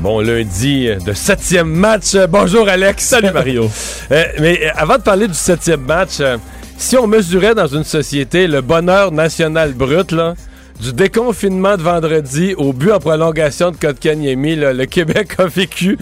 Bon lundi de septième match. Bonjour Alex. Salut Mario. Euh, mais euh, avant de parler du septième match, euh, si on mesurait dans une société le bonheur national brut, là, du déconfinement de vendredi au but en prolongation de Kotkaniemi, le Québec a vécu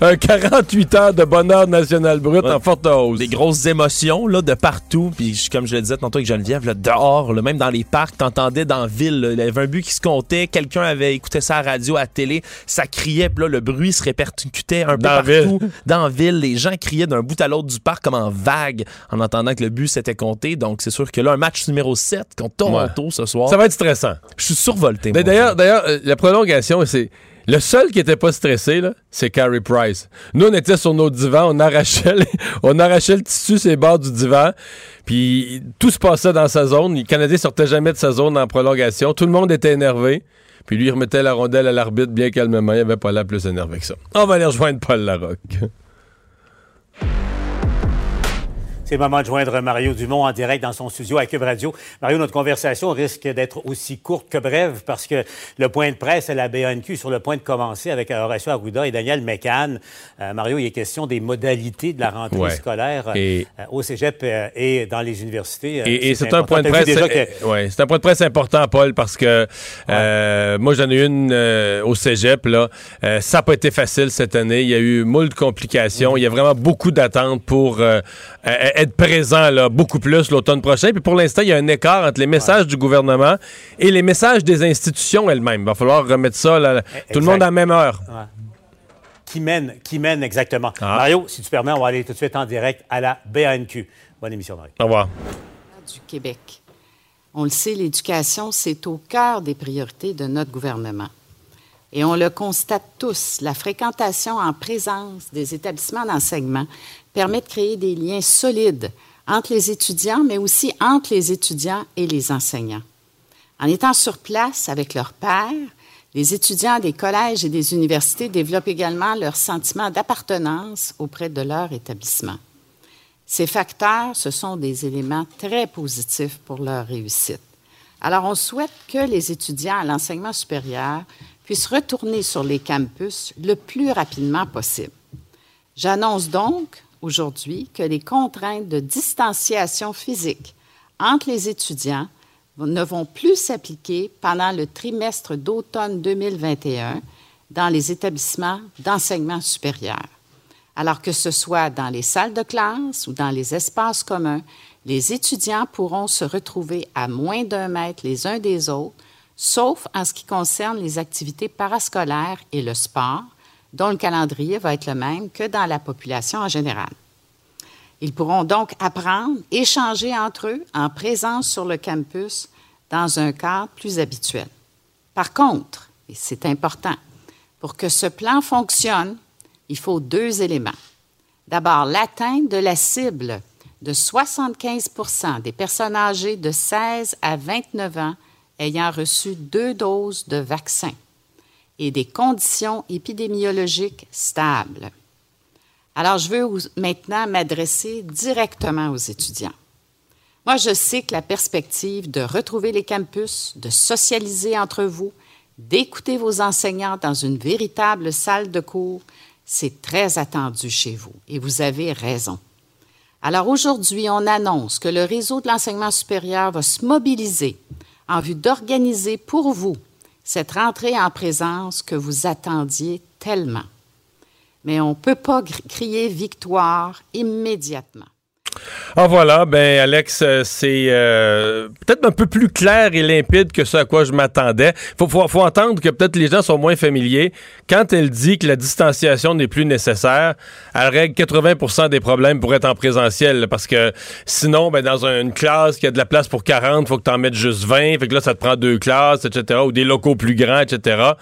un 48 heures de bonheur national brut en forte hausse. Des grosses émotions là, de partout. Puis comme je le disais tantôt avec Geneviève, là, dehors, là, même dans les parcs, t'entendais dans la ville, là, il y avait un but qui se comptait, quelqu'un avait écouté ça à la radio, à la télé, ça criait, puis là, le bruit se répercutait un peu Dans partout. ville. Dans la ville, les gens criaient d'un bout à l'autre du parc comme en vague en entendant que le but s'était compté. Donc c'est sûr que là, un match numéro 7 contre Toronto ce soir. Ça va être stressant. Je suis survolté. Mais. D'ailleurs, d'ailleurs, euh, la prolongation, c'est. Le seul qui était pas stressé, là, c'est Carey Price. Nous, on était sur nos divans, on arrachait, les- on arrachait le tissu sur les bords du divan, puis tout se passait dans sa zone. Le Canadien sortait jamais de sa zone en prolongation. Tout le monde était énervé. Puis lui, il remettait la rondelle à l'arbitre bien calmement. Il avait pas l'air plus énervé que ça. On va aller rejoindre Paul Larocque. C'est le moment de joindre Mario Dumont en direct dans son studio à Cube Radio. Mario, notre conversation risque d'être aussi courte que brève parce que le point de presse à la BNQ est sur le point de commencer avec Horacio Arruda et Daniel Mécan. Euh, Mario, il est question des modalités de la rentrée Ouais. scolaire euh, Et- euh, au cégep euh, et dans les universités. Et, et c'est un point de presse. que- ouais, c'est un point de presse important, Paul, parce que euh, moi j'en ai une au Cégep là. Ça n'a pas été facile cette année. Il y a eu moult complications. Il y a vraiment beaucoup d'attentes pour être présent là, beaucoup plus l'automne prochain. Puis pour l'instant, il y a un écart entre les messages du gouvernement et les messages des institutions elles-mêmes. Il va falloir remettre ça là, tout le monde à la même heure. qui mène, qui mène exactement. Ah. Mario, si tu permets, on va aller tout de suite en direct à la BNQ. Bonne émission, Mario. Au revoir. du Québec. On le sait, l'éducation, c'est au cœur des priorités de notre gouvernement. Et on le constate tous, la fréquentation en présence des établissements d'enseignement permet de créer des liens solides entre les étudiants, mais aussi entre les étudiants et les enseignants. En étant sur place avec leurs pairs, les étudiants des collèges et des universités développent également leur sentiment d'appartenance auprès de leur établissement. Ces facteurs, ce sont des éléments très positifs pour leur réussite. Alors, on souhaite que les étudiants à l'enseignement supérieur puissent retourner sur les campus le plus rapidement possible. J'annonce donc aujourd'hui que les contraintes de distanciation physique entre les étudiants ne vont plus s'appliquer pendant le trimestre d'automne 2021 dans les établissements d'enseignement supérieur. Alors que ce soit dans les salles de classe ou dans les espaces communs, les étudiants pourront se retrouver à moins d'un mètre les uns des autres, sauf en ce qui concerne les activités parascolaires et le sport, dont le calendrier va être le même que dans la population en général. Ils pourront donc apprendre, échanger entre eux en présence sur le campus dans un cadre plus habituel. Par contre, et c'est important, pour que ce plan fonctionne, il faut deux éléments. D'abord, l'atteinte de la cible de 75 des personnes âgées de 16 à 29 ans ayant reçu deux doses de vaccin et des conditions épidémiologiques stables. Alors, je veux maintenant m'adresser directement aux étudiants. Moi, je sais que la perspective de retrouver les campus, de socialiser entre vous, d'écouter vos enseignants dans une véritable salle de cours, c'est très attendu chez vous et vous avez raison. Alors aujourd'hui, on annonce que le réseau de l'enseignement supérieur va se mobiliser en vue d'organiser pour vous cette rentrée en présence que vous attendiez tellement. Mais on ne peut pas crier victoire immédiatement. Ah voilà, ben Alex, euh, c'est euh, peut-être un peu plus clair et limpide que ce à quoi je m'attendais. Faut, faut, entendre que peut-être les gens sont moins familiers. Quand elle dit que la distanciation n'est plus nécessaire, elle règle 80% des problèmes pour être en présentiel. Parce que sinon, ben, dans une classe qui a de la place pour 40, faut que tu en mettes juste 20. Fait que là, ça te prend deux classes, etc. Ou des locaux plus grands, etc.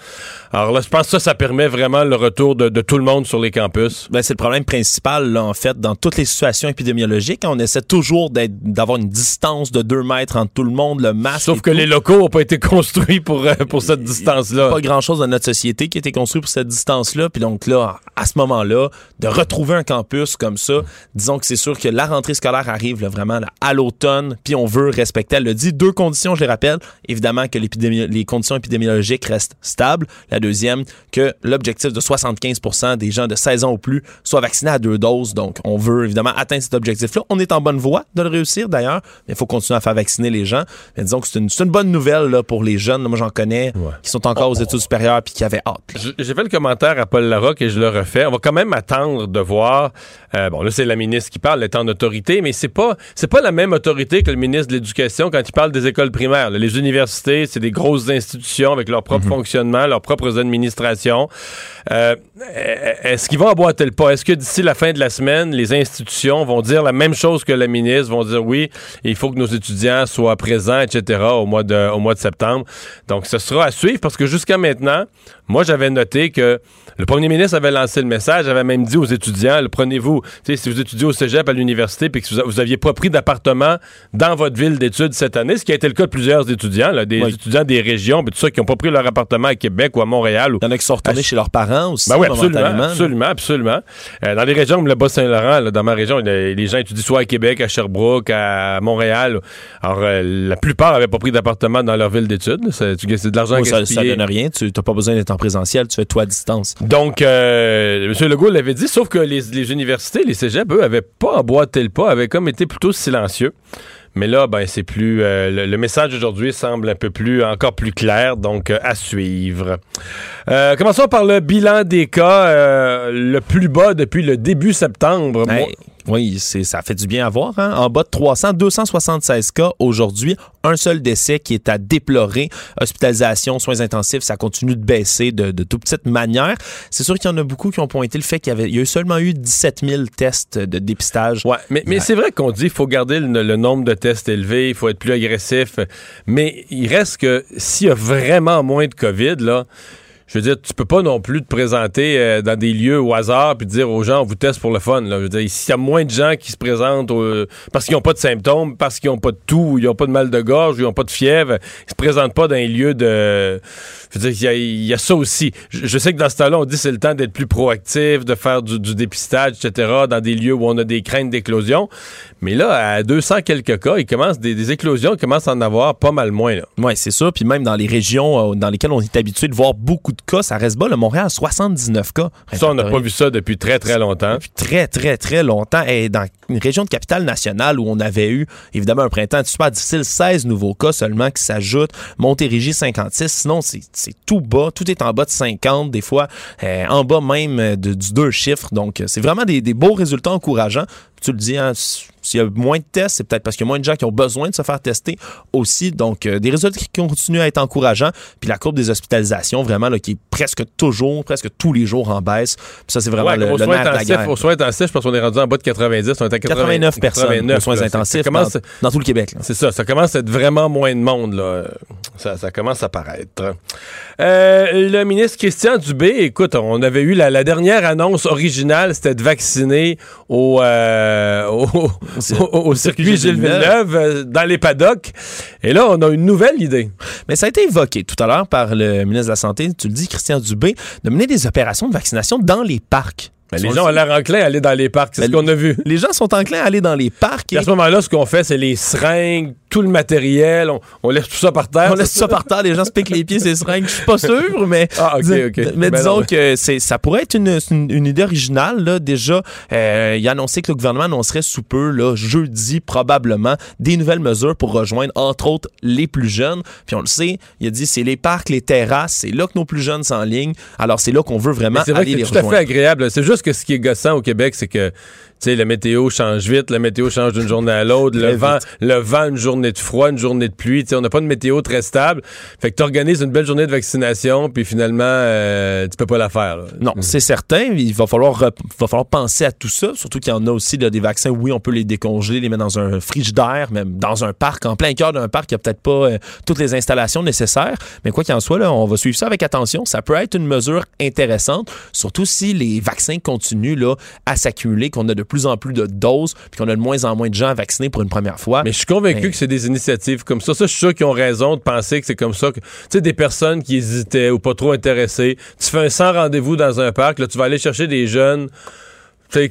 Alors là, je pense que ça, ça permet vraiment le retour de, tout le monde sur les campus. Ben, c'est le problème principal, en fait, dans toutes les situations épidémiologiques. On essaie toujours d'avoir une distance de 2 mètres entre tout le monde, le masque. Sauf que les locaux n'ont pas été construits pour, euh, pour cette distance-là. Pas grand-chose dans notre société qui a été construit pour cette distance-là. Puis donc là, à ce moment-là, de retrouver un campus comme ça, disons que c'est sûr que la rentrée scolaire arrive là, vraiment là, à l'automne, puis on veut respecter, elle le dit, deux conditions, je les rappelle. Évidemment que les conditions épidémiologiques restent stables. La deuxième, que l'objectif de 75% des gens de 16 ans ou plus soient vaccinés à deux doses. Donc, on veut évidemment atteindre cet objectif-là. On est en bonne voie de le réussir d'ailleurs, mais il faut continuer à faire vacciner les gens. Mais disons que c'est une, une, bonne nouvelle là, pour les jeunes. Moi, j'en connais qui sont encore aux études supérieures puis qui avaient hâte. J'ai fait le commentaire à Paul Larocque et je le refais. On va quand même attendre de voir. Euh, bon, là, c'est la ministre qui parle, étant en autorité, mais c'est pas c'est pas la même autorité que le ministre de l'Éducation quand il parle des écoles primaires. Les universités, c'est des grosses institutions avec leur propre mhm. fonctionnement, leurs propres administrations. Euh, est-ce qu'ils vont emboîter le pas? Est-ce que d'ici la fin de la semaine, les institutions vont dire la même chose que la ministre, vont dire oui, il faut que nos étudiants soient présents, etc., au mois de, au mois de septembre? Donc, ce sera à suivre parce que jusqu'à maintenant, moi, j'avais noté que le premier ministre avait lancé le message, avait même dit aux étudiants, prenez-vous, si vous étudiez au cégep à l'université puis que vous n'aviez pas pris d'appartement dans votre ville d'études cette année, ce qui a été le cas de plusieurs étudiants, des étudiants des régions, puis tout ça, qui n'ont pas pris leur appartement à Québec ou à Montréal. Il y en a qui sont retournés chez leurs parents aussi. Ben oui, absolument, absolument, absolument. Euh, dans les régions comme le Bas-Saint-Laurent, dans ma région, les gens étudient soit à Québec, à Sherbrooke, à Montréal. Alors, euh, la plupart n'avaient pas pris d'appartement dans leur ville d'études. C'est de l'argent oh, ça, ça donne rien. Tu n'as pas besoin d'être en présentiel. Tu fais toi à distance. Donc, euh, M. Legault l'avait dit, sauf que les, universités, les cégeps, eux, avaient pas emboîté le pas, avaient comme été plutôt silencieux. Mais là, ben, c'est plus. Euh, le, message d'aujourd'hui semble un peu plus, encore plus clair, donc euh, à suivre. commençons par le bilan des cas, le plus bas depuis le début septembre. Oui, c'est ça fait du bien à voir. Hein? En bas de 300, 276 cas aujourd'hui, un seul décès qui est à déplorer. Hospitalisation, soins intensifs, ça continue de baisser de, de toute petite manière. C'est sûr qu'il y en a beaucoup qui ont pointé le fait qu'il y avait il y a eu seulement eu 17 000 tests de dépistage. Ouais, mais, mais c'est vrai qu'on dit qu'il faut garder le, le, nombre de tests élevé, il faut être plus agressif. Mais il reste que s'il y a vraiment moins de COVID, là, je veux dire, tu peux pas non plus te présenter euh, dans des lieux au hasard puis dire aux gens, on vous teste pour le fun. Là. Je veux dire, s'il y a moins de gens qui se présentent parce qu'ils n'ont pas de symptômes, parce qu'ils n'ont pas de toux, ils n'ont pas de mal de gorge, ils n'ont pas de fièvre, ils se présentent pas dans un lieu de... Je veux dire, il y, a ça aussi. Je, sais que dans ce temps-là, on dit c'est le temps d'être plus proactif, de faire du, dépistage, etc., dans des lieux où on a des craintes d'éclosion. Mais là, à 200 quelques cas, il commence des, éclosions, il commence à en avoir pas mal moins. Oui, c'est ça. Puis même dans les régions euh, dans lesquelles on est habitué de voir beaucoup de cas, ça reste bas. Le Montréal, 79 cas. Ça, on n'a pas vu ça depuis très, très longtemps. Depuis très, très, très longtemps. Et dans une région de capitale nationale où on avait eu, évidemment, un printemps super difficile, 16 nouveaux cas seulement qui s'ajoutent. Montérégie, 56. Sinon, c'est tout bas. Tout est en bas de 50, des fois euh, en bas même de, du deux chiffres. Donc, c'est vraiment des, des beaux résultats encourageants. Tu le dis, hein, s'il y a moins de tests, c'est peut-être parce qu'il y a moins de gens qui ont besoin de se faire tester aussi. Donc, euh, des résultats qui continuent à être encourageants. Puis la courbe des hospitalisations, vraiment, là, qui est presque toujours, presque tous les jours en baisse. Puis ça, c'est vraiment le, le de la guerre. Aux soins intensifs, je pense qu'on est rendu en bas de 90. On est à 89 personnes 89, aux soins intensifs dans, tout le Québec. C'est ça. Ça commence à être vraiment moins de monde. Là. Ça, ça commence à paraître. Euh, le ministre Christian Dubé, écoute, on avait eu la, dernière annonce originale, c'était de vacciner au... Euh, au au, circuit Gilles Villeneuve, euh, dans les paddocks. Et là, on a une nouvelle idée. Mais ça a été évoqué tout à l'heure par le ministre de la Santé, tu le dis, Christian Dubé, de mener des opérations de vaccination dans les parcs. Mais les gens ont l'air enclins à aller dans les parcs, c'est ce qu'on a vu. Les gens sont enclins à aller dans les parcs. Et... à ce moment-là, ce qu'on fait, c'est les seringues, tout le matériel, on, on laisse tout ça par terre. On laisse c'est ça par terre, les gens se piquent les pieds, c'est seringues, je suis pas sûr, mais, Ah, ok, ok. mais Ben disons non, mais- que c'est, ça pourrait être une, une, une idée originale. Là. Déjà, euh, il a annoncé que le gouvernement annoncerait sous peu, là, jeudi probablement, des nouvelles mesures pour rejoindre, entre autres, les plus jeunes. Puis on le sait, il a dit c'est les parcs, les terrasses, c'est là que nos plus jeunes s'enlignent. Alors c'est là qu'on veut vraiment Mais C'est vrai aller que les c'est tout à fait agréable. C'est juste que ce qui est gossant au Québec, c'est que sais, la météo change vite, la météo change d'une journée à l'autre, le vent, vite. le vent, une journée de froid, une journée de pluie. Tu sais, on n'a pas de météo très stable. Fait que tu organises une belle journée de vaccination, puis finalement, euh, tu peux pas la faire. là. Non, c'est certain. Il va falloir, va falloir penser à tout ça. Surtout qu'il y en a aussi là, des vaccins. Oui, on peut les décongeler, les mettre dans un frigidaire, même dans un parc, en plein cœur d'un parc. Il n'y a peut-être pas euh, toutes les installations nécessaires. Mais quoi qu'il en soit, là, on va suivre ça avec attention. Ça peut être une mesure intéressante, surtout si les vaccins continuent là, à s'accumuler, qu'on a de plus en plus de doses, puis qu'on a de moins en moins de gens vaccinés pour une première fois. Mais je suis convaincu que c'est des initiatives comme ça. Ça, je suis sûr qu'ils ont raison de penser que c'est comme ça. que- Tu sais, des personnes qui hésitaient ou pas trop intéressées. Tu fais un sans rendez-vous dans un parc, là, tu vas aller chercher des jeunes. Tu sais,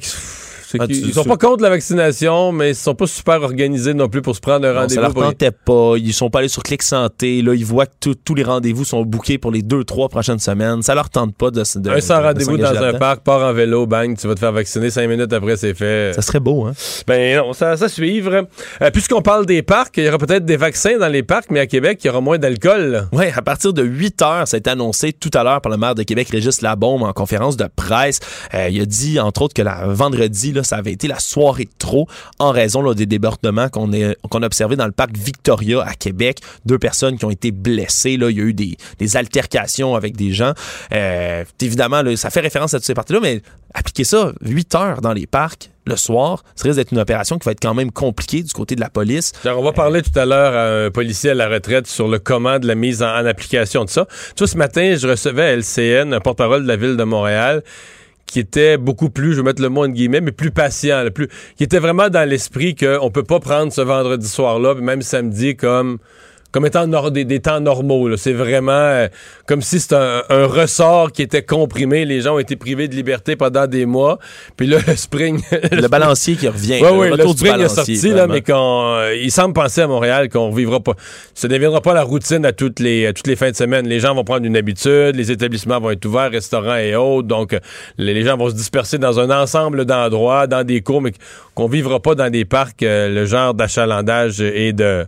Ah, tu- ils sont tu- pas contre la vaccination, mais ils sont pas super organisés non plus pour se prendre un Non, ça rendez-vous. leur pour- tentait pas. Ils sont pas allés sur Clic Santé. Là, ils voient que tous les rendez-vous sont bookés pour les deux, trois prochaines semaines. Ça leur tente pas de, de un sans de rendez-vous dans un parc, pars en vélo, bang, tu vas te faire vacciner cinq minutes après, c'est fait. Ça serait beau, hein? Ben non, ça, ça suivre. Euh, puisqu'on parle des parcs, il y aura peut-être des vaccins dans les parcs, mais à Québec, il y aura moins d'alcool. Oui, à partir de 8 heures, ça a été annoncé tout à l'heure par le maire de Québec, Régis Labaume, en conférence de presse. Euh, il a dit, entre autres, que la vendredi, là, ça avait été la soirée de trop en raison des débordements qu'on a observés dans le parc Victoria à Québec. Deux personnes qui ont été blessées. Là. Il y a eu des, altercations avec des gens. Euh, évidemment, ça fait référence à toutes ces parties-là, mais appliquer ça 8 heures dans les parcs le soir, ça risque d'être une opération qui va être quand même compliquée du côté de la police. Alors, on va parler tout à l'heure à un policier à la retraite sur le comment de la mise en, en application de ça. Tu vois, ce matin, je recevais à LCN un porte-parole de la ville de Montréal qui était beaucoup plus, je vais mettre le mot en guillemets, mais plus patient, là, plus, qui était vraiment dans l'esprit qu'on peut pas prendre ce vendredi soir-là, même samedi, comme comme étant des, des temps normaux. là. C'est vraiment euh, comme si c'était un, un ressort qui était comprimé. Les gens ont été privés de liberté pendant des mois. Puis là, le spring... Le balancier qui revient. Oui, oui, le du spring est sorti, là, mais qu'on, euh, il semble penser à Montréal qu'on vivra pas. Ça ne deviendra pas la routine à toutes les, à toutes les fins de semaine. Les gens vont prendre une habitude, les établissements vont être ouverts, restaurants et autres. Donc, euh, les, les gens vont se disperser dans un ensemble d'endroits, dans des cours, mais qu'on vivra pas dans des parcs euh, le genre d'achalandage et de,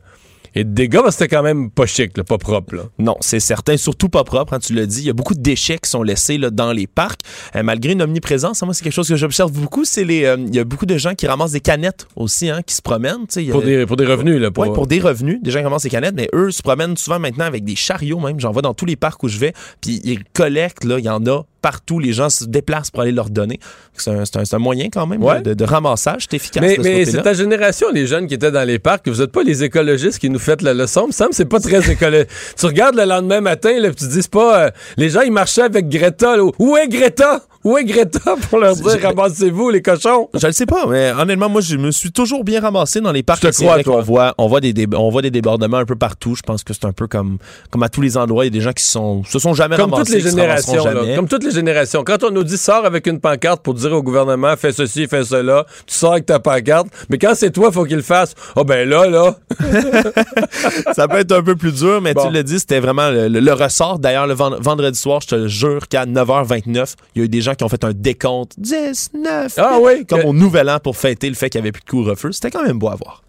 et de dégâts, parce que c'était quand même pas chic, là, pas propre. Là. Non, c'est certain, surtout pas propre, hein, tu l'as dit. Il y a beaucoup de déchets qui sont laissés là, dans les parcs. Euh, malgré une omniprésence, moi, c'est quelque chose que j'observe beaucoup. C'est les, euh, il y a beaucoup de gens qui ramassent des canettes aussi, hein, qui se promènent. tu sais. Il y a- Pour des, pour des revenus, là. Pour, Ouais, pour des revenus, des gens qui ramassent des canettes, mais eux se promènent souvent maintenant avec des chariots même. J'en vois dans tous les parcs où je vais. Puis ils collectent, là, il y en a partout. Les gens se déplacent pour aller leur donner. C'est un, moyen quand même Ouais. de, de ramassage. C'est efficace. Mais, c'est ta génération, les jeunes qui étaient dans les parcs. Vous n'êtes pas les écologistes qui nous faites la leçon. Me semble c'est pas très écologique. tu regardes le lendemain matin, là, tu dis, c'est pas. euh, les gens, ils marchaient avec Greta. là. Où est Greta? Où est Greta pour leur dire, ramassez-vous, les cochons? Je le sais pas, mais honnêtement, moi, je me suis toujours bien ramassé dans les parcs. Je te crois, toi. voit, on voit des, dé- on voit des débordements un peu partout. Je pense que c'est un peu comme, comme à tous les endroits. Il y a des gens qui sont, se sont jamais Comme ramassés. toutes les générations. là. Comme toutes les générations. Quand on nous dit, sors avec une pancarte pour dire au gouvernement, fais ceci, fais cela, tu sors avec ta pancarte. Mais quand c'est toi, faut qu'il le fasse. Ah ben là, là. ça peut être un peu plus dur, mais Bon. tu l'as dit, c'était vraiment le, le- le ressort. D'ailleurs, le vend- vendredi soir, je te jure qu'à 9h29, il y a eu des gens qui ont fait un décompte. 10, 9, Ah oui, comme que- au nouvel an pour fêter le fait qu'il n'y avait plus de couvre-feu. C'était quand même beau à voir.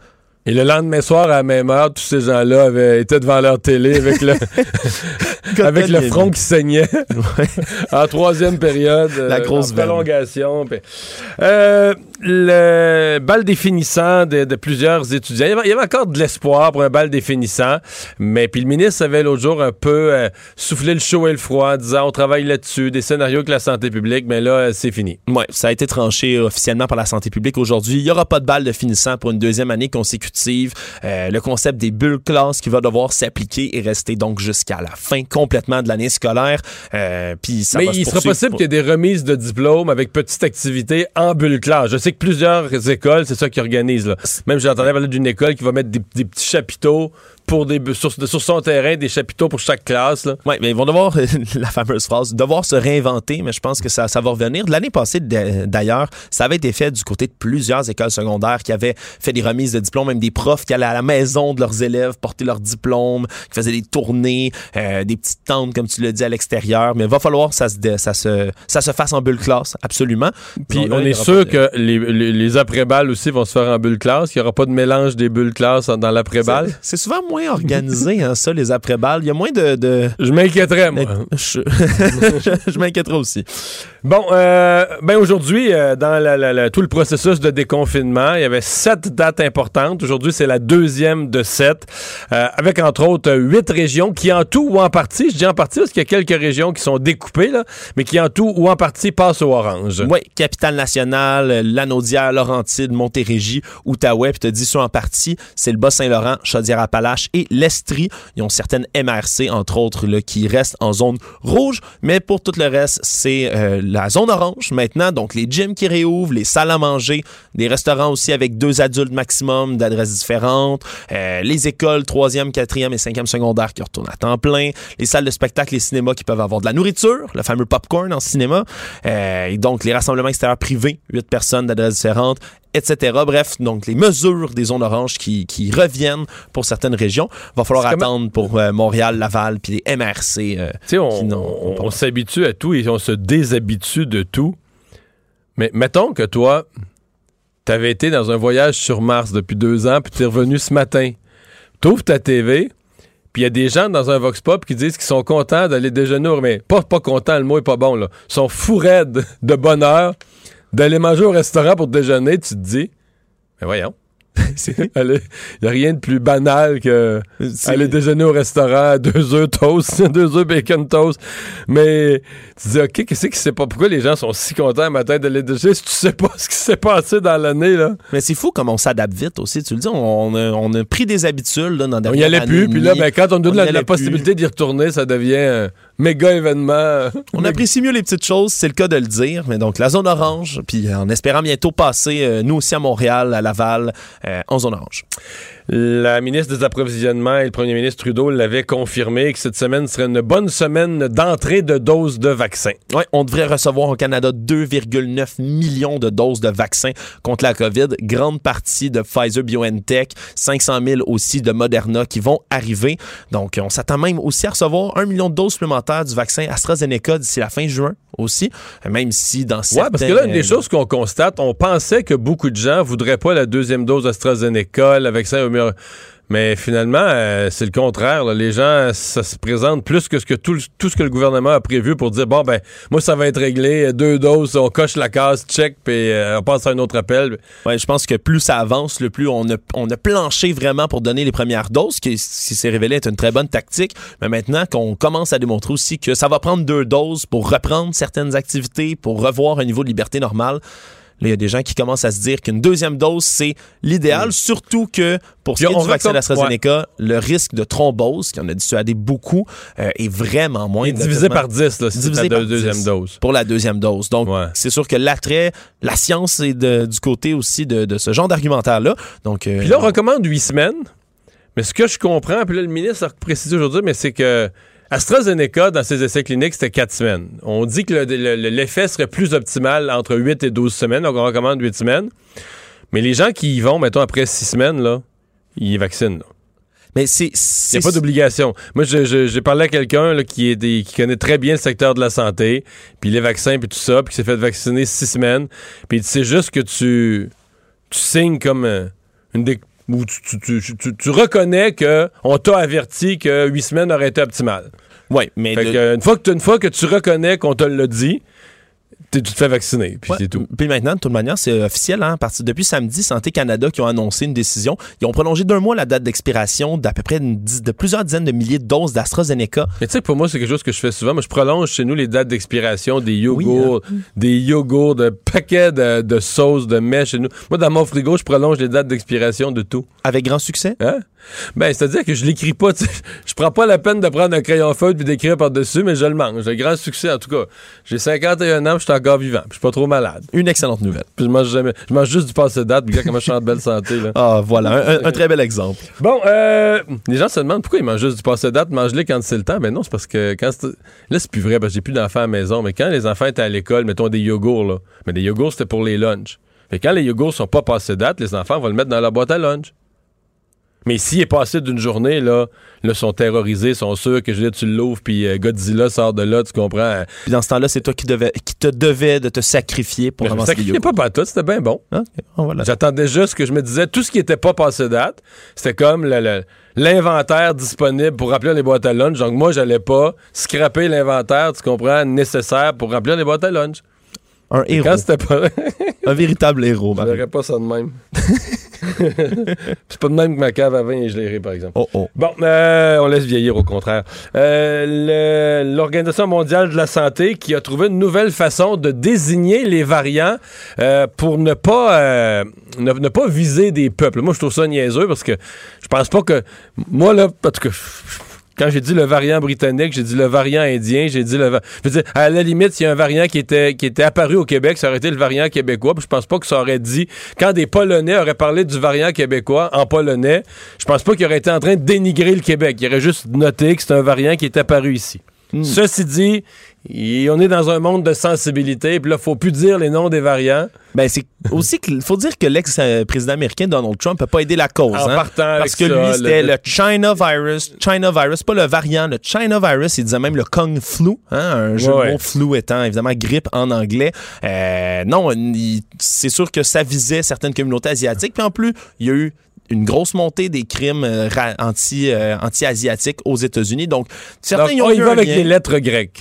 Et le lendemain soir, à la même heure, tous ces gens-là avaient été devant leur télé avec le, avec le front qui saignait. en troisième période. La euh, grosse en prolongation. puis- Euh, le bal définissant de, de plusieurs étudiants. Il y, avait, il y avait encore de l'espoir pour un bal définissant, mais puis le ministre avait l'autre jour un peu euh, soufflé le chaud et le froid en disant on travaille là-dessus, des scénarios avec la santé publique, mais là, euh, c'est fini. Ouais, ça a été tranché officiellement par la santé publique aujourd'hui. Il n'y aura pas de balle de finissant pour une deuxième année consécutive. Euh, le concept des bulles classes qui va devoir s'appliquer et rester donc jusqu'à la fin complètement de l'année scolaire. Euh, puis ça mais va se il sera possible pour- qu'il y ait des remises de diplômes avec petite activité en bulle classe. Je sais que plusieurs écoles, c'est ça qu'ils organisent. Là. Même j'entendais parler d'une école qui va mettre des, des petits chapiteaux pour des sur, sur son terrain des chapiteaux pour chaque classe. Oui, mais ils vont devoir, la fameuse phrase, devoir se réinventer, mais je pense que ça, ça va revenir. L'année passée, d'ailleurs, ça avait été fait du côté de plusieurs écoles secondaires qui avaient fait des remises de diplômes, même des profs qui allaient à la maison de leurs élèves porter leurs diplômes, qui faisaient des tournées, euh, des petites tentes, comme tu l'as dit, à l'extérieur. Mais il va falloir que ça se, ça, se, ça se fasse en bulle classe, absolument. Puis on est sûr que les, les, après-balles aussi vont se faire en bulle classe, qu'il n'y aura pas de mélange des bulles classe dans l'après-balle. C'est souvent moins organisé, hein, ça, les après-balles. Il y a moins de... de... Je m'inquiéterais, moi. Je, je m'inquiéterais aussi. Bon, euh, ben aujourd'hui, euh, dans la, tout le processus de déconfinement, il y avait sept dates importantes. Aujourd'hui, c'est la deuxième de sept, euh, avec entre autres huit régions qui en tout ou en partie, je dis en partie parce qu'il y a quelques régions qui sont découpées, là, mais qui en tout ou en partie passent au orange. Oui, Capitale-Nationale, Lanaudière, Laurentide, Montérégie, Outaouais, puis tu dit ça en partie, c'est le Bas-Saint-Laurent, Chaudière-Appalaches et l'Estrie. Ils ont certaines MRC, entre autres, là, qui restent en zone rouge, mais pour tout le reste, c'est la zone orange maintenant, donc les gyms qui réouvrent, les salles à manger, des restaurants aussi avec deux adultes maximum d'adresses différentes, euh, les écoles troisième, quatrième et cinquième secondaire qui retournent à temps plein, les salles de spectacle, les cinémas qui peuvent avoir de la nourriture, le fameux popcorn en cinéma, euh, et donc les rassemblements extérieurs privés, huit personnes d'adresses différentes, etc. Bref, donc les mesures des zones oranges qui, qui reviennent pour certaines régions. Va falloir attendre pour euh, Montréal, Laval, puis les MRC. Euh, on, on, on s'habitue à tout et on se déshabitue de tout. Mais mettons que toi, tu avais été dans un voyage sur Mars depuis deux ans, puis tu es revenu ce matin. Tu ouvres ta TV, puis il y a des gens dans un Vox Pop qui disent qu'ils sont contents d'aller déjeuner, mais pas, pas contents, le mot est pas bon, là. Ils sont fous raides de bonheur d'aller manger au restaurant pour déjeuner, tu te dis, mais voyons. Il n'y a rien de plus banal que aller déjeuner au restaurant, deux œufs toast, deux œufs bacon toast. Mais tu dis, OK, qu'est-ce qui sait pas pourquoi les gens sont si contents le matin d'aller déjeuner si tu sais pas ce qui s'est passé dans l'année, là? Mais c'est fou comme on s'adapte vite aussi. Tu le dis, on a, on a pris des habitudes, là, dans On y allait plus, puis là, ben, quand on donne la, possibilité d'y retourner, ça devient un méga événement. On apprécie mieux les petites choses, c'est le cas de le dire. Mais donc, la zone orange, puis en espérant bientôt passer, euh, nous aussi à Montréal, à Laval, euh, en zone orange. La ministre des Approvisionnements et le premier ministre Trudeau l'avaient confirmé que cette semaine serait une bonne semaine d'entrée de doses de vaccins. Oui, on devrait recevoir au Canada 2,9 millions de doses de vaccins contre la COVID. Grande partie de Pfizer BioNTech, 500 000 aussi de Moderna qui vont arriver. Donc, on s'attend même aussi à recevoir un million de doses supplémentaires du vaccin AstraZeneca d'ici la fin juin aussi, même si dans certains... Oui, parce que là, une des choses qu'on constate, on pensait que beaucoup de gens voudraient pas la deuxième dose AstraZeneca, le vaccin mais finalement, euh, c'est le contraire. Les gens, ça se présente plus que, tout, ce que le gouvernement a prévu pour dire bon, ben, moi, ça va être réglé, deux doses, on coche la case, check, puis euh, on passe à un autre appel. Je pense que plus ça avance, le plus on a, on planché vraiment pour donner les premières doses, qui, qui s'est révélé être une très bonne tactique. Mais maintenant qu'on commence à démontrer aussi que ça va prendre deux doses pour reprendre certaines activités, pour revoir un niveau de liberté normal, Là, il y a des gens qui commencent à se dire qu'une deuxième dose, c'est l'idéal, surtout que pour ce qui est du vaccin d'AstraZeneca, le risque de thrombose, qui en a dissuadé beaucoup, euh, est vraiment moins. divisé par 10, là, c'est la deuxième dose. Pour la deuxième dose. Donc, c'est sûr que l'attrait, la science est du côté aussi de, ce genre d'argumentaire-là. Donc, euh, puis là, on recommande huit semaines. Mais ce que je comprends, puis là, le ministre a précisé aujourd'hui, mais c'est que AstraZeneca, dans ses essais cliniques, c'était 4 semaines. On dit que l'effet serait plus optimal entre 8 et 12 semaines, donc on recommande 8 semaines. Mais les gens qui y vont, mettons, après 6 semaines, là, ils vaccinent. Mais c'est. Il n'y a pas d'obligation. Moi, j'ai parlé à quelqu'un qui, qui connaît très bien le secteur de la santé, puis les vaccins, puis tout ça, puis qui s'est fait vacciner 6 semaines. Puis c'est juste que tu, tu signes comme euh, une, où tu, tu, tu, tu reconnais qu'on t'a averti que huit semaines auraient été optimales. Oui, mais. une, fois que une fois que tu reconnais qu'on te l'a dit, tu te fais vacciner, puis c'est tout. Puis maintenant, de toute manière, c'est officiel. Hein, partir depuis samedi, Santé Canada qui ont annoncé une décision. Ils ont prolongé d'un mois la date d'expiration d'à peu près de plusieurs dizaines de milliers de doses d'AstraZeneca. Mais tu sais, pour moi, c'est quelque chose que je fais souvent. Moi, je prolonge chez nous les dates d'expiration des yogourts, hein. des yogourts, de paquets de, sauces, de mets chez nous. Moi, dans mon frigo, je prolonge les dates d'expiration de tout. Avec grand succès? Hein? Ben, c'est-à-dire que je l'écris pas. Je prends pas la peine de prendre un crayon feuille et d'écrire par-dessus, mais je le mange. J'ai grand succès, en tout cas. J'ai 51 ans, je suis encore vivant. Puis je suis pas trop malade. Une excellente nouvelle. Puis je mange jamais. Je mange juste du passé date. Puis regarde comment je suis en belle santé. Là. Ah, voilà, un, un- un très bel exemple. Bon, euh, les gens se demandent pourquoi ils mangent juste du passé date, mange-les quand c'est le temps. Ben non, c'est parce que quand c'est- là c'est plus vrai parce que j'ai plus d'enfants à la maison. Mais quand les enfants étaient à l'école, mettons des yogourts là, mais des yogourts c'était pour les lunchs. Que quand les yogourts sont pas passés date, les enfants vont le mettre dans la boîte à lunch. Mais s'il est passé d'une journée, là, là, sont terrorisés, sont sûrs que je veux dire, tu l'ouvres, puis euh, Godzilla sort de là, tu comprends? Puis dans ce temps-là, c'est toi qui, devais, qui te devais de te sacrifier pour Mais je me pas pas tout, c'était bien bon. Voilà. J'attendais juste que je me disais, tout ce qui était pas passé date, c'était comme l'inventaire disponible pour remplir les boîtes à lunch. Donc moi, j'allais pas scraper l'inventaire, tu comprends, nécessaire pour remplir les boîtes à lunch. Un Et héros. quand c'était pas... Un véritable héros, je Mario. verrais pas ça de même. C'est pas de même que ma cave à vin et je l'ai par exemple. Oh, oh. Bon, euh, on laisse vieillir au contraire. Euh, le- L'Organisation mondiale de la santé qui a trouvé une nouvelle façon de désigner les variants euh, pour ne pas euh, ne, ne pas viser des peuples. Moi, je trouve ça niaiseux parce que je pense pas que moi là, en tout cas. Quand j'ai dit le variant britannique, j'ai dit le variant indien, j'ai dit le va- je veux dire, à la limite, s'il y a un variant qui était qui apparu au Québec, ça aurait été le variant québécois. Puis je pense pas que ça aurait dit quand des Polonais auraient parlé du variant québécois en polonais, je pense pas qu'il aurait été en train de dénigrer le Québec. Il aurait juste noté que c'est un variant qui est apparu ici. Ceci dit, on est dans un monde de sensibilité, puis là, faut plus dire les noms des variants. Ben, c'est aussi qu'il faut dire que l'ex-président américain Donald Trump n'a pas aidé la cause. En hein, partant parce que ça, lui, c'était le- le, China virus. China virus, pas le variant, le China virus. Il disait même le Kung flu, hein, un jeu Ouais, de mots flu étant évidemment grippe en anglais. Euh, non, c'est sûr que ça visait certaines communautés asiatiques. Puis en plus, il y a eu une grosse montée des crimes euh, anti, euh, anti-asiatiques aux États-Unis. Donc, certains Donc, y ont on y va avec les lettres grecques.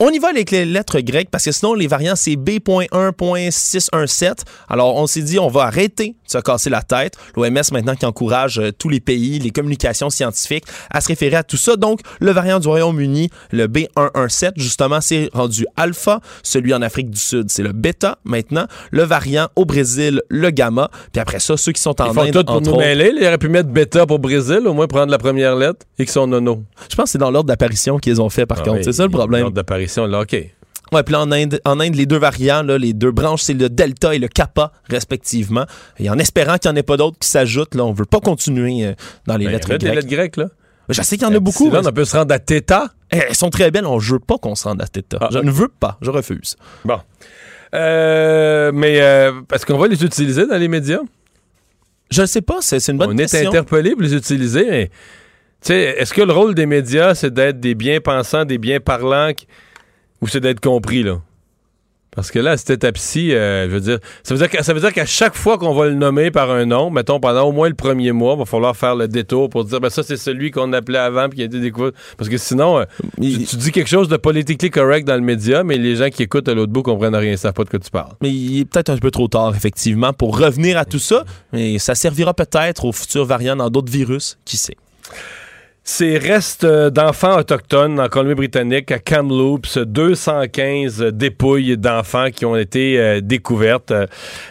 On y va avec les lettres grecques parce que sinon, les variants, c'est B.1.617. Alors, on s'est dit, on va arrêter de se casser la tête. L'OMS, maintenant, qui encourage euh, tous les pays, les communications scientifiques à se référer à tout ça. Donc, le variant du Royaume-Uni, le B117, justement, c'est rendu alpha. Celui en Afrique du Sud, c'est le bêta maintenant. Le variant au Brésil, le gamma. Puis après ça, ceux qui sont en Ils font Inde, tout pour entre nous autres, mêler. Ils auraient pu mettre bêta pour Brésil, au moins prendre la première lettre, et qu'ils sont nono. je pense que c'est dans l'ordre d'apparition qu'ils ont fait, par Ah contre. oui, c'est ça le problème. l'ordre d'apparition, là, OK. Ouais, puis là, en Inde, en Inde, les deux variants, là, les deux branches, c'est le delta et le kappa, respectivement. Et en espérant qu'il n'y en ait pas d'autres qui s'ajoutent, là, on veut pas continuer euh, dans les Ben, lettres grecques. lettres grecques, là. Je sais qu'il y en a beaucoup. Là, on peut se rendre à Theta. elles sont très belles. On ne veut pas qu'on se rende à Theta. Ah, je ne veux pas. Je refuse. Bon. Euh, mais euh, parce qu'on va les utiliser dans les médias? Je ne sais pas. C'est c'est une bonne on est question. interpellé pour les utiliser, mais tu sais, est-ce que le rôle des médias, c'est d'être des bien-pensants, des bien-parlants, qui- ou c'est d'être compris, là? Parce que là, cette étape-ci, euh, je veux dire, ça veut dire que- ça veut dire qu'à chaque fois qu'on va le nommer par un nom, mettons pendant au moins le premier mois, il va falloir faire le détour pour dire, ben ça, c'est celui qu'on appelait avant puis qui a été découvert. Parce que sinon, euh, tu, dis quelque chose de politically correct dans le média, mais les gens qui écoutent à l'autre bout comprennent rien, ils savent pas de quoi tu parles. Mais il est peut-être un peu trop tard, effectivement, pour revenir à tout ça. Mais ça servira peut-être aux futurs variants dans d'autres virus. Qui sait? Ces restes euh, d'enfants autochtones en Colombie-Britannique, à Kamloops, 215 dépouilles d'enfants qui ont été euh, découvertes.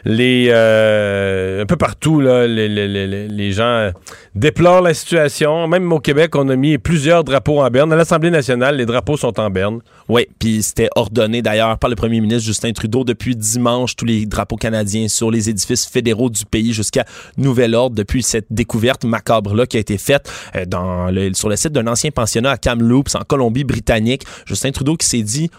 Les, euh, un peu partout, là, les, les- gens euh, déplorent la situation. Même au Québec, on a mis plusieurs drapeaux en berne. À l'Assemblée nationale, les drapeaux sont en berne. Oui, puis c'était ordonné d'ailleurs par le premier ministre Justin Trudeau depuis dimanche, tous les drapeaux canadiens sur les édifices fédéraux du pays jusqu'à nouvel ordre depuis cette découverte macabre-là qui a été faite dans le- sur le site d'un ancien pensionnat à Kamloops en Colombie-Britannique. Justin Trudeau qui s'est dit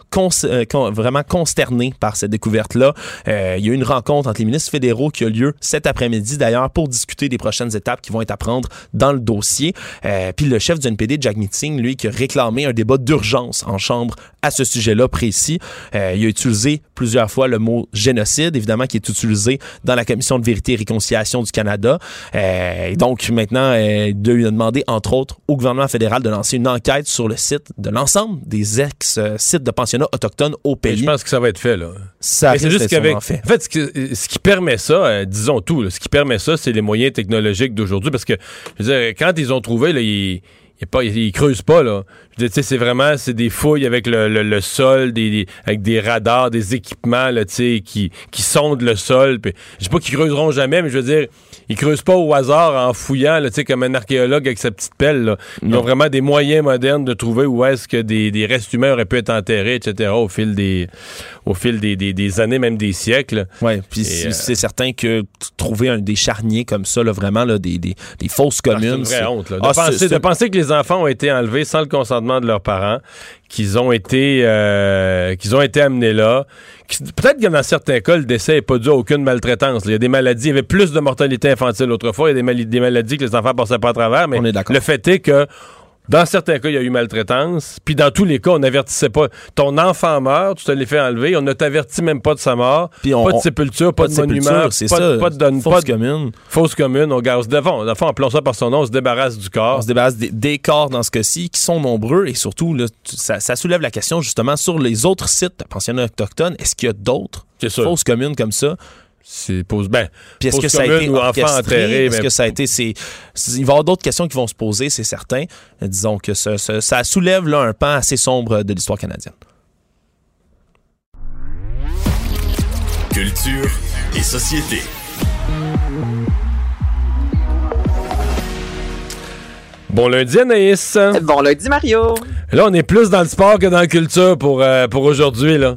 euh, vraiment consterné par cette découverte-là. Euh, il y a eu une rencontre entre les ministres fédéraux qui a lieu cet après-midi d'ailleurs pour discuter des prochaines étapes qui vont être à prendre dans le dossier. Euh, puis le chef du NPD, Jack Meeting, lui, qui a réclamé un débat d'urgence en chambre à ce sujet-là précis. Euh, il a utilisé plusieurs fois le mot génocide, évidemment, qui est utilisé dans la Commission de vérité et réconciliation du Canada. Euh, et donc, maintenant, euh, il a demandé, entre autres, au gouvernement fédéral de lancer une enquête sur le site de l'ensemble des ex-sites de pensionnats autochtones au Et pays. je pense que ça va être fait, là. Ça c'est juste qu'avec. fait. En fait, ce qui, ce qui permet ça, euh, disons tout, là, ce qui permet ça, c'est les moyens technologiques d'aujourd'hui. Parce que, je veux dire, quand ils ont trouvé, là, ils. Ils, pas, ils creusent pas, là. Je veux dire, c'est vraiment, c'est des fouilles avec le, le- le sol, des, des- avec des radars, des équipements, là, qui, qui sondent le sol. Je sais pas qu'ils creuseront jamais, mais je veux dire, ils creusent pas au hasard en fouillant, tu sais, comme un archéologue avec sa petite pelle. là. Ils ont vraiment des moyens modernes de trouver où est-ce que des, des restes humains auraient pu être enterrés, etc. au fil des, au fil des, des- des années, même des siècles. Ouais, puis c'est euh, c'est certain que trouver un, des charniers comme ça, là, vraiment, là, des, des, des fausses Ah, communes. c'est une vraie honte. là. De, Ah, c'est- penser, c'est- de penser que les enfants ont été enlevés sans le consentement de leurs parents, qu'ils ont été euh, qu'ils ont été amenés là. Peut-être que dans certains cas, le décès n'est pas dû à aucune maltraitance. Il y a des maladies, il y avait plus de mortalité infantile autrefois, il y a des, maladies que les enfants passaient pas à travers, mais On est d'accord. le fait est que dans certains cas, il y a eu maltraitance. Puis dans tous les cas, on n'avertissait pas. Ton enfant meurt, tu te l'es fait enlever, on ne t'avertit même pas de sa mort. Puis on- pas de on- sépulture, pas, de, sépulture, monument, c'est pas, ça. de- pas de donne- fausse pas de- commune. fausse commune. On, garde- devant, dans le fond, appelons ça par son nom, on se débarrasse du corps. On se débarrasse des, des corps dans ce cas-ci, qui sont nombreux et surtout, là, ça, ça soulève la question justement sur les autres sites de pensionnats autochtones. Est-ce qu'il y a d'autres fausses communes comme ça? C'est pose ben. Puis est-ce que ça a été enterré, Est-ce mais- que ça a été... c'est- c'est- il va y avoir d'autres questions qui vont se poser, c'est certain. Disons que ça, soulève là, un pan assez sombre de l'histoire canadienne. Culture et société. Bon lundi, Anaïs. Bon lundi, Mario. Là, on est plus dans le sport que dans la culture pour, euh, pour aujourd'hui, là.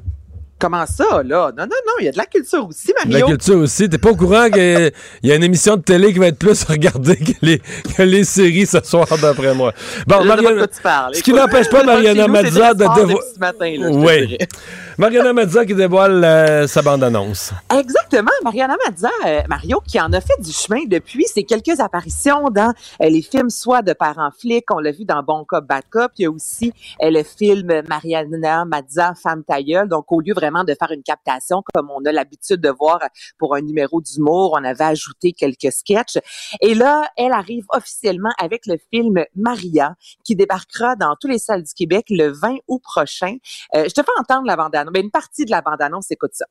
Comment ça, là? Non, non, non, il y a de la culture aussi, La Mario. culture aussi. T'es pas au courant qu'il y a une émission de télé qui va être plus regardée que les, que les séries ce soir, d'après moi. Bon, de Mariana, quoi tu parles. ce qui n'empêche pas Mariana Mazza de dévoiler... Oui. Mariana Mazza qui dévoile euh, sa bande-annonce. Exactement. Mariana Mazza, euh, Mario, qui en a fait du chemin depuis ses quelques apparitions dans euh, les films soit de parents flics, on l'a vu dans Bon Cop, Bad Cop. Il y a aussi le film Mariana Mazza, Femme tailleule. Donc, au lieu de faire une captation comme on a l'habitude de voir pour un numéro d'humour, on avait ajouté quelques sketchs. Et là, elle arrive officiellement avec le film Maria, qui débarquera dans tous les salles du Québec le 20 août prochain. Euh, je te fais entendre la bande-annonce, mais une partie de la bande-annonce, écoute ça.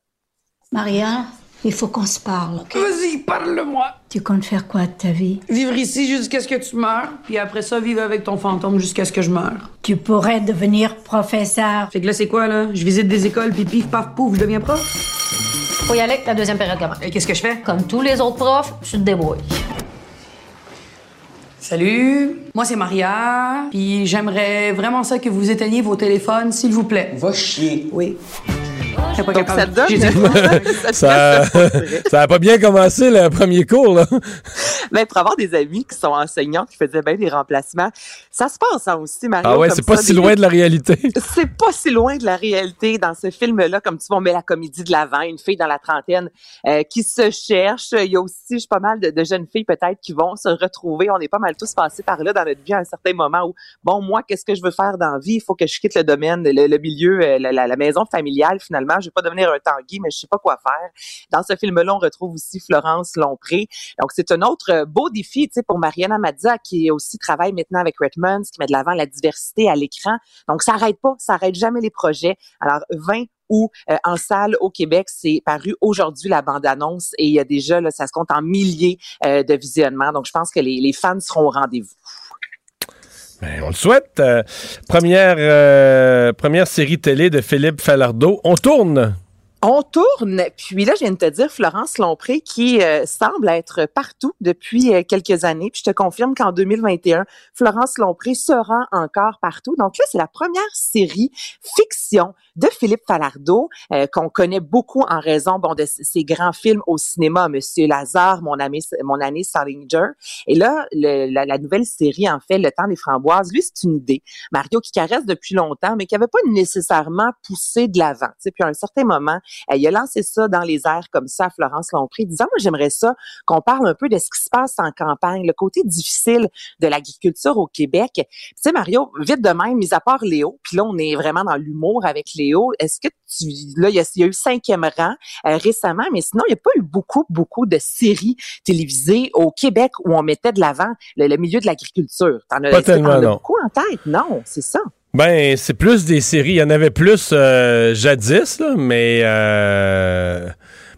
Maria, il faut qu'on se parle. ok? Vas-y, parle-moi. Tu comptes faire quoi de ta vie? Vivre ici jusqu'à ce que tu meurs, puis après ça, vivre avec ton fantôme jusqu'à ce que je meure. Tu pourrais devenir professeur. Fait que là, c'est quoi, là? Je visite des écoles, puis pif, paf, pouf, je deviens prof? Faut y aller, la deuxième période commence. Et qu'est-ce que je fais? Comme tous les autres profs, tu te débrouilles. Salut, moi c'est Maria, puis j'aimerais vraiment ça que vous éteigniez vos téléphones, s'il vous plaît. Va chier. Oui. T'es pas Donc, capable. ça donne- J'ai dit- Ça, ça a pas bien commencé le premier cours, là. Mais pour avoir des amis qui sont enseignants, qui faisaient bien des remplacements, ça se passe hein, aussi, Mario. Ah ouais, c'est pas ça, si des- loin de la réalité. C'est pas si loin de la réalité dans ce film-là, comme tu vois, on met la comédie de l'avant, une fille dans la trentaine euh, qui se cherche. Il y a aussi, je pas mal de, de jeunes filles peut-être qui vont se retrouver. On est pas mal tous passés par là dans notre vie à un certain moment où, bon, moi, qu'est-ce que je veux faire dans la vie? Il faut que je quitte le domaine, le, le milieu, euh, la, la- la maison familiale finalement. Je vais pas devenir un tanguy, mais je sais pas quoi faire. Dans ce film-là, on retrouve aussi Florence Lompré. Donc, c'est un autre euh, beau défi, tu sais, pour Mariana Mazza, qui aussi travaille maintenant avec Redmond, qui met de l'avant la diversité à l'écran. Donc, ça arrête pas, ça arrête jamais les projets. Alors, 20 août euh, en salle au Québec, c'est paru aujourd'hui la bande-annonce et il y a déjà, là, ça se compte en milliers euh, de visionnements. Donc, je pense que les, les fans seront au rendez-vous. Ben, on le souhaite. Euh, première, euh, première série télé de Philippe Falardeau. On tourne. On tourne, puis là, je viens de te dire Florence Lompré qui euh, semble être partout depuis euh, quelques années. Puis je te confirme qu'en 2021, Florence Lompré sera encore partout. Donc là, c'est la première série fiction de Philippe Falardeau euh, qu'on connaît beaucoup en raison bon de ses grands films au cinéma, Monsieur Lazare, Mon ami, mon année Salinger. Et là, le- la, la nouvelle série en fait, Le Temps des framboises. Lui, c'est une idée. Mario qui caresse depuis longtemps, mais qui avait pas nécessairement poussé de l'avant. Puis à un certain moment, il a lancé ça dans les airs comme ça à Florence Lompré, disant, moi, j'aimerais ça qu'on parle un peu de ce qui se passe en campagne, le côté difficile de l'agriculture au Québec. Tu sais, Mario, vite de même, mis à part Léo, puis là, on est vraiment dans l'humour avec Léo. Est-ce que tu... Là, il y a, il y a eu cinquième rang euh, récemment, mais sinon, il n'y a pas eu beaucoup, beaucoup de séries télévisées au Québec où on mettait de l'avant le, le milieu de l'agriculture. T'en as, Pas tellement, as non. beaucoup en tête? Non, c'est ça. Ben, c'est plus des séries. Il y en avait plus euh, jadis, là, mais, euh,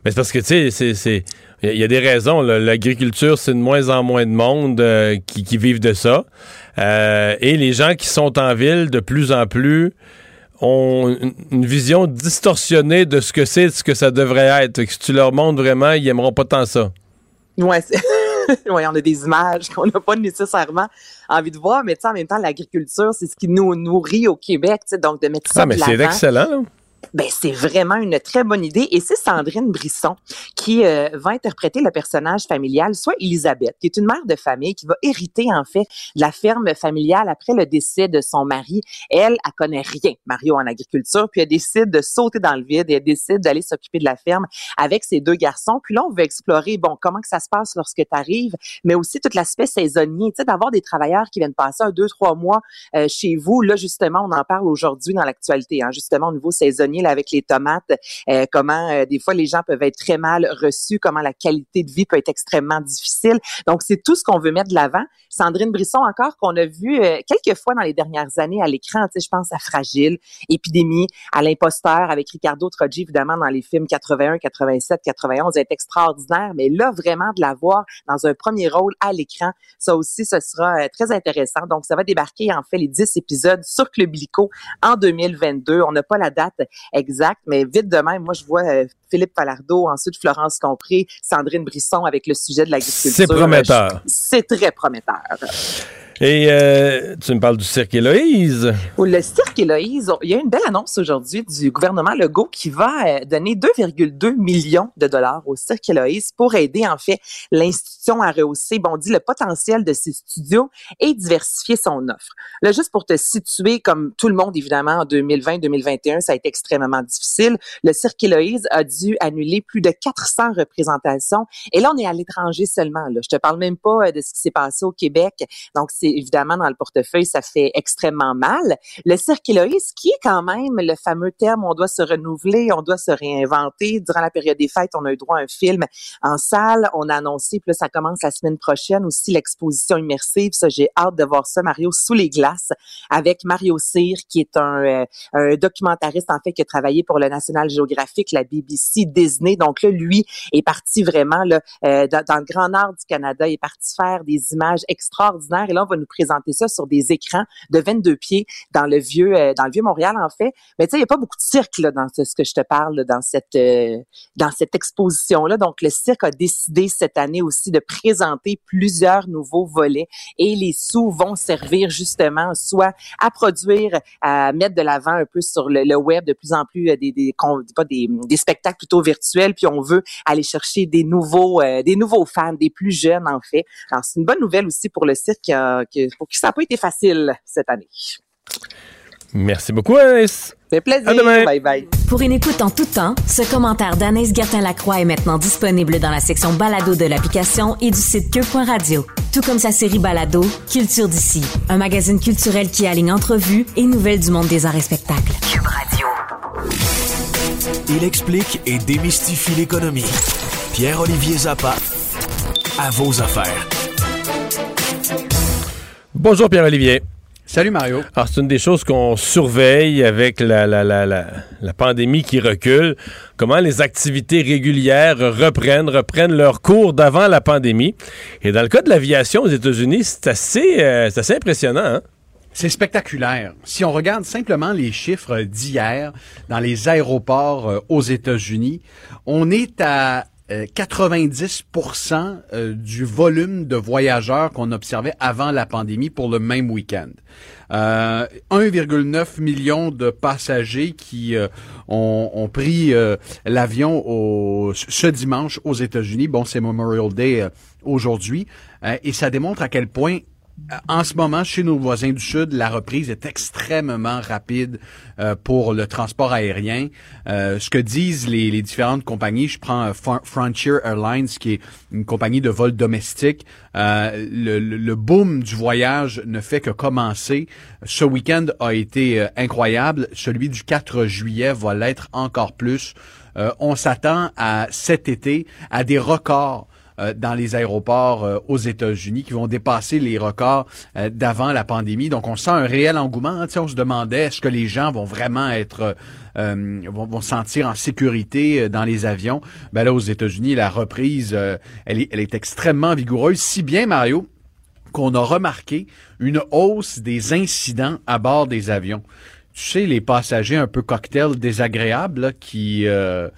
c'est parce que, tu sais, c'est-. Il y a- des raisons. L'agriculture, c'est de moins en moins de monde euh, qui, qui vivent de ça. Euh, et les gens qui sont en ville, de plus en plus, ont une, vision distorsionnée de ce que c'est, de ce que ça devrait être. Que si tu leur montres vraiment, ils aimeront pas tant ça. Ouais, oui, on a des images qu'on n'a pas nécessairement envie de voir, mais en même temps, l'agriculture, c'est ce qui nous nourrit au Québec, donc de mettre ça Ah, mais c'est excellent. Ben, c'est vraiment une très bonne idée. Et c'est Sandrine Brisson qui euh, va interpréter le personnage familial, soit Elisabeth, qui est une mère de famille qui va hériter, en fait, la ferme familiale après le décès de son mari. Elle, elle connaît rien, Mario, en agriculture, puis elle décide de sauter dans le vide et elle décide d'aller s'occuper de la ferme avec ses deux garçons. Puis là, on veut explorer, bon, comment que ça se passe lorsque tu arrives, mais aussi tout l'aspect saisonnier, tu sais, d'avoir des travailleurs qui viennent passer un, deux, trois mois euh, chez vous. Là, justement, on en parle aujourd'hui dans l'actualité, hein, justement, au niveau saisonnier, avec les tomates, euh, comment euh, des fois les gens peuvent être très mal reçus, comment la qualité de vie peut être extrêmement difficile. Donc, c'est tout ce qu'on veut mettre de l'avant. Sandrine Brisson, encore, qu'on a vu euh, quelques fois dans les dernières années à l'écran, je pense à Fragile, Épidémie, à l'imposteur, avec Ricardo Troggi, évidemment, dans les films 81, 87, 91, elle est extraordinaire, mais là, vraiment, de la voir dans un premier rôle à l'écran, ça aussi, ce sera très intéressant. Donc, ça va débarquer, en fait, les 10 épisodes sur Club Illico en 2022. On n'a pas la date exacte, mais vite de même, moi, je vois euh, Philippe Falardeau, ensuite Florence Compré, Sandrine Brisson avec le sujet de l'agriculture. C'est prometteur. C'est très prometteur. Et euh, tu me parles du cirque Héloïse. Le cirque Héloïse, il y a une belle annonce aujourd'hui du gouvernement Legault qui va euh, donner 2,2 millions de dollars au cirque Héloïse pour aider en fait l'institution à rehausser, bon, on dit le potentiel de ses studios et diversifier son offre. Là, juste pour te situer, comme tout le monde évidemment en 2020-2021, ça a été extrêmement difficile. Le cirque Héloïse a dû annuler plus de 400 représentations et là, on est à l'étranger seulement. Là. Je te parle même pas euh, de ce qui s'est passé au Québec. Donc, c'est évidemment dans le portefeuille, ça fait extrêmement mal. Le cirque Héloïse, qui est quand même le fameux terme, on doit se renouveler, on doit se réinventer. Durant la période des fêtes, on a eu droit à un film en salle. On a annoncé, puis là, ça commence la semaine prochaine aussi, l'exposition immersive. Ça, j'ai hâte de voir ça, Mario, sous les glaces, avec Mario Cyr, qui est un, euh, un documentariste, en fait, qui a travaillé pour le National Geographic, la BBC, Disney. Donc là, lui est parti vraiment là, euh, dans, le Grand Nord du Canada. Il est parti faire des images extraordinaires. Et là, nous présenter ça sur des écrans de 22 pieds dans le vieux, euh, dans le vieux Montréal, en fait. Mais tu sais, il n'y a pas beaucoup de cirque là, dans ce, que je te parle, là, dans cette, euh, dans cette exposition-là. Donc, le cirque a décidé cette année aussi de présenter plusieurs nouveaux volets et les sous vont servir justement soit à produire, à mettre de l'avant un peu sur le, web de plus en plus euh, des, des, pas des, des spectacles plutôt virtuels. Puis on veut aller chercher des nouveaux, euh, des nouveaux fans, des plus jeunes en fait. Alors c'est une bonne nouvelle aussi pour le cirque, que, pour qui ça n'a pas été facile cette année. Merci beaucoup, Anaïs. Ça fait plaisir. À demain. Bye bye. Pour une écoute en tout temps, ce commentaire d'Anaïs Gertin-Lacroix est maintenant disponible dans la section balado de l'application et du site cube.radio. Tout comme sa série balado, Culture d'ici, un magazine culturel qui aligne entrevues et nouvelles du monde des arts et spectacles. Cube Radio. Il explique et démystifie l'économie. Pierre-Olivier Zappa, à vos affaires. Bonjour Pierre-Olivier. Salut Mario. Alors, c'est une des choses qu'on surveille avec la, la, la, la, pandémie qui recule. Comment les activités régulières reprennent, reprennent leur cours d'avant la pandémie. Et dans le cas de l'aviation aux États-Unis, c'est assez, euh, c'est assez impressionnant. Hein? C'est spectaculaire. Si on regarde simplement les chiffres d'hier dans les aéroports euh, aux États-Unis, on est à 90 euh, du volume de voyageurs qu'on observait avant la pandémie pour le même week-end. Euh, 1,9 million de passagers qui euh, ont, pris euh, l'avion ce dimanche aux États-Unis. Bon, c'est Memorial Day euh, aujourd'hui. Euh, et ça démontre à quel point euh, en ce moment, chez nos voisins du Sud, la reprise est extrêmement rapide euh, pour le transport aérien. Euh, ce que disent les, différentes compagnies, je prends euh, Fr- Frontier Airlines, qui est une compagnie de vol domestique, euh, le, le- boom du voyage ne fait que commencer. Ce week-end a été euh, incroyable. Celui du 4 juillet va l'être encore plus. Euh, on s'attend à cet été à des records euh, dans les aéroports euh, aux États-Unis qui vont dépasser les records euh, d'avant la pandémie. Donc, on sent un réel engouement. hein. Tu sais, on se demandait est-ce que les gens vont vraiment être euh, vont, vont se sentir en sécurité euh, dans les avions? Ben là, aux États-Unis, la reprise, euh, elle, est, elle est extrêmement vigoureuse. Si bien, Mario, qu'on a remarqué une hausse des incidents à bord des avions. Tu sais, les passagers un peu cocktails désagréables là, qui, euh,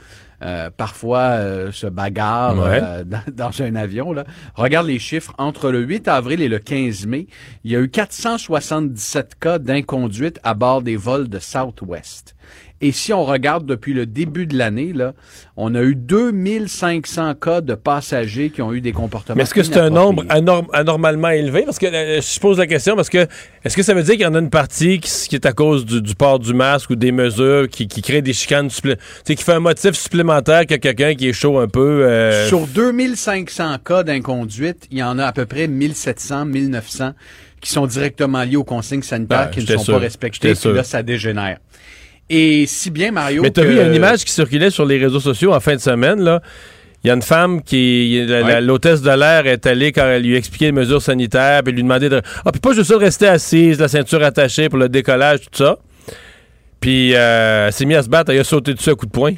euh, parfois euh, se bagarrent Ouais. euh, dans, dans un avion. Là. Regarde les chiffres. Entre le 8 avril et le 15 mai, il y a eu 477 cas d'inconduite à bord des vols de Southwest. Et si on regarde depuis le début de l'année, là, on a eu 2500 cas de passagers qui ont eu des comportements Mais est-ce que c'est un nombre anorm- anormalement élevé? Parce que euh, je pose la question parce que est-ce que ça veut dire qu'il y en a une partie qui, est à cause du, du port du masque ou des mesures qui, qui crée des chicanes supplémentaires, qui fait un motif supplémentaire que quelqu'un qui est chaud un peu? euh, Sur 2500 cas d'inconduite, il y en a à peu près 1700, 1900 qui sont directement liés aux consignes sanitaires Ben, qui ne sont sûr. pas respectées. Puis là, ça dégénère. Et si bien, Mario... Mais t'as que- vu, il y a une image qui circulait sur les réseaux sociaux en fin de semaine, là. Il y a une femme qui, Ouais. l'hôtesse de l'air est allée quand elle lui expliquait les mesures sanitaires, puis lui demandait de, ah, puis pas juste ça de rester assise, la ceinture attachée pour le décollage, tout ça. Puis, euh, elle s'est mise à se battre, elle a sauté dessus à coup de poing.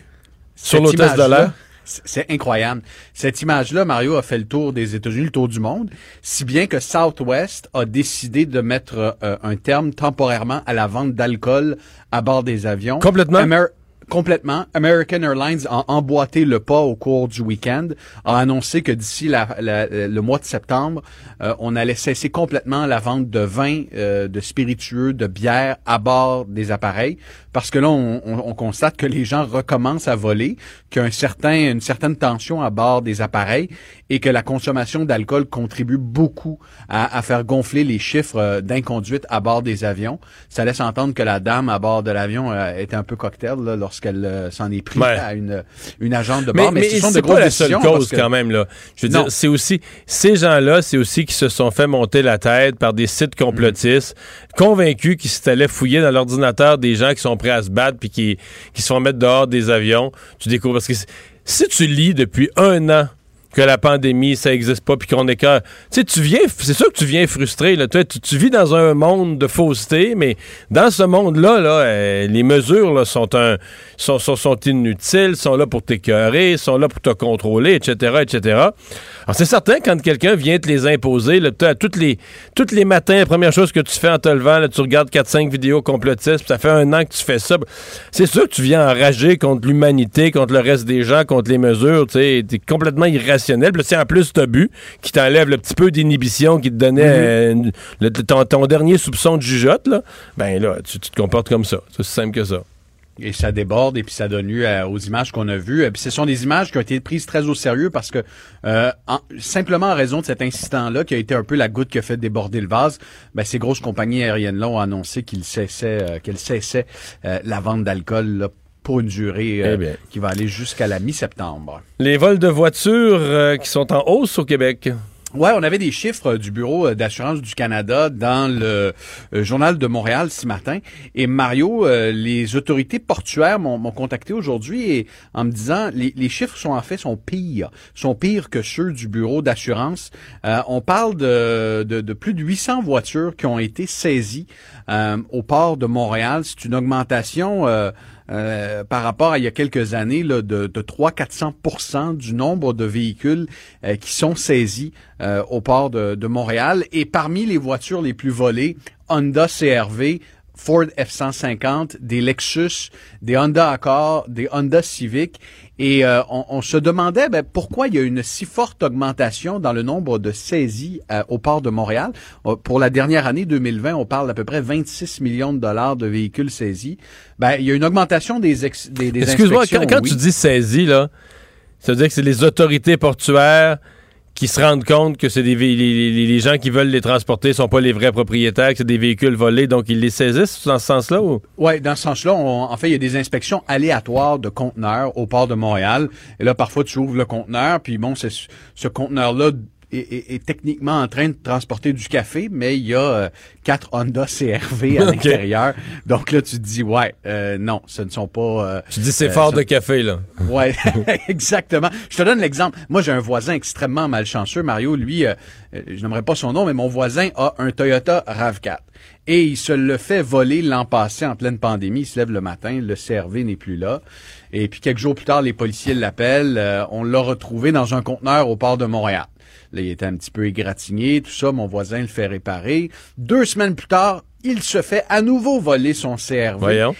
Sur l'hôtesse de l'air. C'est- incroyable. Cette image-là, Mario a fait le tour des États-Unis, le tour du monde, si bien que Southwest a décidé de mettre euh, un terme temporairement à la vente d'alcool à bord des avions. Complètement? Amer- Complètement. American Airlines a emboîté le pas au cours du week-end, a annoncé que d'ici la- la- le mois de septembre, euh, on allait cesser complètement la vente de vin, euh, de spiritueux, de bière à bord des appareils, parce que là, on, on- on constate que les gens recommencent à voler, qu'il y a un certain, une certaine tension à bord des appareils et que la consommation d'alcool contribue beaucoup à, à faire gonfler les chiffres euh, d'inconduite à bord des avions. Ça laisse entendre que la dame à bord de l'avion euh, était un peu cocktail là, lorsqu'elle euh, s'en est pris Ouais. à une, une agente de bord. Mais, mais ce sont de grosses pas la seule décisions cause parce que- quand même là. Je veux Non. dire, c'est aussi ces gens-là, c'est aussi qui se sont fait monter la tête par des sites complotistes, convaincus qu'ils s'allaient fouiller dans l'ordinateur des gens qui sont à se battre puis qui, qui se font mettre dehors des avions. Tu découvres parce que si tu lis depuis un an que la pandémie, ça existe pas, puis qu'on est que... Tu sais, tu viens... C'est sûr que tu viens frustré, là. Tu, tu vis dans un monde de fausseté, mais dans ce monde-là, là, euh, les mesures, là, sont un... Sont, sont, inutiles, sont là pour t'écœurer, sont là pour te contrôler, etc., etc. Alors, c'est certain, quand quelqu'un vient te les imposer, là, toutes les, toutes les matins, la première chose que tu fais en te levant, là, tu regardes 4-5 vidéos complotistes, puis ça fait un an que tu fais ça. C'est sûr que tu viens enrager contre l'humanité, contre le reste des gens, contre les mesures, tu sais, t'es complètement irrationnel. Puis là, en plus t'as bu, qui t'enlève le petit peu d'inhibition qui te donnait euh, une- le- ton, ton dernier soupçon de jugeote, là, ben là, tu, tu te comportes comme ça. C'est aussi simple que ça. Et ça déborde et puis ça donne lieu à- aux images qu'on a vues. Et puis ce sont des images qui ont été prises très au sérieux parce que euh, en- simplement en raison de cet incident-là qui a été un peu la goutte qui a fait déborder le vase, ben, ces grosses compagnies aériennes-là ont annoncé qu'ils cessaient, euh, qu'elles cessaient euh, la vente d'alcool pour une durée euh, Eh qui va aller jusqu'à la mi-septembre. Les vols de voitures euh, qui sont en hausse au Québec. Ouais, on avait des chiffres euh, du Bureau euh, d'assurance du Canada dans le euh, journal de Montréal ce matin. Et Mario, euh, les autorités portuaires m'ont m'ont contacté aujourd'hui et en me disant les, les chiffres sont en fait sont pires, sont pires que ceux du Bureau d'assurance. Euh, on parle de, de, de plus de 800 voitures qui ont été saisies euh, au port de Montréal. C'est une augmentation. Euh, par rapport à il y a quelques années de, de 300-400 du nombre de véhicules euh, qui sont saisis euh, au port de, de Montréal. Et parmi les voitures les plus volées, Honda CRV, Ford F-150, des Lexus, des Honda Accord, des Honda Civic. Et euh, on, on se demandait ben, pourquoi il y a une si forte augmentation dans le nombre de saisies euh, au port de Montréal. Euh, pour la dernière année 2020, on parle d'à peu près 26 millions de dollars de véhicules saisis. Ben, il y a une augmentation des, ex- des, des Excuse-moi, quand, quand oui. tu dis saisi, là, ça veut dire que c'est les autorités portuaires qui se rendent compte que c'est des les, les- les gens qui veulent les transporter sont pas les vrais propriétaires, que c'est des véhicules volés, donc ils les saisissent dans ce sens-là ou? Oui, dans ce sens-là, en fait, il y a des inspections aléatoires de conteneurs au port de Montréal. Et là, parfois, tu ouvres le conteneur, puis bon, c'est ce- ce conteneur-là est, est- est techniquement en train de transporter du café, mais il y a euh, quatre Honda CRV à l'intérieur. Donc là, tu te dis, ouais, euh, non, ce ne sont pas... euh, Tu dis c'est euh, fort ce- de café, là. Ouais, exactement. Je te donne l'exemple. Moi, j'ai un voisin extrêmement malchanceux, Mario. Lui, euh, je n'aimerais pas son nom, mais mon voisin a un Toyota RAV4. Et il se le fait voler l'an passé en pleine pandémie. Il se lève le matin, le CRV n'est plus là. Et puis quelques jours plus tard, les policiers l'appellent. Euh, on l'a retrouvé dans un conteneur au port de Montréal. Là, il était un petit peu égratigné, tout ça. Mon voisin le fait réparer. Deux semaines plus tard, il se fait à nouveau voler son CRV. Voyons.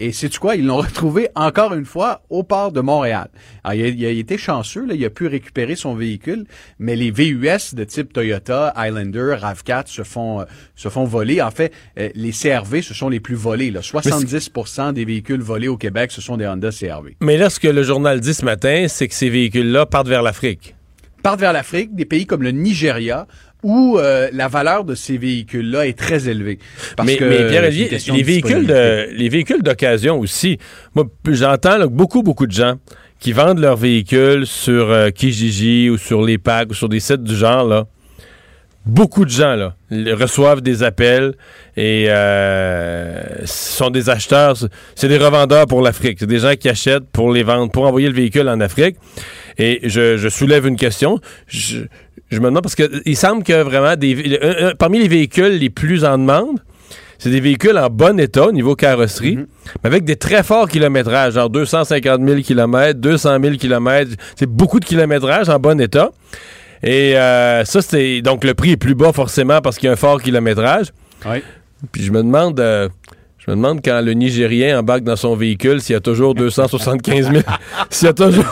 Et sais-tu quoi? Ils l'ont retrouvé encore une fois au port de Montréal. Alors, il, a, il a été chanceux, là, il a pu récupérer son véhicule, mais les VUS de type Toyota, Highlander, RAV4 se font, euh, se font voler. En fait, euh, les CRV, ce sont les plus volés. Là. 70% des véhicules volés au Québec, ce sont des Honda CRV. Mais là, ce que le journal dit ce matin, c'est que ces véhicules-là partent vers l'Afrique. Partent vers l'Afrique, des pays comme le Nigeria, où euh, la valeur de ces véhicules-là est très élevée. Parce mais, que mais Pierre Olivier, les véhicules de, les véhicules d'occasion aussi. Moi, j'entends là, beaucoup, beaucoup de gens qui vendent leurs véhicules sur euh, Kijiji ou sur les packs ou sur des sites du genre là. Beaucoup de gens là reçoivent des appels et euh, sont des acheteurs. C'est des revendeurs pour l'Afrique. C'est des gens qui achètent pour les vendre, pour envoyer le véhicule en Afrique. Et je, je soulève une question. Je, je me demande parce que il semble que vraiment des, parmi les véhicules les plus en demande, c'est des véhicules en bon état au niveau carrosserie, Mhm. mais avec des très forts kilométrages, genre 250 000 km, 200 000 km. C'est beaucoup de kilométrage en bon état. Et euh, ça, c'est donc le prix est plus bas forcément parce qu'il y a un fort kilométrage. Oui. Puis je me demande, euh, je me demande quand le Nigérien embarque dans son véhicule s'il y a toujours 275 000, s'il y a toujours.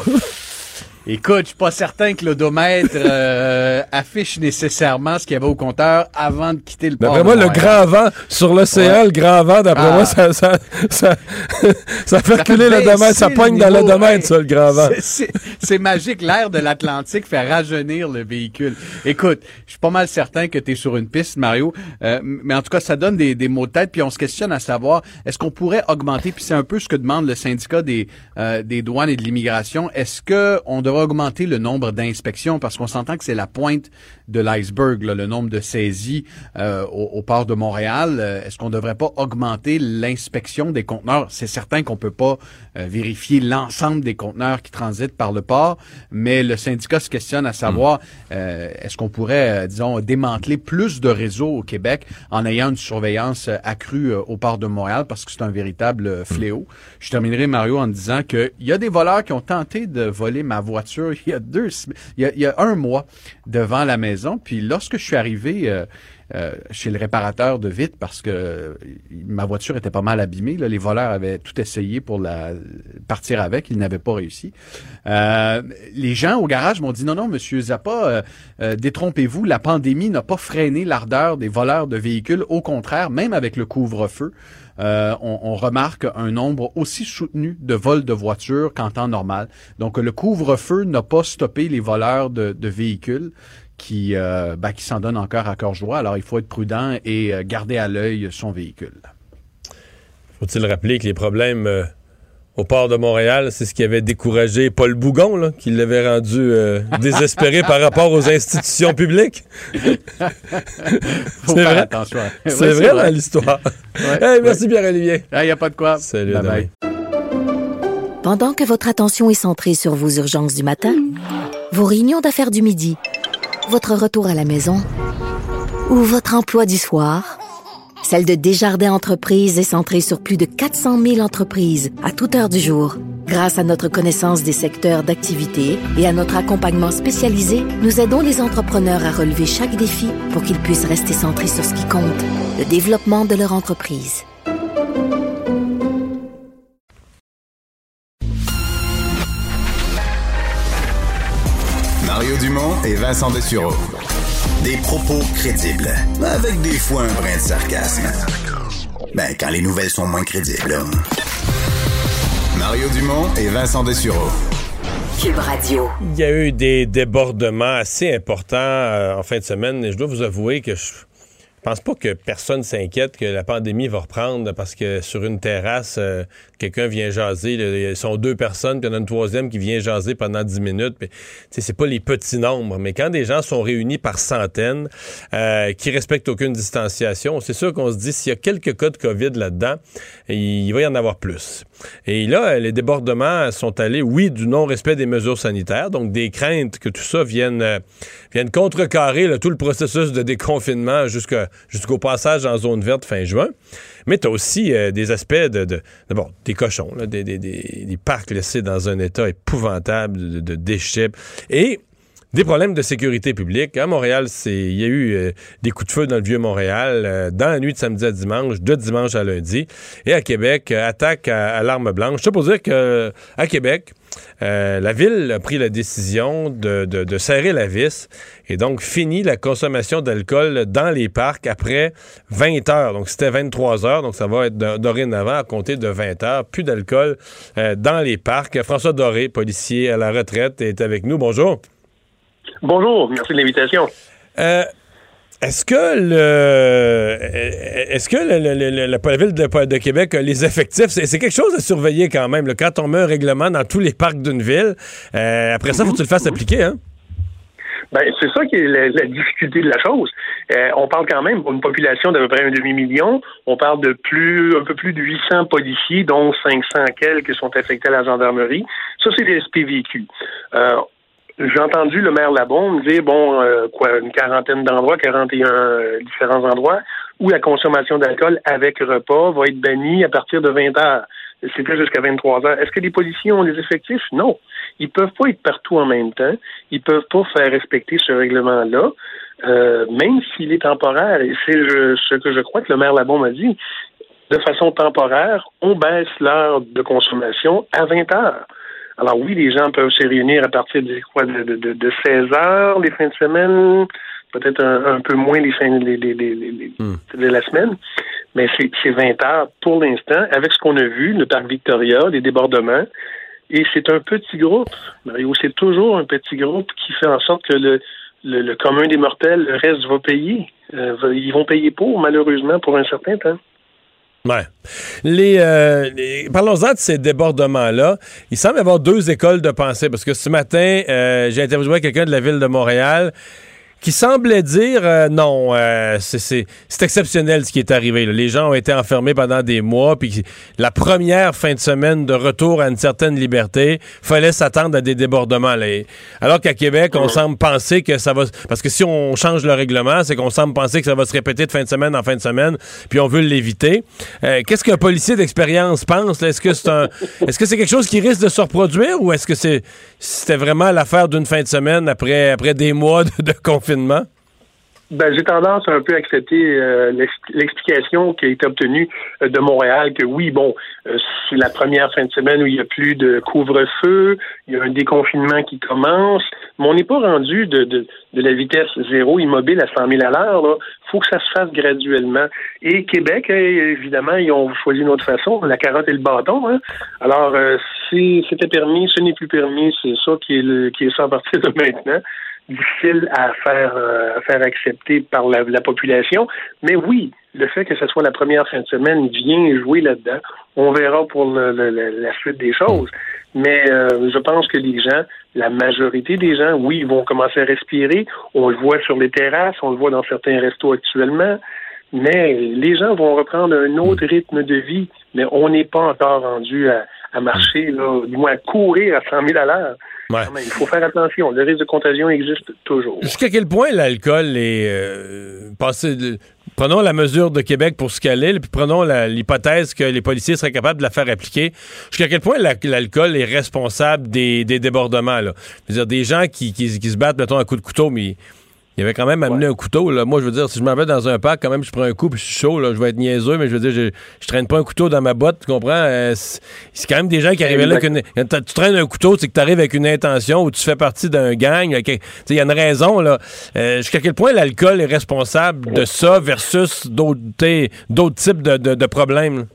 Écoute, je suis pas certain que l'odomètre euh, affiche nécessairement ce qu'il y avait au compteur avant de quitter le port. D'après moi, le grand vent sur l'océan, Ouais. le grand vent, d'après Ah. moi, ça, ça, ça, ça fait Ça reculer fait le domaine, ça pogne dans domaine, hey. ça, le grand vent. C'est magique. L'air de l'Atlantique fait rajeunir le véhicule. Écoute, je suis pas mal certain que tu es sur une piste, Mario. euh, mais en tout cas, ça donne des, des mots de tête. Puis on se questionne à savoir, est-ce qu'on pourrait augmenter, puis c'est un peu ce que demande le syndicat des, euh, des douanes et de l'immigration, est-ce que on devrait augmenter le nombre d'inspections? Parce qu'on s'entend que c'est la pointe de l'iceberg, le nombre de saisies euh, au, au port de Montréal. Euh, Est-ce qu'on devrait pas augmenter l'inspection des conteneurs? C'est certain qu'on peut pas euh, vérifier l'ensemble des conteneurs qui transitent par le port, mais le syndicat se questionne à savoir euh, est-ce qu'on pourrait, euh, disons, démanteler plus de réseaux au Québec en ayant une surveillance euh, accrue au port de Montréal parce que c'est un véritable euh, fléau? Je terminerai, Mario, en disant qu'il y a des voleurs qui ont tenté de voler ma voiture il y a deux, il y a, un mois devant la maison. Puis lorsque je suis arrivé euh, euh, chez le réparateur de vitres parce que euh, ma voiture était pas mal abîmée. Les voleurs avaient tout essayé pour la partir avec. Ils n'avaient pas réussi. Les gens au garage m'ont dit non, non, monsieur Zappa, détrompez-vous, la pandémie n'a pas freiné l'ardeur des voleurs de véhicules. Au contraire, même avec le couvre-feu, on, on remarque un nombre aussi soutenu de vols de voitures qu'en temps normal. Donc, le couvre-feu n'a pas stoppé les voleurs de, de véhicules qui, euh, ben, qui s'en donnent encore à cœur joie. Alors, il faut être prudent et euh, garder à l'œil son véhicule. Faut-il rappeler que les problèmes euh, au port de Montréal, c'est ce qui avait découragé Paul Bougon, là, qui l'avait rendu euh, désespéré par rapport aux institutions publiques? C'est vrai? C'est vrai dans l'histoire. Ouais, Hey, merci ouais. Pierre-Olivier. Il n'y a pas de quoi. Salut, bye. Pendant que votre attention est centrée sur vos urgences du matin, vos réunions d'affaires du midi, votre retour à la maison ou votre emploi du soir, celle de Desjardins Entreprises est centrée sur plus de 400 000 entreprises à toute heure du jour. Grâce à notre connaissance des secteurs d'activité et à notre accompagnement spécialisé, nous aidons les entrepreneurs à relever chaque défi pour qu'ils puissent rester centrés sur ce qui compte, le développement de leur entreprise. Mario Dumont et Vincent Dessureau. Des propos crédibles, avec des fois un brin de sarcasme. Ben, quand les nouvelles sont moins crédibles, là. Mario Dumont et Vincent Dessureau. Cube Radio. Il y a eu des débordements assez importants euh, en fin de semaine et je dois vous avouer que je pense pas que personne s'inquiète que la pandémie va reprendre parce que sur une terrasse, euh, quelqu'un vient jaser. Ils sont deux personnes, puis il y en a une troisième qui vient jaser pendant dix minutes. C'est pas les petits nombres, mais quand des gens sont réunis par centaines, euh, qui respectent aucune distanciation, c'est sûr qu'on se dit s'il y a quelques cas de COVID là-dedans, il va y en avoir plus. Et là, les débordements sont allés, oui, du non-respect des mesures sanitaires, donc des craintes que tout ça vienne, euh, contrecarrer tout le processus de déconfinement jusqu'au passage en zone verte fin juin. Mais tu as aussi euh, des aspects de, bon, des cochons, des- des parcs laissés dans un état épouvantable de, de déchets. Et des problèmes de sécurité publique. À Montréal, il y a eu euh, des coups de feu dans le vieux Montréal euh, dans la nuit de samedi à dimanche, de dimanche à lundi. Et à Québec, euh, attaque à, l'arme blanche. Je pour dire que à Québec, la ville a pris la décision de, de, serrer la vis et donc fini la consommation d'alcool dans les parcs après 20 heures. Donc c'était 23 heures, donc ça va être dorénavant à compter de 20 heures. Plus d'alcool dans les parcs. François Doré, policier à la retraite, est avec nous. Bonjour. Bonjour, merci de l'invitation. Euh, est-ce que le est-ce que la ville de, Québec a les effectifs? C'est quelque chose à surveiller quand même. quand on met un règlement dans tous les parcs d'une ville, euh, après ça, faut que tu le fasses appliquer, hein? Ben, c'est ça qui est la, difficulté de la chose. Euh, on parle quand même d'une population d'à peu près un demi-million. On parle de plus, un peu plus de 800 policiers, dont 500 quelques sont affectés à la gendarmerie. Ça, c'est des SPVQ. Euh, j'ai entendu le maire Labombe dire, bon, euh, quoi, une quarantaine d'endroits, 41 euh, différents endroits, où la consommation d'alcool avec repas va être bannie à partir de 20 heures. C'était jusqu'à 23 heures. Est-ce que les policiers ont les effectifs? Non. Ils peuvent pas être partout en même temps. Ils peuvent pas faire respecter ce règlement-là, euh, même s'il est temporaire. Et c'est ce que je crois que le maire Labombe a dit. De façon temporaire, on baisse l'heure de consommation à 20 heures. Alors oui, les gens peuvent se réunir à partir de, quoi, de, de, de 16 heures les fins de semaine, peut-être un, peu moins les fins les, les, les, hmm. de la semaine, mais c'est 20 heures pour l'instant, avec ce qu'on a vu, le parc Victoria, les débordements, et c'est un petit groupe, Mario, c'est toujours un petit groupe qui fait en sorte que le, le, commun des mortels, le reste va payer. Euh, ils vont payer pour, malheureusement, pour un certain temps. Euh, Parlons-en de ces débordements-là. Il semble y avoir deux écoles de pensée parce que ce matin, euh, j'ai interviewé quelqu'un de la ville de Montréal qui semblait dire euh, non, euh, c'est exceptionnel ce qui est arrivé. Les gens ont été enfermés pendant des mois, puis la première fin de semaine de retour à une certaine liberté, fallait s'attendre à des débordements. Alors qu'à Québec, on semble penser que ça va... Parce que si on change le règlement, c'est qu'on semble penser que ça va se répéter de fin de semaine en fin de semaine, puis on veut l'éviter. Euh, qu'est-ce qu'un policier d'expérience pense? Est-ce que c'est un... Est-ce que c'est quelque chose qui risque de se reproduire ou est-ce que c'est c'était vraiment l'affaire d'une fin de semaine après, après des mois de, de confinement? Ben, j'ai tendance à un peu accepter euh, l'explication qui a été obtenue euh, de Montréal que oui, bon, euh, c'est la première fin de semaine où il n'y a plus de couvre-feu, il y a un déconfinement qui commence, mais on n'est pas rendu de, de, la vitesse zéro immobile à 100 000 à l'heure. Il faut que ça se fasse graduellement. Et Québec, évidemment, ils ont choisi une autre façon, la carotte et le bâton. Hein. Alors, si c'était permis, ce n'est plus permis, c'est ça qui est, le, qui est ça à partir de maintenant difficile à faire, euh, à faire accepter par la, population. Mais oui, le fait que ce soit la première fin de semaine vient jouer là-dedans. On verra pour la suite des choses. Mais euh, je pense que les gens, la majorité des gens, oui, vont commencer à respirer. On le voit sur les terrasses, on le voit dans certains restos actuellement. Mais les gens vont reprendre un autre rythme de vie. Mais on n'est pas encore rendu à, à marcher, là, du moins à courir à 100 000 à l'heure. Il faut faire attention. Le risque de contagion existe toujours. Jusqu'à quel point l'alcool est euh, passé Prenons la mesure de Québec pour ce qu'elle est, puis prenons l'hypothèse que les policiers seraient capables de la faire appliquer. Jusqu'à quel point l'alcool est responsable des, débordements? Là? Dire, des gens qui, qui, se battent, mettons, un coup de couteau, mais il avait quand même amené un couteau. Là. Moi, je veux dire, si je m'en vais dans un parc, quand même, je prends un coup puis je suis chaud, là, je vais être niaiseux, mais je veux dire, je, je traîne pas un couteau dans ma botte, tu comprends? Euh, c'est quand même des gens qui arrivent là. Qu'une, tu traînes un couteau, c'est que tu arrives avec une intention ou tu fais partie d'un gang. Il y a une raison. là. Euh, jusqu'à quel point l'alcool est responsable de ça versus d'autres, d'autres types de, de, problèmes?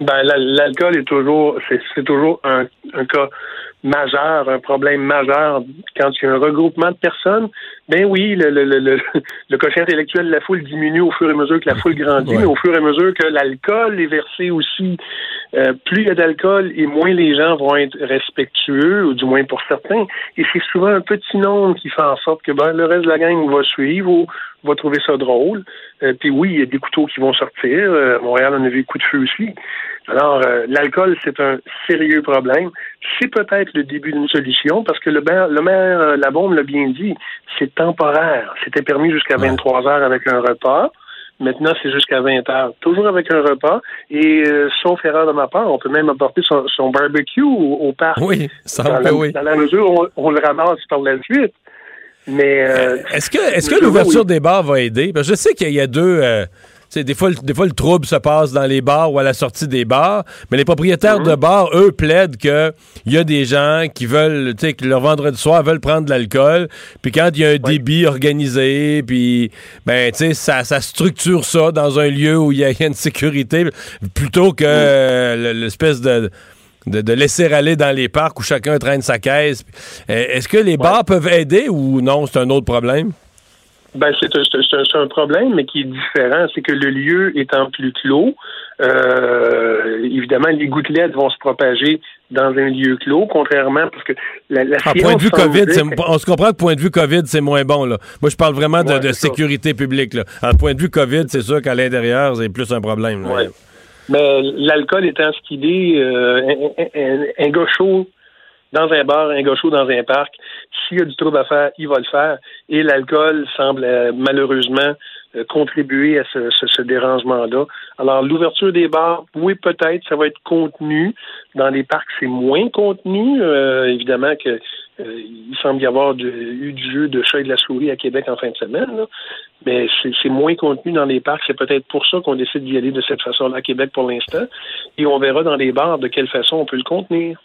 Ben, l'alcool est toujours, c'est, toujours un, un cas majeur, un problème majeur quand il y a un regroupement de personnes, ben oui, le, le, le, le intellectuel de la foule diminue au fur et à mesure que la foule grandit, mais au fur et à mesure que l'alcool est versé aussi. Euh, plus il y a d'alcool et moins les gens vont être respectueux, ou du moins pour certains. Et c'est souvent un petit nombre qui fait en sorte que ben, le reste de la gang va suivre ou va trouver ça drôle. Euh, puis oui, il y a des couteaux qui vont sortir. Euh, Montréal en a vu coup de feu aussi. Alors, euh, l'alcool, c'est un sérieux problème. C'est peut-être le début d'une solution parce que le maire, le maire euh, la bien dit, c'est temporaire. C'était permis jusqu'à 23 heures avec un repas. Maintenant, c'est jusqu'à 20 heures, toujours avec un repas. Et euh, sauf erreur de ma part, on peut même apporter son, barbecue au, parc. Oui, ça dans, la, oui. dans la mesure où on, le ramasse par la suite. Mais euh, est-ce que est-ce que l'ouverture des bars va aider? Parce que je sais qu'il y a deux. euh, des fois, le- des fois, le trouble se passe dans les bars ou à la sortie des bars, mais les propriétaires de bars, eux, plaident que il y a des gens qui veulent, tu sais, que leur vendredi soir veulent prendre de l'alcool, puis quand il y a un débit organisé, puis ben, tu sais, ça, ça structure ça dans un lieu où il y a il y a une sécurité, plutôt que euh, le- l'espèce de de, de laisser aller dans les parcs où chacun traîne sa caisse. Euh, Est-ce que les bars peuvent aider ou non, c'est un autre problème? Ben, c'est un, problème, mais qui est différent. C'est que le lieu étant plus clos, euh, évidemment, les gouttelettes vont se propager dans un lieu clos, contrairement parce que la, la science point de vue COVID, on se comprend que point de vue COVID, c'est moins bon. Là. Moi, je parle vraiment de, Ouais, de c'est ça. sécurité publique. Là. En point de vue COVID, c'est sûr qu'à l'intérieur, c'est plus un problème. là. Ouais. Mais l'alcool étant ce qu'il est, euh, un, un- un- un gars chaud dans un bar, un chaud dans un parc, s'il y a du trouble à faire, il va le faire. Et l'alcool semble euh, malheureusement euh, contribuer à ce, ce- ce dérangement-là. Alors, l'ouverture des bars, oui, peut-être, ça va être contenu. Dans les parcs, c'est moins contenu. Euh, évidemment que euh, il semble y avoir eu du jeu de chat et de la souris à Québec en fin de semaine. là. Mais c'est moins contenu dans les parcs. C'est peut-être pour ça qu'on décide d'y aller de cette façon-là à Québec pour l'instant. Et on verra dans les bars de quelle façon on peut le contenir.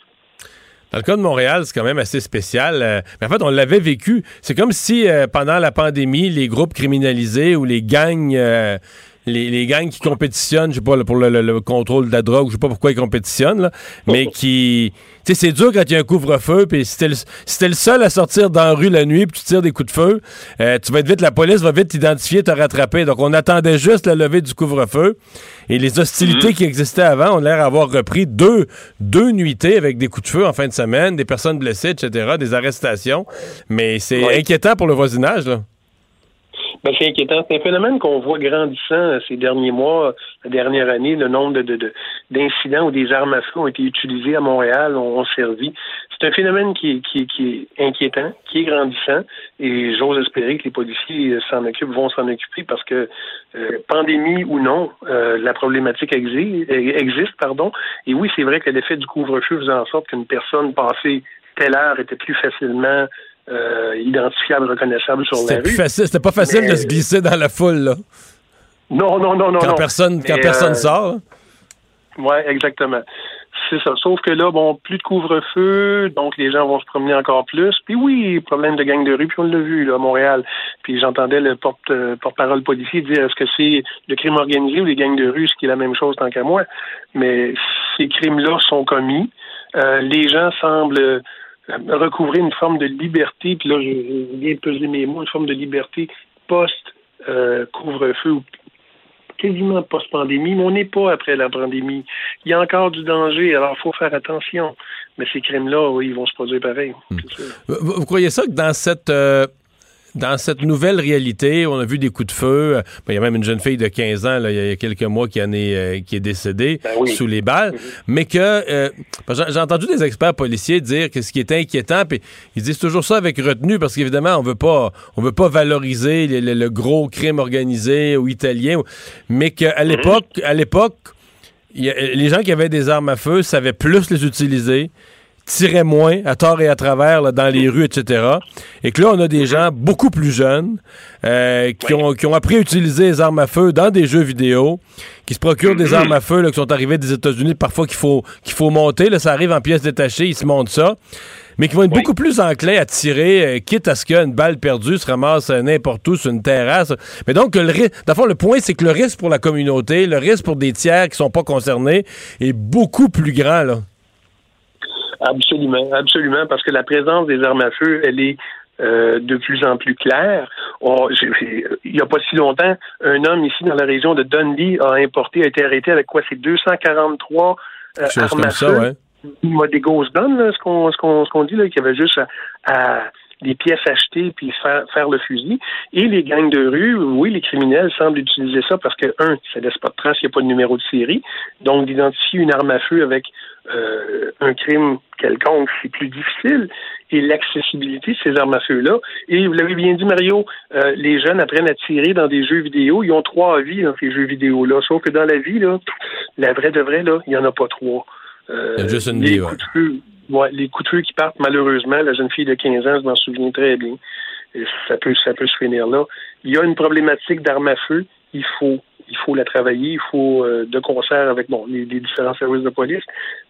Dans le cas de Montréal, c'est quand même assez spécial. Euh, mais en fait, on l'avait vécu. C'est comme si euh, pendant la pandémie, les groupes criminalisés ou les gangs, euh, les, les gangs qui compétitionnent, je sais pas, pour le, le- le contrôle de la drogue, je sais pas pourquoi ils compétitionnent, là, mais qui... Tu sais, c'est dur quand il y a un couvre-feu, puis si t'es le, si le seul à sortir dans la rue la nuit, puis tu tires des coups de feu, euh, tu vas être vite, la police va vite t'identifier, te rattraper. Donc, on attendait juste la levée du couvre-feu. Et les hostilités qui existaient avant ont l'air d'avoir repris deux, deux nuitées avec des coups de feu en fin de semaine, des personnes blessées, etc., des arrestations. Mais c'est inquiétant pour le voisinage, là. Ben, c'est inquiétant. C'est un phénomène qu'on voit grandissant euh, ces derniers mois, la dernière année. Le nombre de, de- de- d'incidents où des armes à feu ont été utilisées à Montréal, ont, servi. C'est un phénomène qui qui, qui est inquiétant, qui est grandissant, et j'ose espérer que les policiers euh, s'en occupent, vont s'en occuper parce que euh, pandémie ou non, euh, la problématique exi- euh, existe, pardon. Et oui, c'est vrai que l'effet du couvre-feu faisait en sorte qu'une personne passée telle heure était plus facilement euh, identifiable, reconnaissable sur la rue. c'était pas facile Mais- de se glisser dans la foule, là. Non, non, non, non. Quand non. personne, quand Mais, personne euh, sort. Oui, exactement. C'est ça. Sauf que là, bon, plus de couvre-feu, donc les gens vont se promener encore plus. Puis oui, problème de gang de rue, puis on l'a vu là, à Montréal. Puis j'entendais le porte, euh, porte-parole policier dire est-ce que c'est le crime organisé ou les gangs de rue, ce qui est la même chose tant qu'à moi? Mais ces crimes-là sont commis. Euh, les gens semblent euh, recouvrir une forme de liberté, puis là, je, viens de peser mes mots, une forme de liberté post-couvre-feu ou quasiment post-pandémie, mais on n'est pas après la pandémie. Il y a encore du danger, alors il faut faire attention. Mais ces crimes-là, oui, ils vont se produire pareil. vous- vous croyez ça que dans cette euh, dans cette nouvelle réalité, on a vu des coups de feu. euh, ben, Il y a même une jeune fille de 15 ans, il y a- il y a quelques mois, qui, en est, euh, qui est décédée Ben oui. sous les balles. Mais que euh, j'ai entendu des experts policiers dire que ce qui est inquiétant, puis ils disent toujours ça avec retenue, parce qu'évidemment, on veut pas on veut pas valoriser le, le- le gros crime organisé ou italien, mais qu'à l'époque, à l'époque, les gens qui avaient des armes à feu savaient plus les utiliser, tiraient moins à tort et à travers là, dans les rues, etc. Et que là, on a des gens beaucoup plus jeunes euh, qui, ont, qui ont appris à utiliser les armes à feu dans des jeux vidéo, qui se procurent des armes à feu là, qui sont arrivées des États-Unis, parfois qu'il faut, qu'il faut monter. Là, ça arrive en pièces détachées, ils se montent ça. Mais qui vont être beaucoup plus enclins à tirer, euh, quitte à ce qu'une balle perdue se ramasse n'importe où sur une terrasse. Mais donc, le fond, le point, c'est que le risque pour la communauté, le risque pour des tiers qui sont pas concernés est beaucoup plus grand. Là. Absolument, absolument, parce que la présence des armes à feu, elle est euh, de plus en plus claire. On- il n'y a pas si longtemps, un homme ici dans la région de Dundee a importé, a été arrêté avec quoi? C'est 243 euh, armes à ça, feu. ouais. Il m'a des grosses guns, là, ce qu'on ce qu'on ce qu'on dit, là, qu'il y avait juste à, à des pièces achetées puis faire, faire le fusil. Et les gangs de rue, oui, les criminels semblent utiliser ça parce que, un, ça laisse pas de trace, il n'y a pas de numéro de série. Donc, d'identifier une arme à feu avec euh, un crime quelconque, c'est plus difficile. Et l'accessibilité de ces armes à feu-là. Et vous l'avez bien dit, Mario, euh, les jeunes apprennent à tirer dans des jeux vidéo. Ils ont trois vies dans ces jeux vidéo-là. Sauf que dans la vie, là, la vraie de vraie, là, il n'y en a pas trois. Euh, Il y a juste une les vie, ouais. coups de feu, ouais, les coups de feu qui partent, malheureusement, la jeune fille de 15 ans, je m'en souviens très bien. et ça peut, ça peut se finir là. Il y a une problématique d'armes à feu. Il faut, il faut la travailler. Il faut, euh, de concert avec bon, les, les, différents services de police,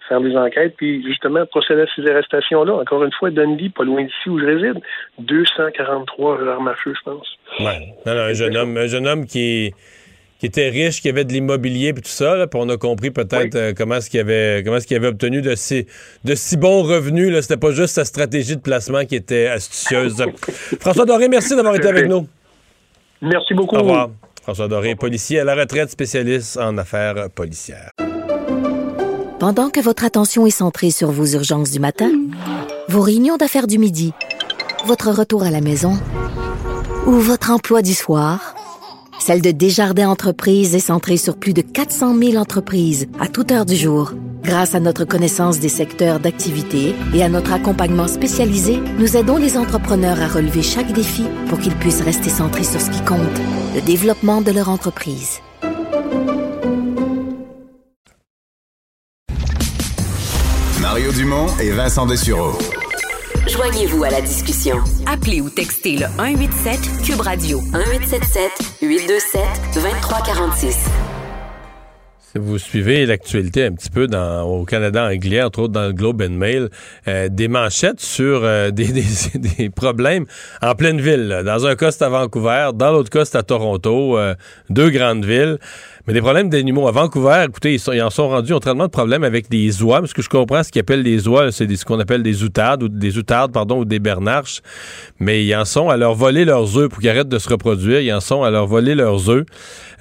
faire des enquêtes, puis justement procéder à ces arrestations-là. Encore une fois, Dundee, pas loin d'ici où je réside, 243 armes à feu, je pense. Ouais. Non, non, un jeune homme, un jeune homme qui qui était riche, qui avait de l'immobilier puis tout ça, là, puis on a compris peut-être euh, comment est-ce qu'il avait comment est-ce qu'il avait obtenu de si de si bons revenus là, c'était pas juste sa stratégie de placement qui était astucieuse. François Doré, merci d'avoir été avec nous. Merci beaucoup. Au revoir. François Doré, policier à la retraite, spécialiste en affaires policières. Pendant que votre attention est centrée sur vos urgences du matin, vos réunions d'affaires du midi, votre retour à la maison ou votre emploi du soir, celle de Desjardins Entreprises est centrée sur plus de 400 000 entreprises à toute heure du jour. Grâce à notre connaissance des secteurs d'activité et à notre accompagnement spécialisé, nous aidons les entrepreneurs à relever chaque défi pour qu'ils puissent rester centrés sur ce qui compte, le développement de leur entreprise. Mario Dumont et Vincent Dessureau. Joignez-vous à la discussion. Appelez ou textez le 187 Cube Radio 1877 827 2346. Si vous suivez l'actualité un petit peu dans, au Canada anglais, entre autres dans le Globe and Mail, euh, des manchettes sur euh, des, des, des, problèmes en pleine ville. Là. Dans un cas, c'est à Vancouver, dans l'autre cas, c'est à Toronto, euh, deux grandes villes. Mais des problèmes d'animaux. À Vancouver, écoutez, ils, sont, en sont rendus, ont tellement de problèmes avec des oies. Parce que je comprends ce qu'ils appellent des oies, c'est ce qu'on appelle des outardes, ou des outardes, pardon, ou des bernarches. Mais ils en sont à leur voler leurs œufs pour qu'ils arrêtent de se reproduire. Ils en sont à leur voler leurs œufs.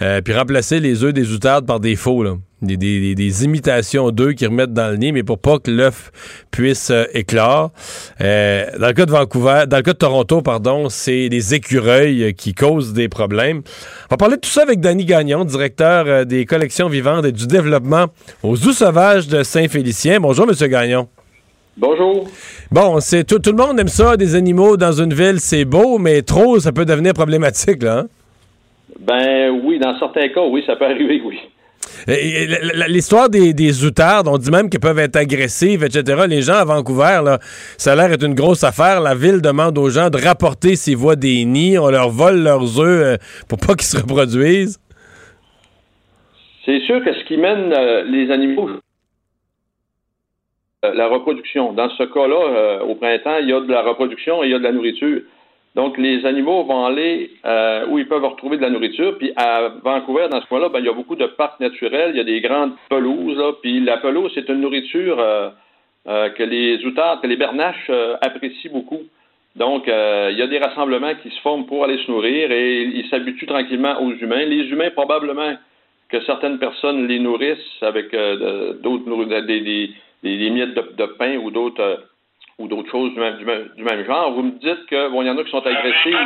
Euh, puis remplacer les œufs des outardes par des faux, là. Des, des, des, imitations d'œufs qu'ils remettent dans le nid, mais pour pas que l'œuf puisse euh, éclore. Euh, dans le cas de Vancouver, dans le cas de Toronto, pardon, c'est des écureuils qui causent des problèmes. On va parler de tout ça avec Danny Gagnon, directeur euh, des collections vivantes et du développement aux zoos sauvages de Saint-Félicien. Bonjour, Monsieur Gagnon. Bonjour. Bon, c'est tout, tout, le monde aime ça, des animaux dans une ville, c'est beau, mais trop, ça peut devenir problématique, là. Hein? Ben oui, dans certains cas, oui, ça peut arriver, oui. L'histoire des, des outardes, on dit même qu'elles peuvent être agressives, etc. Les gens à Vancouver, là, ça a l'air d'être une grosse affaire. La ville demande aux gens de rapporter s'ils voient des nids. On leur vole leurs œufs euh, pour pas qu'ils se reproduisent. C'est sûr que ce qui mène euh, les animaux, euh, la reproduction. Dans ce cas-là, au printemps, il y a de la reproduction et il y a de la nourriture. Donc, les animaux vont aller euh, où ils peuvent retrouver de la nourriture. Puis à Vancouver, dans ce coin-là, ben, il y a beaucoup de parcs naturels, il y a des grandes pelouses. Là, puis la pelouse, c'est une nourriture euh, euh, que les outards, que les bernaches euh, apprécient beaucoup. Donc, euh, il y a des rassemblements qui se forment pour aller se nourrir et ils s'habituent tranquillement aux humains. Les humains, probablement que certaines personnes les nourrissent avec d'autres des, des, des, miettes de pain ou d'autres ou d'autres choses du même, du, même, du même, genre. Vous me dites que bon, il y en a qui sont agressifs.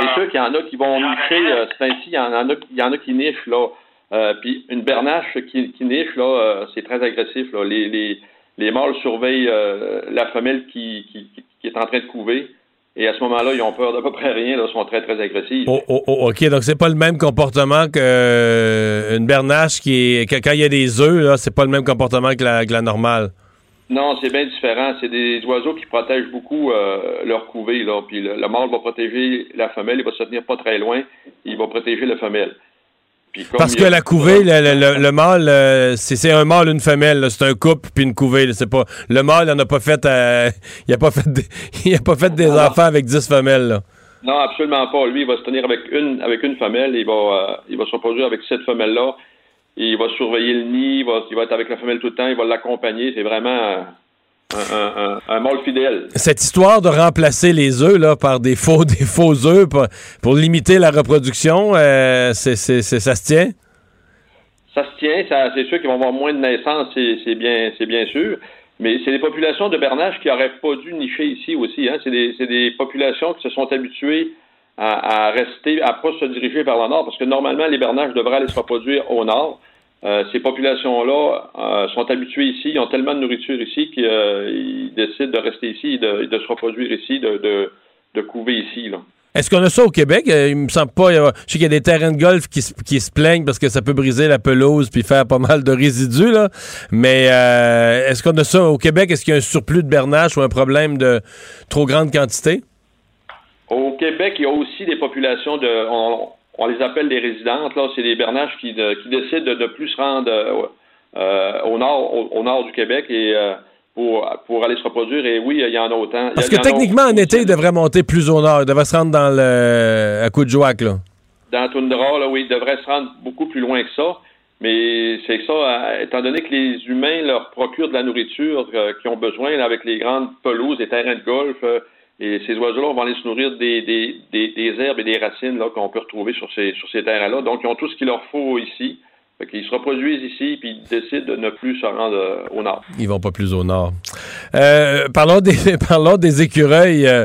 C'est sûr qu'il y en a qui vont nicher. Euh, c'est ainsi, il y en a, il y en a qui nichent là. Euh, puis une bernache qui, qui niche là, euh, c'est très agressif. Là. Les, les, les mâles surveillent euh, la femelle qui, qui, qui, est en train de couver. Et à ce moment-là, ils ont peur d'à peu près rien, là, sont très, très agressifs. Oh, oh, oh, OK, donc c'est pas le même comportement qu'une euh, bernache qui est. quand il y a des œufs, là, c'est pas le même comportement que la, que la normale. Non, c'est bien différent. C'est des oiseaux qui protègent beaucoup euh, leur couvée. Là. Puis le, le, mâle va protéger la femelle, il va se tenir pas très loin, il va protéger la femelle. Parce que la couvée, le, le, le, mâle, euh, c'est un mâle, une femelle. C'est un couple puis une couvée. C'est pas le mâle, il n'a pas fait, euh, il a pas fait, des, il a pas fait des ah, enfants avec dix femelles. Là. Non, absolument pas. Lui, il va se tenir avec une, avec une femelle. Il va, il va se reproduire avec cette femelle là. Il va surveiller le nid. Il va, il va être avec la femelle tout le temps. Il va l'accompagner. C'est vraiment un, un, un, mâle fidèle. Cette histoire de remplacer les œufs là, par des faux, des faux œufs pour, pour limiter la reproduction, euh, c'est, c'est, c'est, ça se tient? Ça se tient. Ça, c'est sûr qu'ils vont avoir moins de naissances, c'est, c'est, bien, c'est bien sûr. Mais c'est des populations de bernaches qui n'auraient pas dû nicher ici aussi. Hein. C'est, des, c'est des populations qui se sont habituées à, rester, à pas se diriger vers le nord, parce que normalement, les bernaches devraient aller se reproduire au nord. Euh, ces populations-là euh, sont habituées ici, ils ont tellement de nourriture ici qu'ils euh, décident de rester ici et de, se reproduire ici, de, couver ici. Est-ce qu'on a ça au Québec? Il me semble pas. Je sais qu'il y a des terrains de golf qui, se plaignent parce que ça peut briser la pelouse puis faire pas mal de résidus. Mais est-ce qu'on a ça au Québec? Est-ce qu'il y a un surplus de bernache ou un problème de trop grande quantité? Au Québec, il y a aussi des populations de. On, on les appelle des résidentes, là. C'est des bernaches qui, de- qui décident de ne plus se rendre euh, euh, au, nord, au, au nord du Québec et. euh, pour, pour aller se reproduire, et oui, il y en a autant. Il Parce que il en techniquement, en été, il devrait monter plus au nord. Il devrait se rendre dans le, à Coudjouac, là. dans la toundra, là, oui, ils devraient se rendre beaucoup plus loin que ça. Mais c'est ça, étant donné que les humains leur procurent de la nourriture euh, qu'ils ont besoin là, avec les grandes pelouses, les terrains de golf, euh, et ces oiseaux-là vont aller se nourrir des, des, des, herbes et des racines qu'on peut retrouver sur ces, sur ces terrains-là. Donc, ils ont tout ce qu'il leur faut ici. Fait qu'ils se reproduisent ici, puis ils décident de ne plus se rendre euh, au nord. Ils vont pas plus au nord. Euh, parlons, des, parlons des écureuils euh,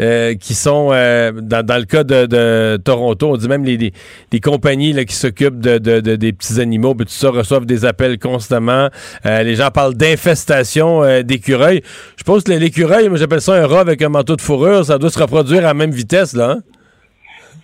euh, qui sont, euh, dans, dans le cas de, de Toronto, on dit même les, les, les compagnies là, qui s'occupent de, de- de- des petits animaux, puis tout ça, reçoivent des appels constamment. Les gens parlent d'infestation d'écureuils. Je pense que l'écureuil, moi j'appelle ça un rat avec un manteau de fourrure, ça doit se reproduire à la même vitesse, là. hein?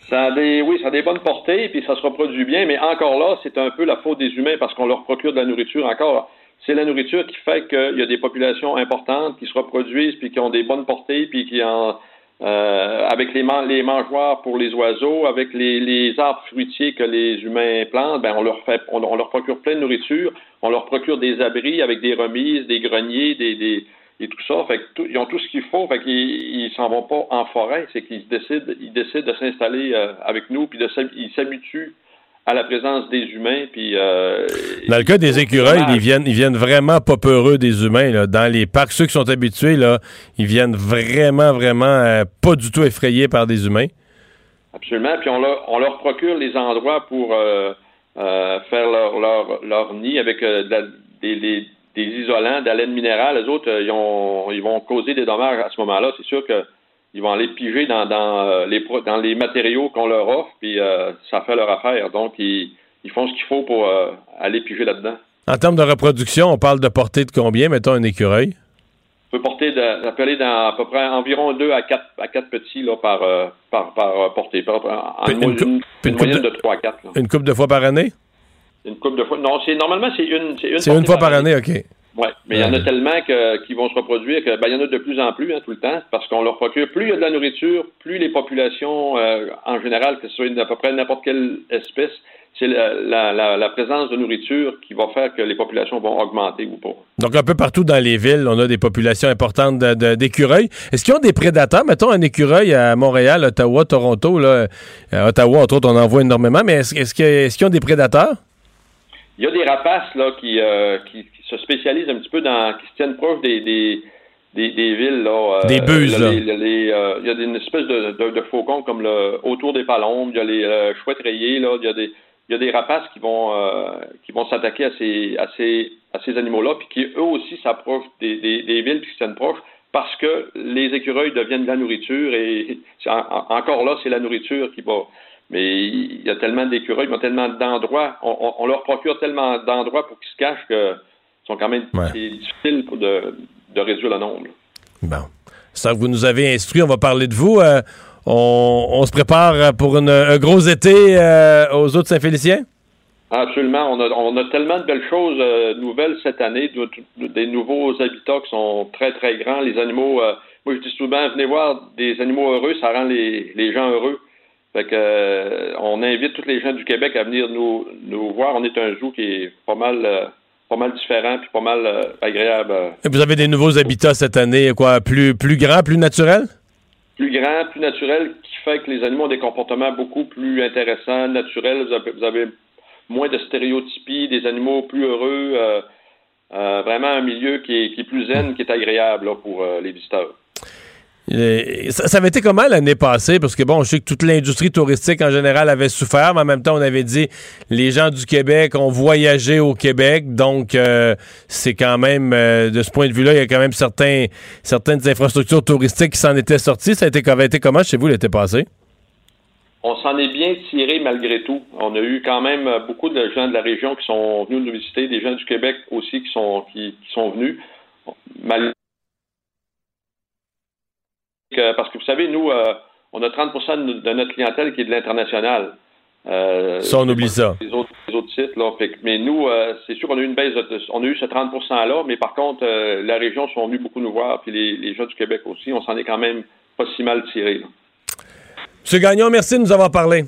Ça a des, oui, ça a des bonnes portées, puis ça se reproduit bien, mais encore là, c'est un peu la faute des humains parce qu'on leur procure de la nourriture. Encore, c'est la nourriture qui fait qu'il y a des populations importantes qui se reproduisent, puis qui ont des bonnes portées, puis qui en, euh, avec les, les mangeoires pour les oiseaux, avec les, les arbres fruitiers que les humains plantent, ben on leur fait, on, on leur procure plein de nourriture, on leur procure des abris avec des remises, des greniers, des, des et tout ça. Fait que tout- ils ont tout ce qu'il faut. Fait qu'ils ils s'en vont pas en forêt. C'est qu'ils décident, ils décident de s'installer euh, avec nous, puis de ils s'habituent à la présence des humains. Puis euh, Dans le cas des écureuils, ils viennent, ils viennent vraiment pas peureux des humains. Là. Dans les parcs, ceux qui sont habitués, là, ils viennent vraiment, vraiment euh, pas du tout effrayés par des humains. Absolument. Puis on leur, on leur procure les endroits pour euh, faire leur, leur, leur nid avec de la- des, des- des isolants, de la laine minérale. Les autres, euh, ils, ont, ils vont causer des dommages à ce moment-là. C'est sûr que ils vont aller piger dans, dans, euh, les, pro- dans les matériaux qu'on leur offre, puis euh, ça fait leur affaire. Donc, ils, ils font ce qu'il faut pour euh, aller piger là-dedans. En termes de reproduction, on parle de portée de combien, mettons, un écureuil? On peut porter de, ça peut aller dans à peu près environ 2 à 4, à quatre petits là, par, euh, par, par portée. Par, en, Une une, une une coupe moyenne de- de 3 à 4. là. Une couple de fois par année? Une coupe de fois. Non, c'est normalement c'est une. C'est une, C'est une portée fois par année, OK. Ouais, mais il y en a tellement que, qui vont se reproduire que ben, il y en a de plus en plus hein, tout le temps parce qu'on leur procure plus il y a de la nourriture, plus les populations euh, en général, que ce soit d'à peu près n'importe quelle espèce, c'est la, la, la, la présence de nourriture qui va faire que les populations vont augmenter ou pas. Donc, un peu partout dans les villes, on a des populations importantes d'écureuils. Est-ce qu'ils ont des prédateurs? Mettons un écureuil à Montréal, Ottawa, Toronto. Là. À Ottawa, entre autres, on en voit énormément, mais est-ce est-ce que- est-ce qu'ils ont des prédateurs? Il y a des rapaces là qui, euh, qui, qui se spécialisent un petit peu dans, qui se tiennent proches des, des, des, des villes là. euh, Des buses, là. les, euh, il y a une espèce de, de, de faucons comme le autour des palombes. Il y a les euh, chouettes rayées là. Il y a des il y a des rapaces qui vont euh, qui vont s'attaquer à ces à ces à ces animaux-là, puis qui eux aussi s'approchent des, des, des villes puis qui se tiennent proches parce que les écureuils deviennent de la nourriture et en- encore là c'est la nourriture qui va mais il y a tellement d'écureuils, il y a tellement d'endroits, on, on- on leur procure tellement d'endroits pour qu'ils se cachent que sont quand même c'est difficile pour de, de réduire le nombre. Bon. Ça, vous nous avez instruit, on va parler de vous. Euh, on, on se prépare pour une- un gros été euh, aux autres Saint-Féliciens? Absolument, on a, on a tellement de belles choses euh, nouvelles cette année, de- de- des nouveaux habitats qui sont très très grands, les animaux. euh, moi je dis souvent, venez voir des animaux heureux, ça rend les, les gens heureux. Fait que euh, on invite tous les gens du Québec à venir nous, nous voir. On est un zoo qui est pas mal euh, pas mal différent puis pas mal euh, agréable. Et Vous avez des nouveaux habitats cette année, quoi, plus, plus grands, plus naturels? plus grand, plus naturel, qui fait que les animaux ont des comportements beaucoup plus intéressants, naturels. Vous avez, vous avez moins de stéréotypies, des animaux plus heureux, vraiment un milieu qui est, qui est plus zen, qui est agréable là, pour les visiteurs. Euh, Ça, ça avait été comment l'année passée? Parce que bon, je sais que toute l'industrie touristique en général avait souffert, mais en même temps, on avait dit les gens du Québec ont voyagé au Québec, donc euh, c'est quand même, euh, de ce point de vue-là, il y a quand même certains, certaines infrastructures touristiques qui s'en étaient sorties. Ça a été, avait été comment chez vous l'été passé? On s'en est bien tiré malgré tout. On a eu quand même beaucoup de gens de la région qui sont venus nous visiter, des gens du Québec aussi qui sont qui, qui sont venus. Que- parce que vous savez, nous, euh, on a 30 de, de notre clientèle qui est de l'international. Euh, Ça, on oublie ça. Les autres, les autres sites, là. Fait mais nous, euh, c'est sûr qu'on a eu une baisse, de- on a eu ce 30% là, mais par contre, euh, la région sont venus beaucoup nous voir, puis les, les gens du Québec aussi. On s'en est quand même pas si mal tiré. Monsieur Gagnon, merci de nous avoir parlé.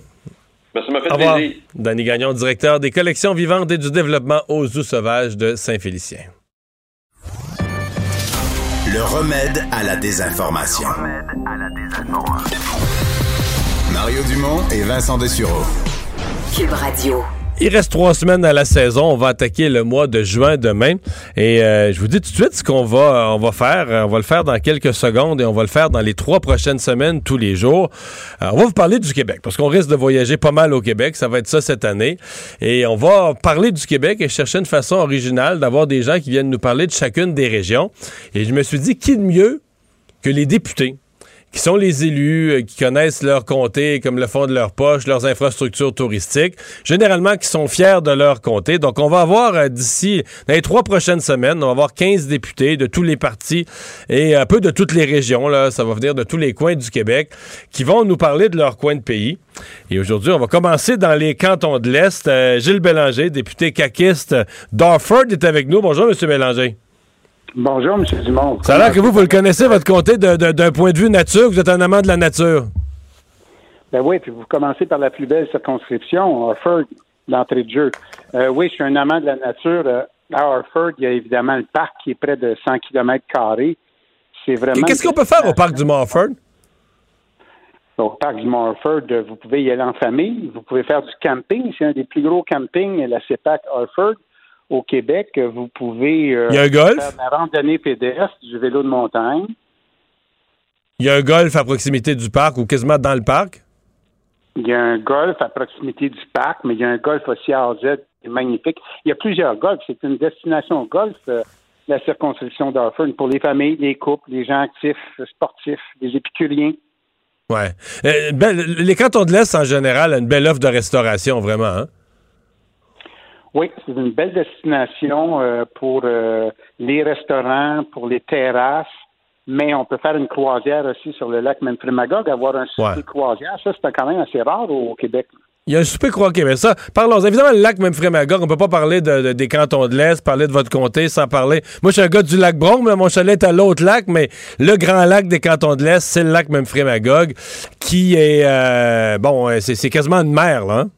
Ben, ça m'a fait Au plaisir. Danny Gagnon, directeur des collections vivantes et du développement aux zoos sauvages de Saint-Félicien. Le remède à la désinformation. Mario Dumont et Vincent Dessureau. Cube Radio. Il reste trois semaines à la saison. On va attaquer le mois de juin demain. Et euh, je vous dis tout de suite ce qu'on va, on va faire. On va le faire dans quelques secondes et on va le faire dans les trois prochaines semaines, tous les jours. Alors, on va vous parler du Québec parce qu'on risque de voyager pas mal au Québec. Ça va être ça cette année. Et on va parler du Québec et chercher une façon originale d'avoir des gens qui viennent nous parler de chacune des régions. Et je me suis dit, qui de mieux que les députés? Qui sont les élus, euh, qui connaissent leur comté comme le fond de leur poche, leurs infrastructures touristiques, généralement qui sont fiers de leur comté. Donc, on va avoir euh, d'ici, dans les trois prochaines semaines, on va avoir 15 députés de tous les partis et un peu de toutes les régions, là, ça va venir de tous les coins du Québec, qui vont nous parler de leur coin de pays. Et aujourd'hui, on va commencer dans les cantons de l'Est. Euh, Gilles Bélanger, député caquiste d'Orford, est avec nous. Bonjour, Monsieur Bélanger. Bonjour, M. Dumont. Ça a l'air que vous, vous le connaissez, votre comté, d'un point de vue nature. Vous êtes un amant de la nature. Ben oui, puis vous commencez par la plus belle circonscription, Harford, l'entrée de jeu. Euh, oui, je suis un amant de la nature. Euh, à Harford, il y a évidemment le parc qui est près de 100 km C'est vraiment. Qu'est-ce qu'on peut faire au parc du Morford? Au parc du Morford, euh, vous pouvez y aller en famille. Vous pouvez faire du camping. C'est un des plus gros campings, la CEPAC Harford, au Québec. Vous pouvez. euh, Il y a un golf? Faire la randonnée pédestre, du vélo de montagne. Il y a un golf à proximité du parc ou quasiment dans le parc? Il y a un golf à proximité du parc, mais il y a un golf aussi à RZ qui est magnifique. Il y a plusieurs golfs. C'est une destination golf, euh, la circonscription d'Harford, pour les familles, les couples, les gens actifs, sportifs, les épicuriens. Ouais. Euh, ben, les cantons de l'Est, en général, ont une belle offre de restauration, vraiment. hein? Oui, c'est une belle destination euh, pour euh, les restaurants, pour les terrasses, mais on peut faire une croisière aussi sur le lac Memphremagog, avoir un souper Ouais. croisière. Ça, c'est quand même assez rare au Québec. Il y a un super croix Québec. Ça, parlons. Évidemment, le lac Memphremagog, on peut pas parler de, de- des cantons de l'Est, parler de votre comté sans parler. Moi, je suis un gars du lac Brome, là, mon chalet est à l'autre lac, mais le grand lac des cantons de l'Est, c'est le lac Memphremagog, qui est, euh, bon, c'est c'est quasiment une mer, là. hein?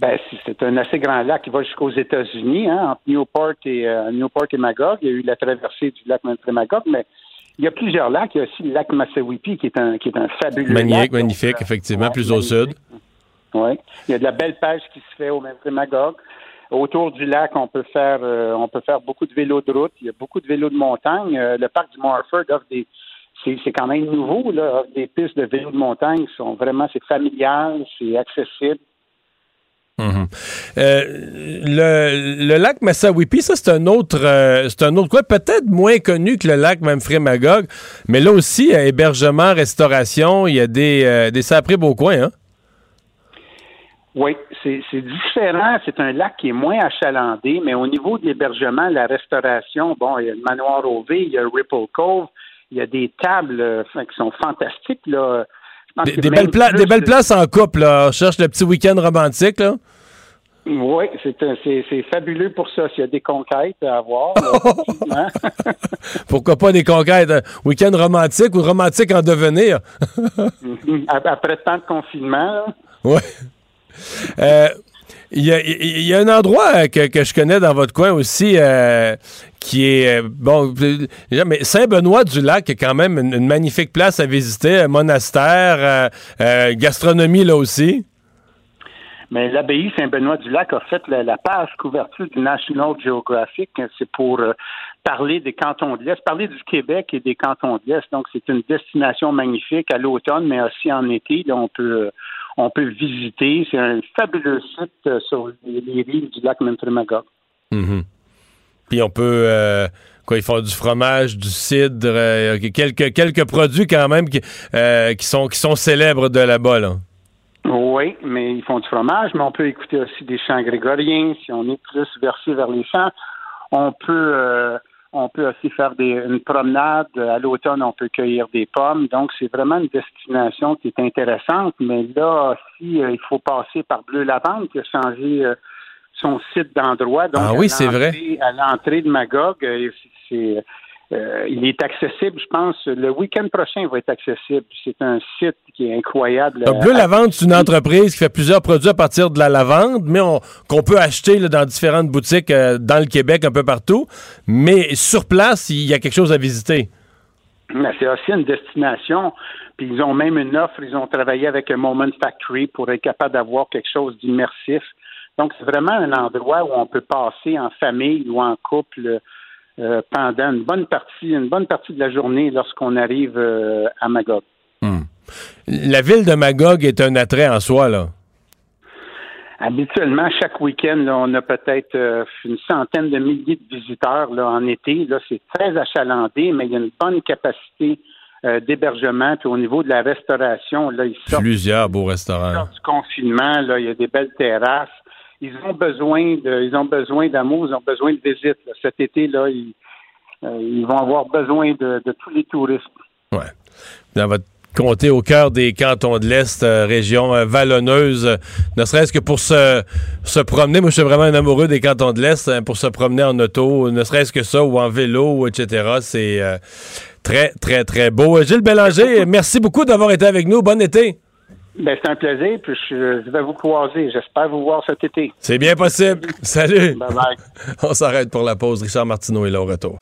Ben, c'est- un assez grand lac qui va jusqu'aux États-Unis, hein, entre Newport et euh, Newport et Magog. Il y a eu la traversée du lac Magog, mais il y a plusieurs lacs. Il y a aussi le lac Massawippi qui est un qui est un fabuleux Magnifique, lac. magnifique, effectivement, plus au sud. Oui. Il y a de la belle pêche qui se fait au Magog. Autour du lac, on peut faire euh, on peut faire beaucoup de vélos de route. Il y a beaucoup de vélos de montagne. Euh, le parc du Morford offre des c'est c'est quand même nouveau, là, offre des pistes de vélos de montagne qui sont vraiment c'est familial, c'est accessible. Mhm. Euh, le, lac Massawippi, ça c'est un autre euh, c'est un autre coin, peut-être moins connu que le lac Memphremagog, mais là aussi euh, hébergement, restauration, il y a des euh, des sacrés beaux coins, hein? Oui, c'est différent. C'est un lac qui est moins achalandé, mais au niveau de l'hébergement, la restauration, bon, il y a le manoir OV, il y a Ripple Cove, il y a des tables euh, qui sont fantastiques. Là. Des, belles, plus des belles places en couple, là. On cherche le petit week-end romantique, là. Oui, c'est un- c'est c'est fabuleux pour ça. S'il y a des conquêtes à avoir, là. Pourquoi pas des conquêtes, euh, week-end romantique ou romantique en devenir? après tant de confinement, là. Ouais. Euh, Il y, a, il y a un endroit euh, que, que je connais dans votre coin aussi euh, qui est euh, bon euh, mais Saint-Benoît-du-Lac est quand même une, une magnifique place à visiter, un monastère, euh, euh, gastronomie là aussi. Mais l'abbaye Saint-Benoît-du-Lac a fait la, la page couverture du National Geographic. C'est pour euh, parler des cantons de l'Est, parler du Québec et des cantons de l'Est. Donc, c'est une destination magnifique à l'automne, mais aussi en été. Là, on peut on peut visiter. C'est un fabuleux site sur les, les rives du lac Memphremagog. Puis on peut euh, quoi ils font du fromage, du cidre, euh, quelques quelques produits quand même qui, euh, qui sont qui sont célèbres de là-bas là. Oui, mais ils font du fromage, mais on peut écouter aussi des chants grégoriens. Si on est plus versé vers les chants, on peut on peut aussi faire une promenade. À l'automne, on peut cueillir des pommes. Donc, c'est vraiment une destination qui est intéressante. Mais là aussi, il faut passer par Bleu Lavande qui a changé son site d'endroit. Donc, Ah à oui, c'est vrai. l'entrée- À l'entrée de Magog, euh, c'est euh, il est accessible, je pense, le week-end prochain, il va être accessible. C'est un site qui est incroyable. Donc, Bleu Lavande, c'est une entreprise qui fait plusieurs produits à partir de la lavande, mais qu'on peut acheter là, dans différentes boutiques euh, dans le Québec, un peu partout. Mais sur place, il y a quelque chose à visiter. Mais c'est aussi une destination. Puis ils ont même une offre. Ils ont travaillé avec un Moment Factory pour être capable d'avoir quelque chose d'immersif. Donc, c'est vraiment un endroit où on peut passer en famille ou en couple euh, pendant une bonne partie, une bonne partie de la journée lorsqu'on arrive euh, à Magog. Hmm. La ville de Magog est un attrait en soi, là. Habituellement, chaque week-end, on a peut-être euh, une centaine de milliers de visiteurs là, en été. Là, c'est très achalandé, mais il y a une bonne capacité d'hébergement. Puis au niveau de la restauration, là, ils sortent. Plusieurs beaux restaurants. du confinement, là, il y a des belles terrasses ils ont besoin de, ils ont besoin d'amour, ils ont besoin de visites. Cet été là, ils, euh, ils, vont avoir besoin de, tous les touristes. Ouais. Dans votre comté au cœur des cantons de l'Est, euh, région euh, vallonneuse, ne serait-ce que pour se, se promener. Moi, je suis vraiment un amoureux des cantons de l'Est, hein, pour se promener en auto, ne serait-ce que ça, ou en vélo, etc. C'est très, très, très beau. Gilles Bélanger, merci beaucoup d'avoir été avec nous. Bon été. Ben, c'est un plaisir, puis je, vais vous croiser. J'espère vous voir cet été. C'est bien possible. Salut. Bye bye. On s'arrête pour la pause. Richard Martineau est là au retour.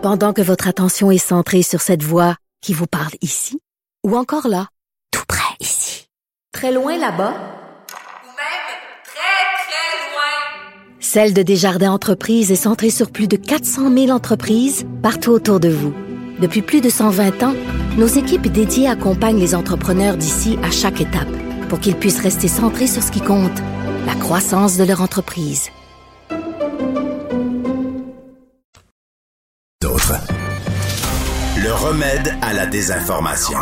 Pendant que votre attention est centrée sur cette voix qui vous parle ici, ou encore là, tout près ici, très loin là-bas, ou même très, très loin, Celle de Desjardins Entreprises est centrée sur plus de 400 000 entreprises partout autour de vous. Depuis plus de 120 ans, nos équipes dédiées accompagnent les entrepreneurs d'ici à chaque étape pour qu'ils puissent rester centrés sur ce qui compte, la croissance de leur entreprise. D'autres. Le remède à la désinformation.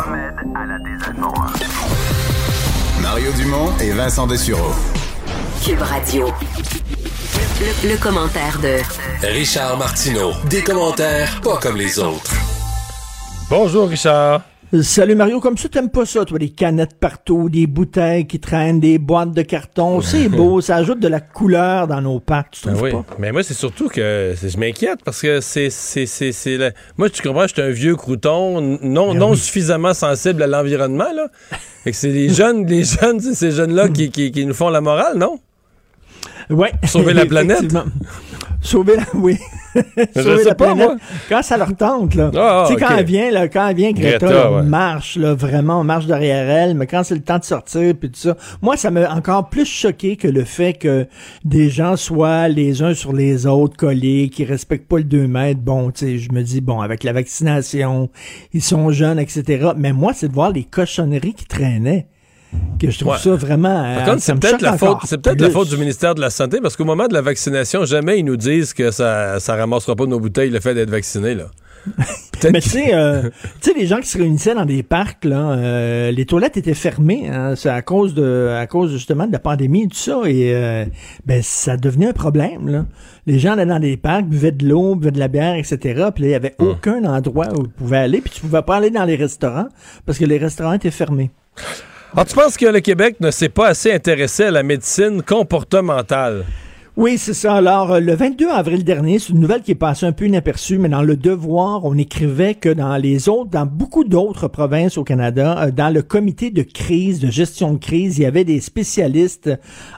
Mario Dumont et Vincent Dessureau. Cube Radio. Le, le commentaire de Richard Martineau. Des commentaires pas comme les autres. Bonjour, Richard. Salut Mario, comme ça t'aimes pas ça, toi, des canettes partout, des bouteilles qui traînent, des boîtes de carton, c'est beau, ça ajoute de la couleur dans nos parcs, tu trouves oui. pas? Mais moi, c'est surtout que je m'inquiète parce que c'est, c'est, c'est, c'est moi, tu comprends, j'étais un vieux crouton, non, non suffisamment sensible à l'environnement, là. Que c'est les jeunes, les jeunes, c'est ces jeunes-là qui, qui, qui nous font la morale, non? Ouais. Sauver la planète. Sauver la, oui. Sais pas, moi. Quand ça leur tente, là. Ah, tu sais, quand elle vient, là, quand elle vient, Greta, Greta, là, ouais. marche, là, vraiment, on marche derrière elle, mais quand c'est le temps de sortir, puis tout ça, moi, ça m'a encore plus choqué que le fait que des gens soient les uns sur les autres collés, qui respectent pas le 2 mètres. Bon, tu sais, je me dis, bon, avec la vaccination, ils sont jeunes, etc. Mais moi, c'est de voir les cochonneries qui traînaient que je trouve Ouais. ça vraiment. euh, Par contre, ça c'est peut-être la faute, encore c'est peut-être la plus. faute du ministère de la Santé parce qu'au moment de la vaccination, jamais ils nous disent que ça, ça ramassera pas nos bouteilles le fait d'être vacciné, là. Mais tu sais, euh, tu sais, les gens qui se réunissaient dans des parcs, là, euh, les toilettes étaient fermées. Hein, c'est à cause de, à cause justement de la pandémie et tout ça, et euh, ben ça devenait un problème. Là. Les gens allaient dans des parcs, buvaient de l'eau, buvaient de la bière, etc. Puis là, il y avait aucun endroit où ils pouvaient aller. Puis tu pouvais pas aller dans les restaurants parce que les restaurants étaient fermés. Alors, tu penses que le Québec ne s'est pas assez intéressé à la médecine comportementale? Oui, c'est ça. Alors, euh, le 22 avril dernier, c'est une nouvelle qui est passée un peu inaperçue, mais dans le Devoir, on écrivait que dans les autres, dans beaucoup d'autres provinces au Canada, euh, dans le comité de crise, de gestion de crise, il y avait des spécialistes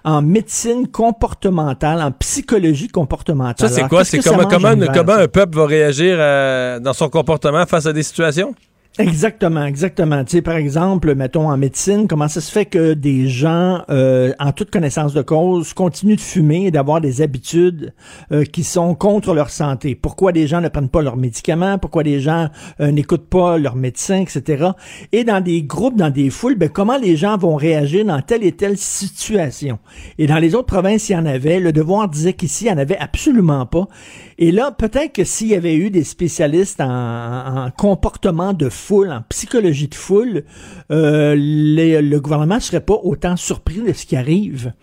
en médecine comportementale, en psychologie comportementale. Ça, c'est quoi? C'est comment, comment, un peuple va réagir euh, dans son comportement face à des situations? Exactement, exactement. Tu sais, par exemple, mettons en médecine, comment ça se fait que des gens, euh, en toute connaissance de cause, continuent de fumer et d'avoir des habitudes euh, qui sont contre leur santé? Pourquoi des gens ne prennent pas leurs médicaments? Pourquoi des gens euh, n'écoutent pas leurs médecins, etc.? Et dans des groupes, dans des foules, ben, comment les gens vont réagir dans telle et telle situation? Et dans les autres provinces, il y en avait. Le devoir disait qu'ici, il n'y en avait absolument pas. Et là, peut-être que s'il y avait eu des spécialistes en, en comportement de foule, en psychologie de foule, euh, les- le gouvernement ne serait pas autant surpris de ce qui arrive.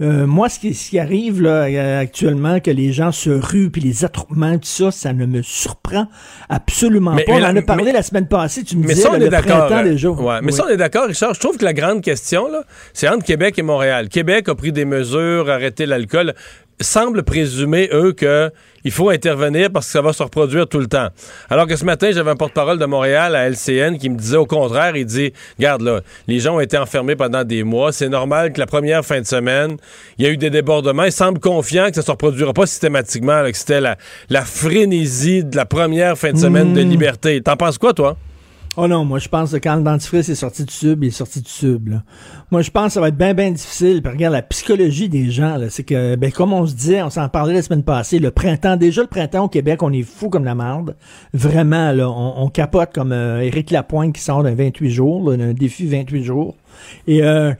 Euh, moi, ce qui, ce qui arrive là, euh, actuellement, que les gens se ruent, puis les attroupements, tout ça, ça ne me surprend absolument Mais- pas. mais on en a parlé mais- la semaine passée, tu me Mais disais, ça, on là, est le printemps euh, déjà. ouais, mais Oui. ça, on est d'accord, Richard. Je trouve que la grande question, c'est entre Québec et Montréal. Québec a pris des mesures, arrêté l'alcool. Semblent présumer, eux, que il faut intervenir parce que ça va se reproduire tout le temps. Alors que ce matin, j'avais un porte-parole de Montréal à LCN qui me disait au contraire, il dit, regarde là, les gens ont été enfermés pendant des mois, c'est normal que la première fin de semaine, il y a eu des débordements, il semble confiant que ça se reproduira pas systématiquement, là, que c'était la, la frénésie de la première fin de semaine de Mm. liberté. T'en penses quoi, toi? Oh non, moi je pense que quand le dentifrice est sorti du sub, il est sorti du sub. Là. Moi je pense que ça va être bien bien difficile. Puis regarde la psychologie des gens, c'est que ben comme on se disait, on s'en parlait la semaine passée, le printemps, déjà le printemps au Québec, on est fou comme la marde. Vraiment là, on, capote comme euh, Éric Lapointe qui sort d'un 28 jours, là, d'un défi 28 jours. Et euh,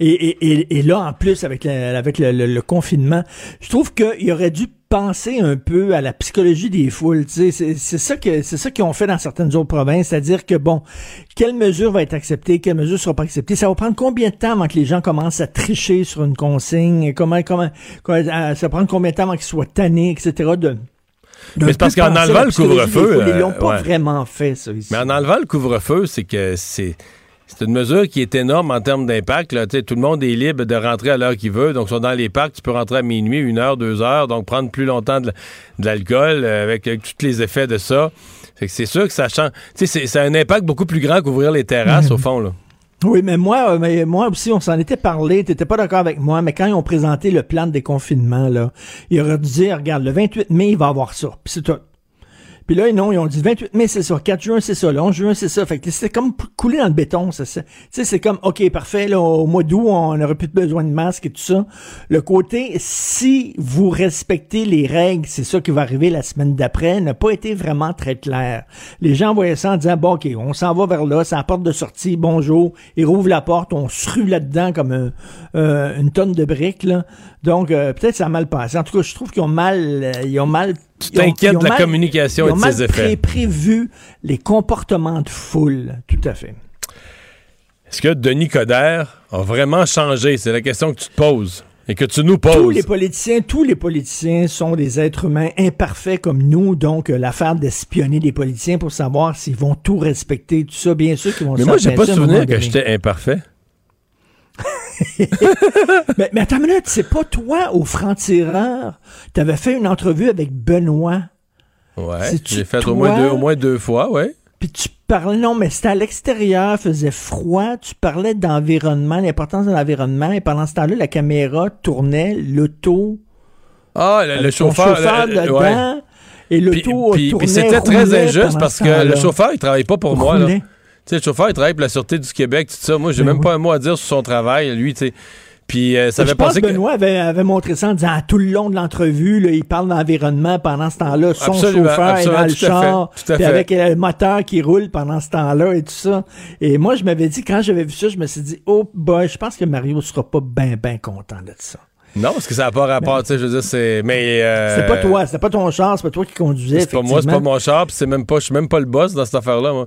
et, et, et, et là, en plus, avec, la- avec le, le- le confinement, je trouve qu'il aurait dû penser un peu à la psychologie des foules. C'est c'est ça que c'est ça qu'ils ont fait dans certaines autres provinces, c'est-à-dire que bon, quelle mesure va être acceptée, quelle mesure sera pas acceptée. Ça va prendre combien de temps avant que les gens commencent à tricher sur une consigne Comment comment, comment- ça va prendre combien de temps avant qu'ils soient tannés, etc. De, Mais c'est parce qu'en enlevant le couvre-feu. Ils l'ont euh, pas ouais. vraiment fait ça ici. Mais en enlevant le couvre-feu, c'est que c'est. C'est une mesure qui est énorme en termes d'impact. là. Tout le monde est libre de rentrer à l'heure qu'il veut. Donc, ils sont dans les parcs, tu peux rentrer à minuit, une heure, deux heures, donc prendre plus longtemps de, l'alcool euh, avec, avec tous les effets de ça. Fait que c'est sûr que ça change. Tu sais, c'est- ça a un impact beaucoup plus grand qu'ouvrir les terrasses, au fond. Là. Oui, mais moi, euh, mais moi aussi, on s'en était parlé. T'étais pas d'accord avec moi, mais quand ils ont présenté le plan de déconfinement, là, ils auraient dû dire, regarde, le 28 mai, il va y avoir ça. Puis c'est tout. Puis là, non, ils ont dit 28 mai, c'est ça. 4 juin, c'est ça. Le 11 juin, c'est ça. Fait que c'était comme coulé dans le béton. ça. Tu sais, c'est comme, OK, parfait, là, au mois d'août, on n'aurait plus besoin de masque et tout ça. Le côté, si vous respectez les règles, c'est ça qui va arriver la semaine d'après, n'a pas été vraiment très clair. Les gens voyaient ça en disant, bon, OK, on s'en va vers là, c'est la porte de sortie, bonjour. Ils rouvrent la porte, on se rue là-dedans comme un- une tonne de briques, là. Donc, euh, peut-être ça a mal passé. En tout cas, je trouve qu'ils ont mal, euh, ils ont mal. Tu t'inquiètes de la mal- communication et de ses effets. pré- prévu les comportements de foule. Tout à fait. Est-ce que Denis Coderre a vraiment changé? C'est la question que tu te poses et que tu nous Tous poses. les politiciens, tous les politiciens sont des êtres humains imparfaits comme nous, donc euh, l'affaire d'espionner des politiciens pour savoir s'ils vont tout respecter, tout ça, bien sûr qu'ils vont Mais moi, j'ai pas souvenir que j'étais imparfait. mais, mais attends une minute, c'est pas toi au franc-tireur, t'avais fait une entrevue avec Benoît. Ouais. J'ai fait toi? au moins, deux, au moins deux fois, ouais. Puis tu parlais, non, mais c'était à l'extérieur, faisait froid, tu parlais d'environnement, l'importance de l'environnement, et pendant ce temps-là, la caméra tournait, l'auto. Ah, le, le chauffeur. chauffeur le- dedans, ouais. et l'auto tournait, puis c'était très injuste parce ce que le chauffeur, il travaille pas pour moi. Là. Sais, le chauffeur, il travaille pour la Sûreté du Québec, tout ça. Moi, j'ai Ben même pas un mot à dire sur son travail, lui, tu sais. Puis euh, ça je pense que. Benoît avait, avait montré ça en disant ah, tout le long de l'entrevue, il parle d'environnement pendant ce temps-là, son Absolument, chauffeur est absolument, dans le fait, char, puis avec euh, le moteur qui roule pendant ce temps-là et tout ça. Et moi, je m'avais dit, quand j'avais vu ça, je me suis dit, oh boy, je pense que Mario sera pas bien, bien content de ça. Non, parce que ça n'a pas rapport, tu sais, je veux dire, c'est. Mais. euh, C'était pas toi, c'était pas ton char, c'est pas toi qui conduisais. C'est pas moi, c'est pas mon char, puis c'est même pas, je suis même pas le boss dans cette affaire-là, moi.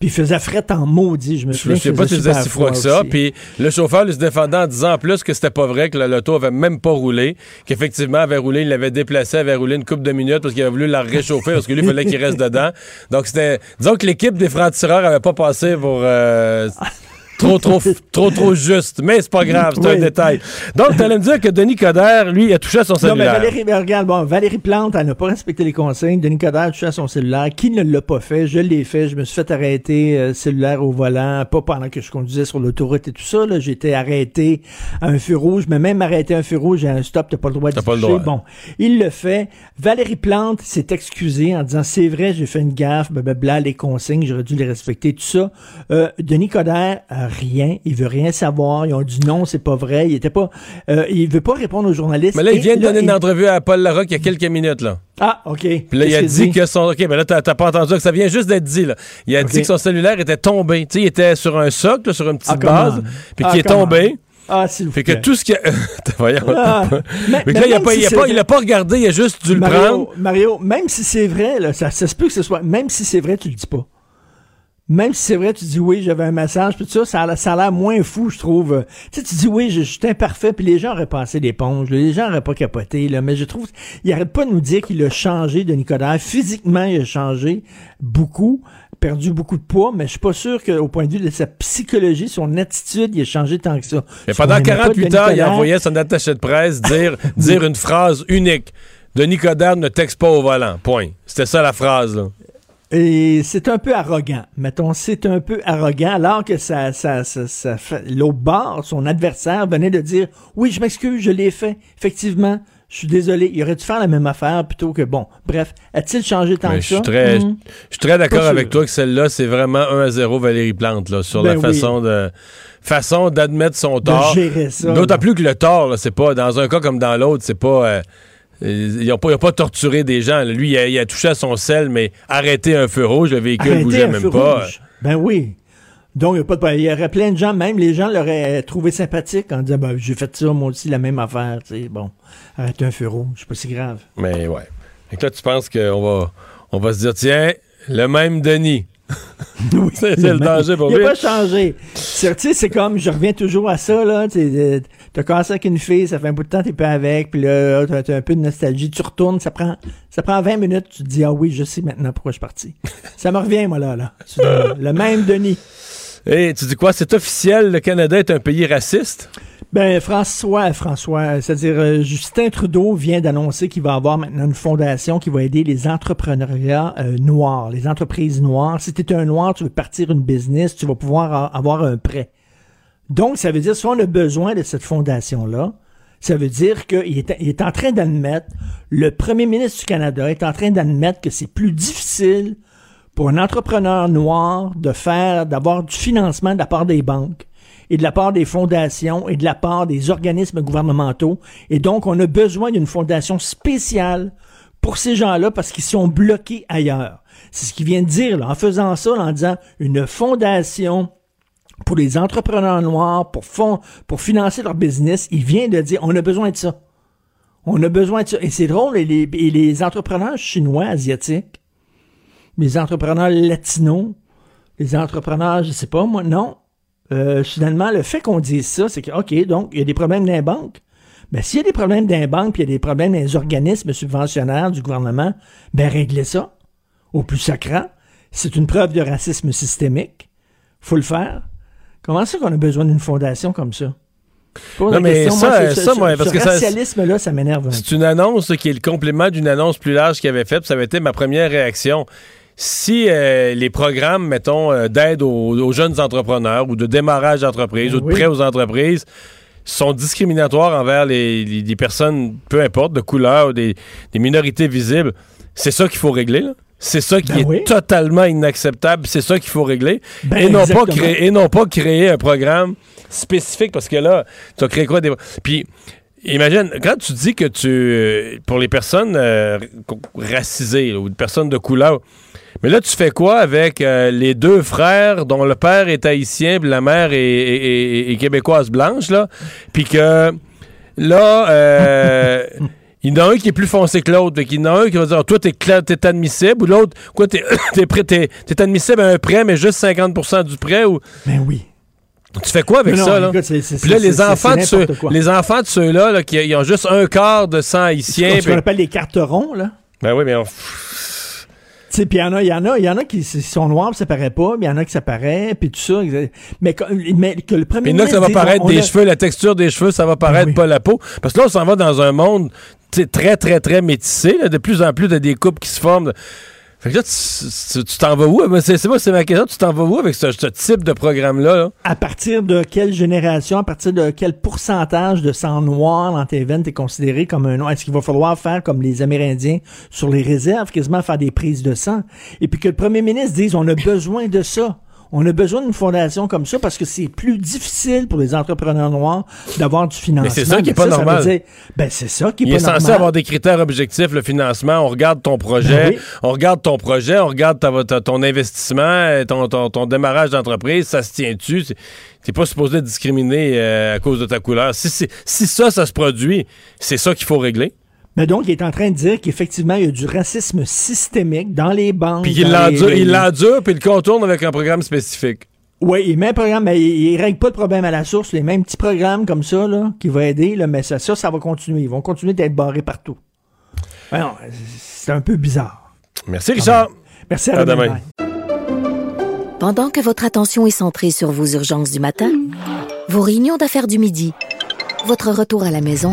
Puis il faisait fret en maudit, je me Je souviens. ne sais pas si faisait c'était si froid que ça. Puis le chauffeur lui se défendait en disant en plus que c'était pas vrai, que le l'auto avait même pas roulé, qu'effectivement avait roulé, il l'avait déplacé, avait roulé une couple de minutes parce qu'il avait voulu la réchauffer parce que lui, il fallait qu'il reste dedans. Donc c'était. Disons que l'équipe des francs-tireurs avait pas passé pour. euh, Trop, trop, trop, trop juste. Mais c'est pas grave, c'est un détail. Donc, tu allais me dire que Denis Coderre, lui, a touché à son Non, mais cellulaire. Valérie, mais regarde, bon, Valérie Plante, elle n'a pas respecté les consignes. Denis Coderre a touché à son cellulaire. Qui ne l'a pas fait? Je l'ai fait. Je me suis fait arrêter euh, cellulaire au volant, pas pendant que je conduisais sur l'autoroute et tout ça. là. J'étais arrêté à un feu rouge, mais même arrêté à un feu rouge, à un stop, t'as pas le droit de le toucher. droit. Bon, il le fait. Valérie Plante s'est excusée en disant c'est vrai, j'ai fait une gaffe, blablabla, les consignes, j'aurais dû les respecter, tout ça. Euh, Denis Coderre, euh, rien. Il veut rien savoir. Ils ont dit non, c'est pas vrai. Il était pas, euh, il veut pas répondre aux journalistes. Mais là, il vient de donner il- une entrevue à Paul Larocque il y a quelques minutes, là. ah, OK. Puis là, il a dit que son. OK, mais là, t'as pas entendu ça, que ça vient juste d'être dit, là. Il a dit que son cellulaire était tombé. Tu sais, il était sur un socle, sur une petite Ah, base, puis Ah, qu'il est tombé. Ah, s'il vous Fait que plaît. tout ce qu'il a. Voyons. Ah, mais- là, il a même pas, si regardé, il a juste dû le prendre. Mario, même si c'est vrai, là, ça, ça se peut que ce soit. Même si c'est vrai, tu le dis pas. Même si c'est vrai, tu dis oui, j'avais un massage, puis ça, ça a, ça a l'air moins fou, je trouve. Tu sais, tu dis oui, je, je suis imparfait, puis les gens auraient passé l'éponge, les gens auraient pas capoté, là, mais je trouve, il arrête pas de nous dire qu'il a changé, Denis Coderre. Physiquement, il a changé beaucoup, perdu beaucoup de poids, mais je suis pas sûr qu'au point de vue de sa psychologie, son attitude, il a changé tant que ça. Mais pendant aimait pas 48 Denis heures, il envoyait son attaché de presse dire, dire une phrase unique. Denis Coderre ne texte pas au volant. Point. C'était ça la phrase, là. Et c'est un peu arrogant. Mettons, c'est un peu arrogant, alors que ça, ça, ça, ça fait- l'autre bord, son adversaire, venait de dire Oui, je m'excuse, je l'ai fait. Effectivement, je suis désolé. Il aurait dû faire la même affaire plutôt que bon. Bref, a-t-il changé tant Mais que je suis ça? très, Hmm. je suis très d'accord avec toi que celle-là, c'est vraiment 1 à 0 Valérie Plante, là, sur Ben la oui. façon de façon d'admettre son tort. gérer ça, D'autant plus que le tort, c'est pas, dans un cas comme dans l'autre, c'est pas. euh, ils n'ont pas, pas torturé des gens. Lui, il a, il a touché à son sel, mais arrêté un feu rouge, le véhicule Arrêtez bougeait même pas. rouge. Ben oui. Donc, il y, a pas de... il y aurait plein de gens, même les gens l'auraient trouvé sympathique en disant ben, J'ai fait ça, moi aussi, la même affaire. tu sais. Bon, arrêtez un feu rouge, c'est pas si grave. Mais ouais. Que là, tu penses qu'on va, on va se dire, tiens, le même Denis. c'est c'est le danger pour Il lui. n'a pas changé. C'est- Tu sais, c'est comme, je reviens toujours à ça, là. T'as commencé avec une fille, ça fait un bout de temps, t'es pas avec, puis là, t'as t'as un peu de nostalgie, tu retournes, ça prend, ça prend 20 minutes, tu te dis, ah oui, je sais maintenant pourquoi je suis parti. ça me revient, moi, là, là. Le même Denis. Et tu dis quoi? C'est officiel, le Canada est un pays raciste? Ben, François, François, c'est-à-dire euh, Justin Trudeau vient d'annoncer qu'il va avoir maintenant une fondation qui va aider les entrepreneuriats euh, noirs, les entreprises noires. Si tu es un noir, tu veux partir une business, tu vas pouvoir avoir un prêt. Donc, ça veut dire, si on a besoin de cette fondation-là, ça veut dire qu'il est, en train d'admettre, le premier ministre du Canada est en train d'admettre que c'est plus difficile pour un entrepreneur noir de faire, d'avoir du financement de la part des banques et de la part des fondations et de la part des organismes gouvernementaux. Et donc, on a besoin d'une fondation spéciale pour ces gens-là parce qu'ils sont bloqués ailleurs. C'est ce qu'il vient de dire, là, en faisant ça, en disant une fondation pour les entrepreneurs noirs, pour, fond, pour financer leur business. Il vient de dire, on a besoin de ça. On a besoin de ça. Et c'est drôle, et les, et les entrepreneurs chinois, asiatiques, les entrepreneurs latinos, les entrepreneurs, je sais pas, moi, non. Euh, finalement, le fait qu'on dise ça, c'est que, OK, donc, il y a des problèmes dans les banques. Ben, s'il y a des problèmes dans les banques, puis il y a des problèmes dans les organismes subventionnaires du gouvernement, ben, réglez ça. Au plus sacrant. C'est une preuve de racisme systémique. Faut le faire. Comment ça qu'on a besoin d'une fondation comme ça? Non, mais question. ça, Moi, ça, ce- moi, parce ce que ça- m'énerve. C'est une annonce qui est le complément d'une annonce plus large qu'il avait faite. Ça avait été ma première réaction. Si euh, les programmes, mettons, euh, d'aide aux, aux jeunes entrepreneurs ou de démarrage d'entreprise ou de prêt aux entreprises sont discriminatoires envers les, les- les personnes, peu importe, de couleur, ou des, des minorités visibles, c'est ça qu'il faut régler. là. C'est ça qui Ben est oui. totalement inacceptable. C'est ça qu'il faut régler. Ben, et, non pas créer, et non pas créer un programme spécifique parce que là, tu as créé quoi des. Puis, imagine, quand tu dis que tu. euh, Pour les personnes euh, racisées ou des personnes de couleur, mais là, tu fais quoi avec euh, les deux frères dont le père est haïtien puis la mère est, est- est- est québécoise blanche, là? Puis que là, euh, il y en a un qui est plus foncé que l'autre. Qu'il y en a un qui va dire, toi, t'es, t'es admissible, ou l'autre, quoi, t'es, t'es, prêt- t'es- t'es admissible à un prêt, mais juste 50% du prêt, ou... Ben oui. Tu fais quoi avec non, ça, là? écoute, c'est- c'est- Puis là, c'est- les enfants, de ceux, n'importe quoi. les enfants de ceux-là, là, qui ils ont juste un quart de sang haïtien. C'est ce qu'on appelle les carterons, là. Ben oui, mais on... Tu sais, puis il y en a, il y en a, il y en a qui sont noirs, ça paraît pas, mais il y en a qui ça paraît, puis tout ça. Mais, mais que le premier Puis là, ça va paraître des a- cheveux, la texture des cheveux, ça va paraître pas la peau. Parce que là, on s'en va dans un monde très, très, très métissé. De plus en plus, de des qui se forment. Fait que là, tu t'en vas où? C'est moi, c'est ma question. Tu t'en vas où avec ce, type de programme-là? là? À partir de quelle génération, à partir de quel pourcentage de sang noir dans tes veines t'es considéré comme un noir? Est-ce qu'il va falloir faire comme les Amérindiens sur les réserves, quasiment faire des prises de sang? Et puis que le premier ministre dise, on a besoin de ça. On a besoin d'une fondation comme ça parce que c'est plus difficile pour les entrepreneurs noirs d'avoir du financement. Mais c'est ça qui est pas ça dire- ben, c'est ça qui est Il pas est censé avoir des critères objectifs, le financement. On regarde ton projet, Ben oui. on regarde ton projet, on regarde ta- ta- ton investissement, euh, ton, ton- ton démarrage d'entreprise, ça se tient-tu? T'es pas supposé discriminer euh, à cause de ta couleur. Si, si ça, ça se produit, c'est ça qu'il faut régler. Mais donc, il est en train de dire qu'effectivement, il y a du racisme systémique dans les banques. Puis il l'endure, les- il l'endure, puis il le contourne avec un programme spécifique. Oui, il met un programme, mais il, il règle pas le problème à la source. Les mêmes petits programmes comme ça, là, qui vont aider, là, mais ça, ça, ça va continuer. Ils vont continuer d'être barrés partout. Non, c'est un peu bizarre. Merci, Richard. Merci à, À demain. demain. Pendant que votre attention est centrée sur vos urgences du matin, vos réunions d'affaires du midi, votre retour à la maison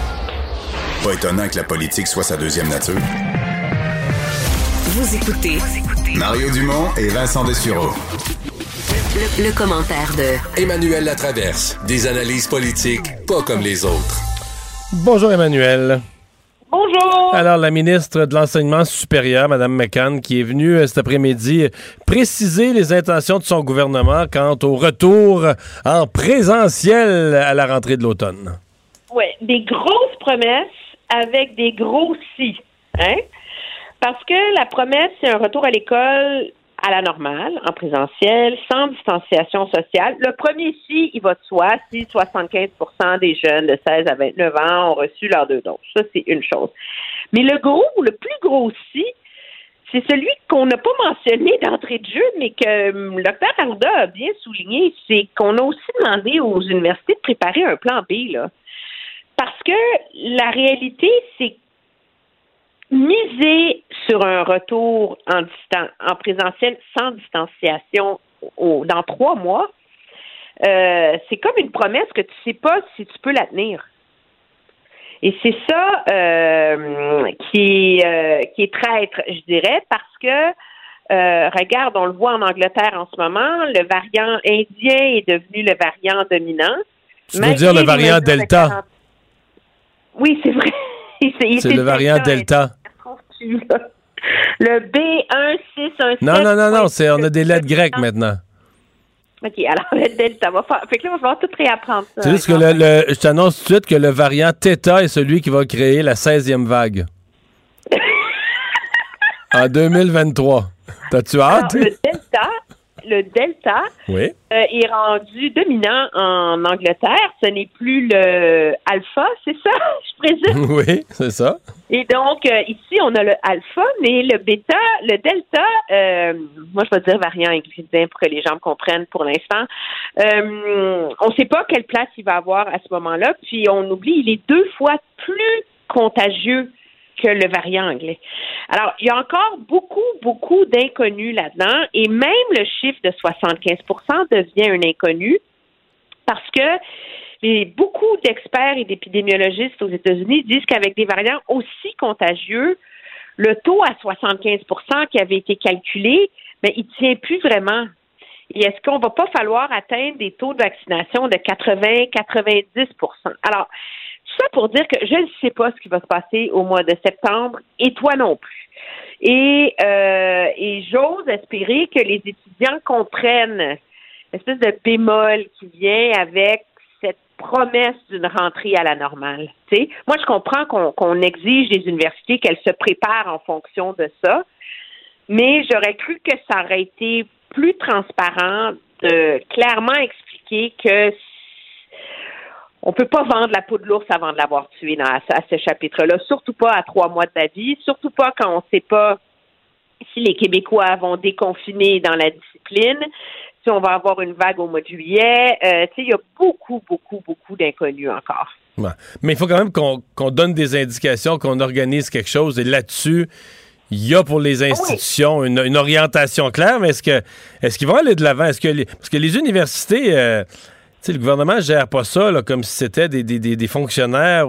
Pas étonnant que la politique soit sa deuxième nature. Vous écoutez Mario Dumont et Vincent Dessureau. le, le commentaire de Emmanuel Latraverse. Des analyses politiques pas comme les autres. Bonjour, Emmanuel. Bonjour. Alors, la ministre de l'Enseignement supérieur, Mme McCann, qui est venue euh, cet après-midi préciser les intentions de son gouvernement quant au retour en présentiel à la rentrée de l'automne. Oui, des grosses promesses avec des gros si. Hein? Parce que la promesse, c'est un retour à l'école à la normale, en présentiel, sans distanciation sociale. Le premier si, il va de soi, si 75% des jeunes de 16 à 29 ans ont reçu leurs deux doses. Ça, c'est une chose. Mais le gros, le plus gros si, c'est celui qu'on n'a pas mentionné d'entrée de jeu, mais que hum, le docteur Arruda a bien souligné, c'est qu'on a aussi demandé aux universités de préparer un plan B, là. Parce que la réalité, c'est miser sur un retour en, distan- en présentiel sans distanciation au- dans trois mois, euh, c'est comme une promesse que tu sais pas si tu peux la tenir. Et c'est ça euh, qui, est, euh, qui est traître, je dirais, parce que, euh, regarde, on le voit en Angleterre en ce moment, le variant indien est devenu le variant dominant. Tu veux dire le variant Delta? Oui, c'est vrai. C'est le variant Delta? Le B1617. Non, non, non, non, c'est, on a des lettres grecques maintenant. OK, alors le Delta va faire. Fait que là, il va falloir tout réapprendre ça. C'est juste que le, le- je t'annonce tout de suite que le variant Theta est celui qui va créer la 16e vague. en 2023. T'as-tu Alors, hâte? le Delta, le Delta Oui. euh, est rendu dominant en Angleterre. Ce n'est plus le Alpha, c'est ça, je présume? oui, c'est ça. Et donc, euh, ici, on a le alpha, mais le bêta, le delta, euh, moi, je vais dire variant ingrédient pour que les gens me comprennent pour l'instant. On ne sait pas quelle place il va avoir à ce moment-là, puis on oublie, il est deux fois plus contagieux que le variant anglais. Alors, il y a encore beaucoup, beaucoup d'inconnus là-dedans, et même le chiffre de 75% devient un inconnu parce que les, beaucoup d'experts et d'épidémiologistes aux États-Unis disent qu'avec des variants aussi contagieux, le taux à 75% qui avait été calculé, mais il tient plus vraiment. Et est-ce qu'on va pas falloir atteindre des taux de vaccination de 80-90% Alors, tout pour dire que je ne sais pas ce qui va se passer au mois de septembre, et toi non plus. Et, euh, j'ose espérer que les étudiants comprennent l'espèce de bémol qui vient avec cette promesse d'une rentrée à la normale. Tu sais, moi, je comprends qu'on qu'on exige des universités qu'elles se préparent en fonction de ça, mais j'aurais cru que ça aurait été plus transparent de clairement expliquer que on peut pas vendre la peau de l'ours avant de l'avoir tué dans, à, à ce chapitre-là, surtout pas à trois mois de la vie, surtout pas quand on sait pas si les Québécois vont déconfiner dans la discipline, si on va avoir une vague au mois de juillet. Euh, il y a beaucoup, beaucoup, beaucoup d'inconnus encore. Ouais. Mais il faut quand même qu'on donne des indications, qu'on organise quelque chose. Et là-dessus, il y a pour les institutions une, une orientation claire. Mais est-ce que est-ce qu'ils vont aller de l'avant? Est-ce que les, parce que les universités, euh, le gouvernement gère pas ça comme si c'était des, fonctionnaires.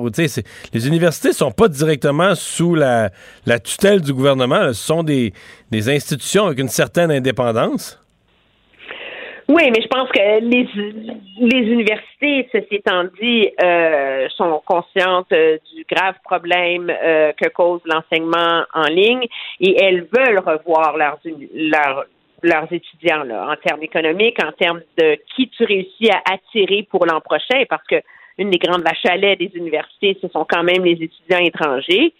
Les universités sont pas directement sous la, la tutelle du gouvernement. Ce sont des, institutions avec une certaine indépendance. Oui, mais je pense que les, universités, ceci étant dit, euh, sont conscientes euh, du grave problème euh, que cause l'enseignement en ligne et elles veulent revoir leurs, leurs, leurs étudiants là, en termes économiques, en termes de qui tu réussis à attirer pour l'an prochain, parce que une des grandes vaches à lait des universités, ce sont quand même les étudiants étrangers.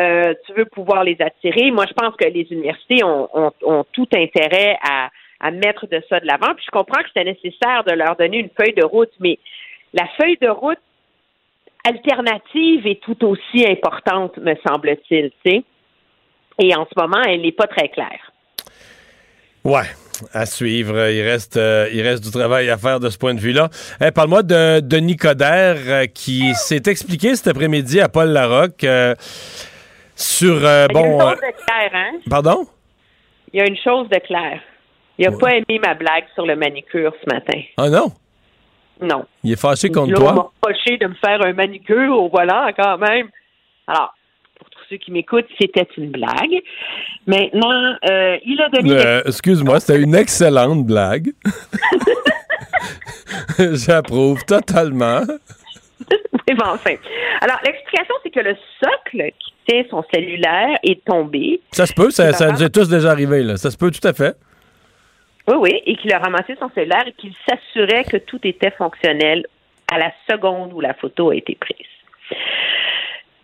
Euh, tu veux pouvoir les attirer. Moi, je pense que les universités ont, ont, ont tout intérêt à, à mettre de ça de l'avant. Puis je comprends que c'était nécessaire de leur donner une feuille de route, mais la feuille de route alternative est tout aussi importante, me semble-t-il, tu sais. Et en ce moment, elle n'est pas très claire. Ouais, à suivre. Il reste, euh, il reste du travail à faire de ce point de vue-là. Eh, Parle-moi de Denis Coderre euh, qui s'est expliqué cet après-midi à Paul Larocque euh, sur euh, Il y a une bon. chose de claire, hein? pardon? Il y a une chose de claire. Il n'a pas aimé ma blague sur le manicure ce matin. Ah non? Non. Il est fâché contre Là, on m'a toi. reproché de me faire un manicure au volant quand même. Alors, ceux qui m'écoutent, c'était une blague. Maintenant, euh, il a donné... Euh, Excuse-moi, c'était une excellente blague. J'approuve totalement. Oui, bon, enfin. Alors, l'explication, c'est que le socle qui tient son cellulaire est tombé. Ça se peut, ça, ça nous est tous déjà arrivé. Là. Ça se peut tout à fait. Oui, oui, et qu'il a ramassé son cellulaire et qu'il s'assurait que tout était fonctionnel à la seconde où la photo a été prise.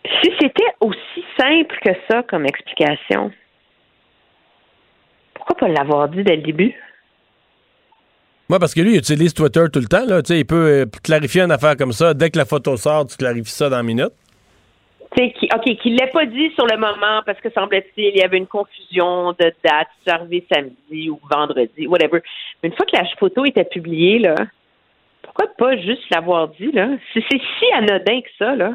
Si c'était aussi simple que ça comme explication, pourquoi pas l'avoir dit dès le début? Moi, parce que lui, il utilise Twitter tout le temps. Là. Tu sais, Il peut euh, clarifier une affaire comme ça. Dès que la photo sort, tu clarifies ça dans une minute. Tu sais, qui, OK, qu'il ne l'ait pas dit sur le moment parce que semble-t-il, il y avait une confusion de date, c'est arrivé samedi ou vendredi, whatever. Mais une fois que la photo était publiée, là, pourquoi pas juste l'avoir dit, là? C'est si anodin que ça, là.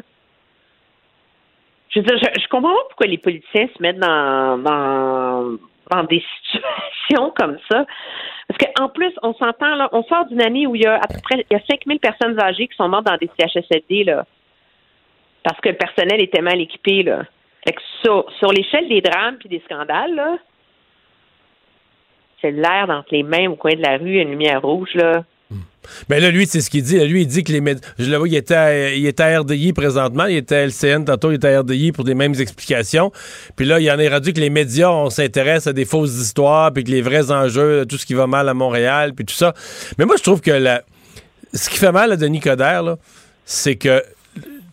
Je veux dire, je, je comprends pas pourquoi les politiciens se mettent dans, dans, dans des situations comme ça. Parce qu'en plus, on s'entend, là, on sort d'une année où il y a à peu près il y a 5000 personnes âgées qui sont mortes dans des CHSLD, là parce que le personnel était mal équipé. Là. Fait que sur, sur l'échelle des drames puis des scandales, là, c'est l'air dans les mains au coin de la rue, une lumière rouge, là. Mais là, lui, c'est ce qu'il dit. Lui, il dit que les médias. Je le vois, il était, à, il était à RDI présentement. Il était à LCN tantôt, il était à RDI pour des mêmes explications. Puis là, il en est rendu que les médias, on s'intéresse à des fausses histoires, puis que les vrais enjeux, tout ce qui va mal à Montréal, puis tout ça. Mais moi, je trouve que la... ce qui fait mal à Denis Coderre, c'est que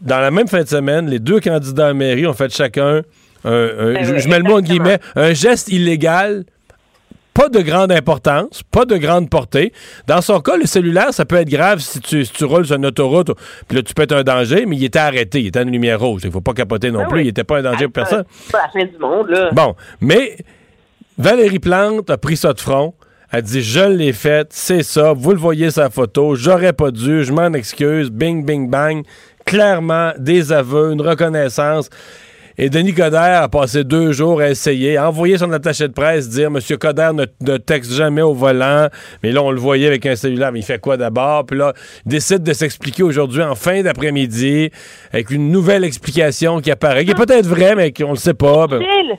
dans la même fin de semaine, les deux candidats à la mairie ont fait chacun, un, un- Ben je, je mets le mot en guillemets, un geste illégal pas de grande importance, pas de grande portée. Dans son cas, le cellulaire, ça peut être grave si tu, si tu roules sur une autoroute, puis là, tu peux être un danger, mais il était arrêté, il était une lumière rouge. Il faut pas capoter non Ah plus, oui. il était pas un danger pour personne. C'est pas la fin du monde, là. Bon, mais Valérie Plante a pris ça de front. Elle dit Je l'ai faite, c'est ça, vous le voyez sa photo, j'aurais pas dû, je m'en excuse, bing, bing, bang. Clairement, des aveux, une reconnaissance. Et Denis Coderre a passé deux jours à essayer, à envoyer son attaché de presse dire Monsieur Coderre ne, ne texte jamais au volant. Mais là, on le voyait avec un cellulaire, mais il fait quoi d'abord? Puis là, il décide de s'expliquer aujourd'hui en fin d'après-midi avec une nouvelle explication qui apparaît, qui est peut-être vraie, mais qu'on le sait pas. Inutile.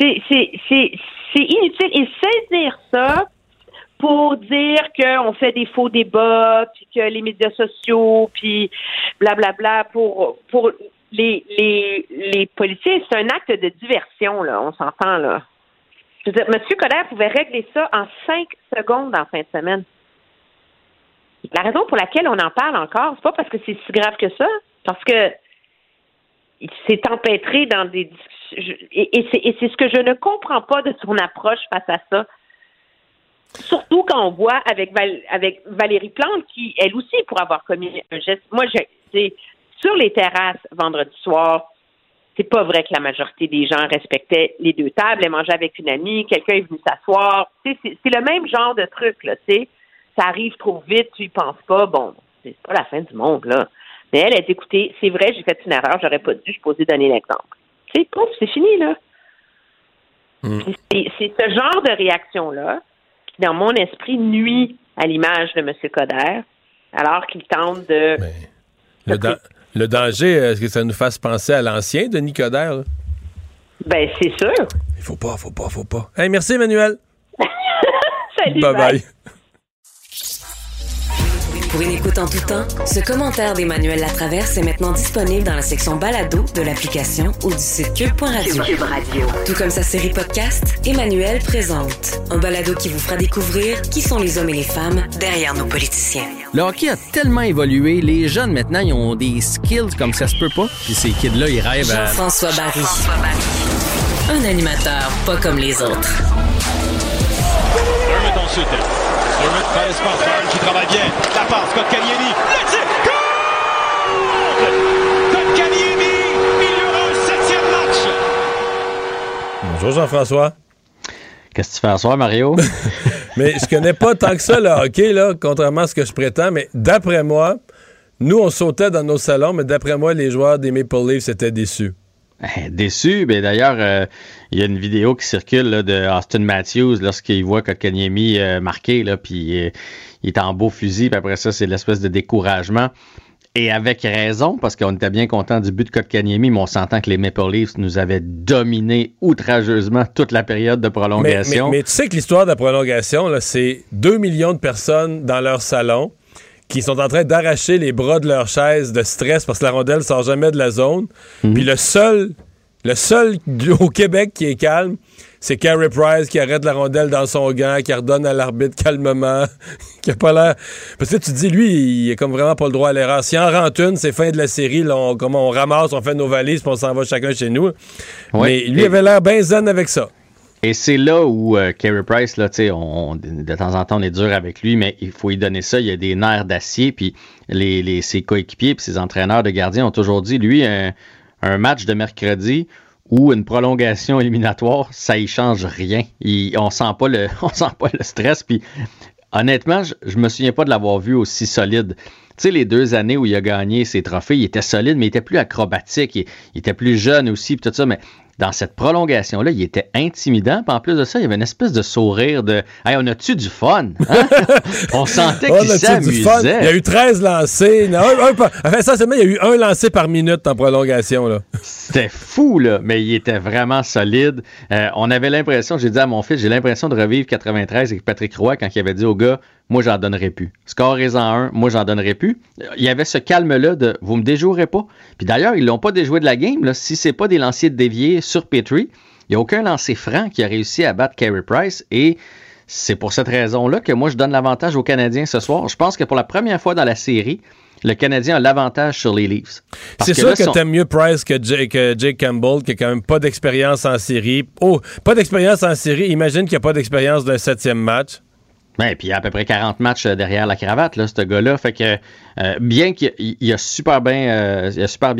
C'est, c'est, c'est, c'est inutile. Et saisir ça pour dire qu'on fait des faux débats, puis que les médias sociaux, puis blablabla, pour, pour les, les, les policiers, c'est un acte de diversion, là, on s'entend, là. Je M. Pouvait régler ça en cinq secondes en fin de semaine. La raison pour laquelle on en parle encore, c'est pas parce que c'est si grave que ça, parce que il s'est empêtré dans des discussions. Et, c'est ce que je ne comprends pas de son approche face à ça. Surtout quand on voit avec, Val- avec Valérie Plante, qui, elle aussi, pour avoir commis un geste. Moi, je, sur les terrasses vendredi soir, c'est pas vrai que la majorité des gens respectaient les deux tables. Elle mangeait avec une amie, quelqu'un est venu s'asseoir. C'est c'est le même genre de truc, là, tu sais. Ça arrive trop vite, tu y penses pas. Bon, c'est pas la fin du monde, là. Mais elle a dit, écoutez, c'est vrai, j'ai fait une erreur, j'aurais pas dû, je posais donner l'exemple. Sais, pouf, c'est fini, là. Puis C'est c'est ce genre de réaction-là qui, dans mon esprit, nuit à l'image de M. Coder, alors qu'il tente de. le, da- le danger, est-ce que ça nous fasse penser à l'ancien Denis Coderre? là? Ben, c'est sûr. Il faut pas, faut pas, faut pas. Hey, merci, Emmanuel. Salut, bye bye. bye. Pour une écoute en tout temps, ce commentaire d'Emmanuel Latraverse est maintenant disponible dans la section balado de l'application ou du site cube.radio. Cube Radio. Tout comme sa série podcast, Emmanuel présente un balado qui vous fera découvrir qui sont les hommes et les femmes derrière nos politiciens. Le hockey a tellement évolué, les jeunes maintenant, ils ont des skills comme ça se peut pas. Puis ces kids-là, ils rêvent à... Jean-François Barry. Un animateur pas comme les autres. Qui travaille bien. La passe. Kotkaniemi. Le tir. Goal! Kotkaniemi. Il y aura un septième match. Bonjour Jean-François. Qu'est-ce que tu fais à soir, Mario? mais je connais pas tant que ça le hockey, là, contrairement à ce que je prétends, mais d'après moi, nous, on sautait dans nos salons, mais d'après moi, les joueurs des Maple Leafs étaient déçus. Déçus. Ben, D'ailleurs, euh, il y a une vidéo qui circule de Austin Matthews lorsqu'il voit Kotkaniemi euh, marqué, là, puis euh, il est en beau fusil, puis après ça, c'est l'espèce de découragement. Et avec raison, parce qu'on était bien content du but de Kotkaniemi, mais on s'entend que les Maple Leafs nous avaient dominé outrageusement toute la période de prolongation. Mais, mais, mais tu sais que l'histoire de la prolongation, c'est 2 millions de personnes dans leur salon qui sont en train d'arracher les bras de leur chaise de stress parce que la rondelle sort jamais de la zone. Mhm. Puis le seul, le seul au Québec qui est calme, c'est Carey Price qui arrête la rondelle dans son gant, qui redonne à l'arbitre calmement, qui a pas l'air. Parce que tu te dis, lui, il est comme vraiment pas le droit à l'erreur. Si en rentre une, c'est fin de la série, là, on, comme on ramasse, on fait nos valises, puis on s'en va chacun chez nous. Ouais. Mais lui avait l'air bien zen avec ça. Et c'est là où euh, Carey Price, là, on, de temps en temps, on est dur avec lui, mais il faut lui donner ça. Il a des nerfs d'acier, puis les, les, ses coéquipiers puis ses entraîneurs de gardiens ont toujours dit, lui, un, match de mercredi ou une prolongation éliminatoire, ça y change rien. Il- on sent pas le, on sent pas le stress. Puis honnêtement, je, je me souviens pas de l'avoir vu aussi solide. Tu sais, les deux années où il a gagné ses trophées, il était solide, mais il était plus acrobatique, il, il était plus jeune aussi, puis tout ça, mais dans cette prolongation-là, il était intimidant. Puis en plus de ça, il y avait une espèce de sourire de Hey, on a-tu du fun? Hein? on sentait qu'il s'amusait. Il y a eu 13 lancés. Non, un- un par- enfin, il y a eu un lancé par minute en prolongation. Là. C'était fou, là, mais il était vraiment solide. Euh, on avait l'impression, j'ai dit à mon fils, j'ai l'impression de revivre 93 avec Patrick Roy quand il avait dit au gars, moi, j'en donnerai plus. Scorez-en un, moi, j'en donnerai plus. Il y avait ce calme-là de, vous me déjouerez pas. Puis d'ailleurs, ils l'ont pas déjoué de la game. Là. Si c'est pas des lanciers déviés sur Petrie, il n'y a aucun lancer franc qui a réussi à battre Carey Price et c'est pour cette raison-là que moi, je donne l'avantage aux Canadiens ce soir. Je pense que pour la première fois dans la série, le Canadien a l'avantage sur les Leafs. C'est sûr là, que son- t'aimes mieux Price que Jake, que Jake Campbell, qui a quand même pas d'expérience en série. Oh, pas d'expérience en série. Imagine qu'il n'y a pas d'expérience d'un septième match. Ben, puis il y a à peu près 40 matchs euh, derrière la cravate, là, ce gars-là. Fait que, euh, bien qu'il il- il a super bien, euh, il a super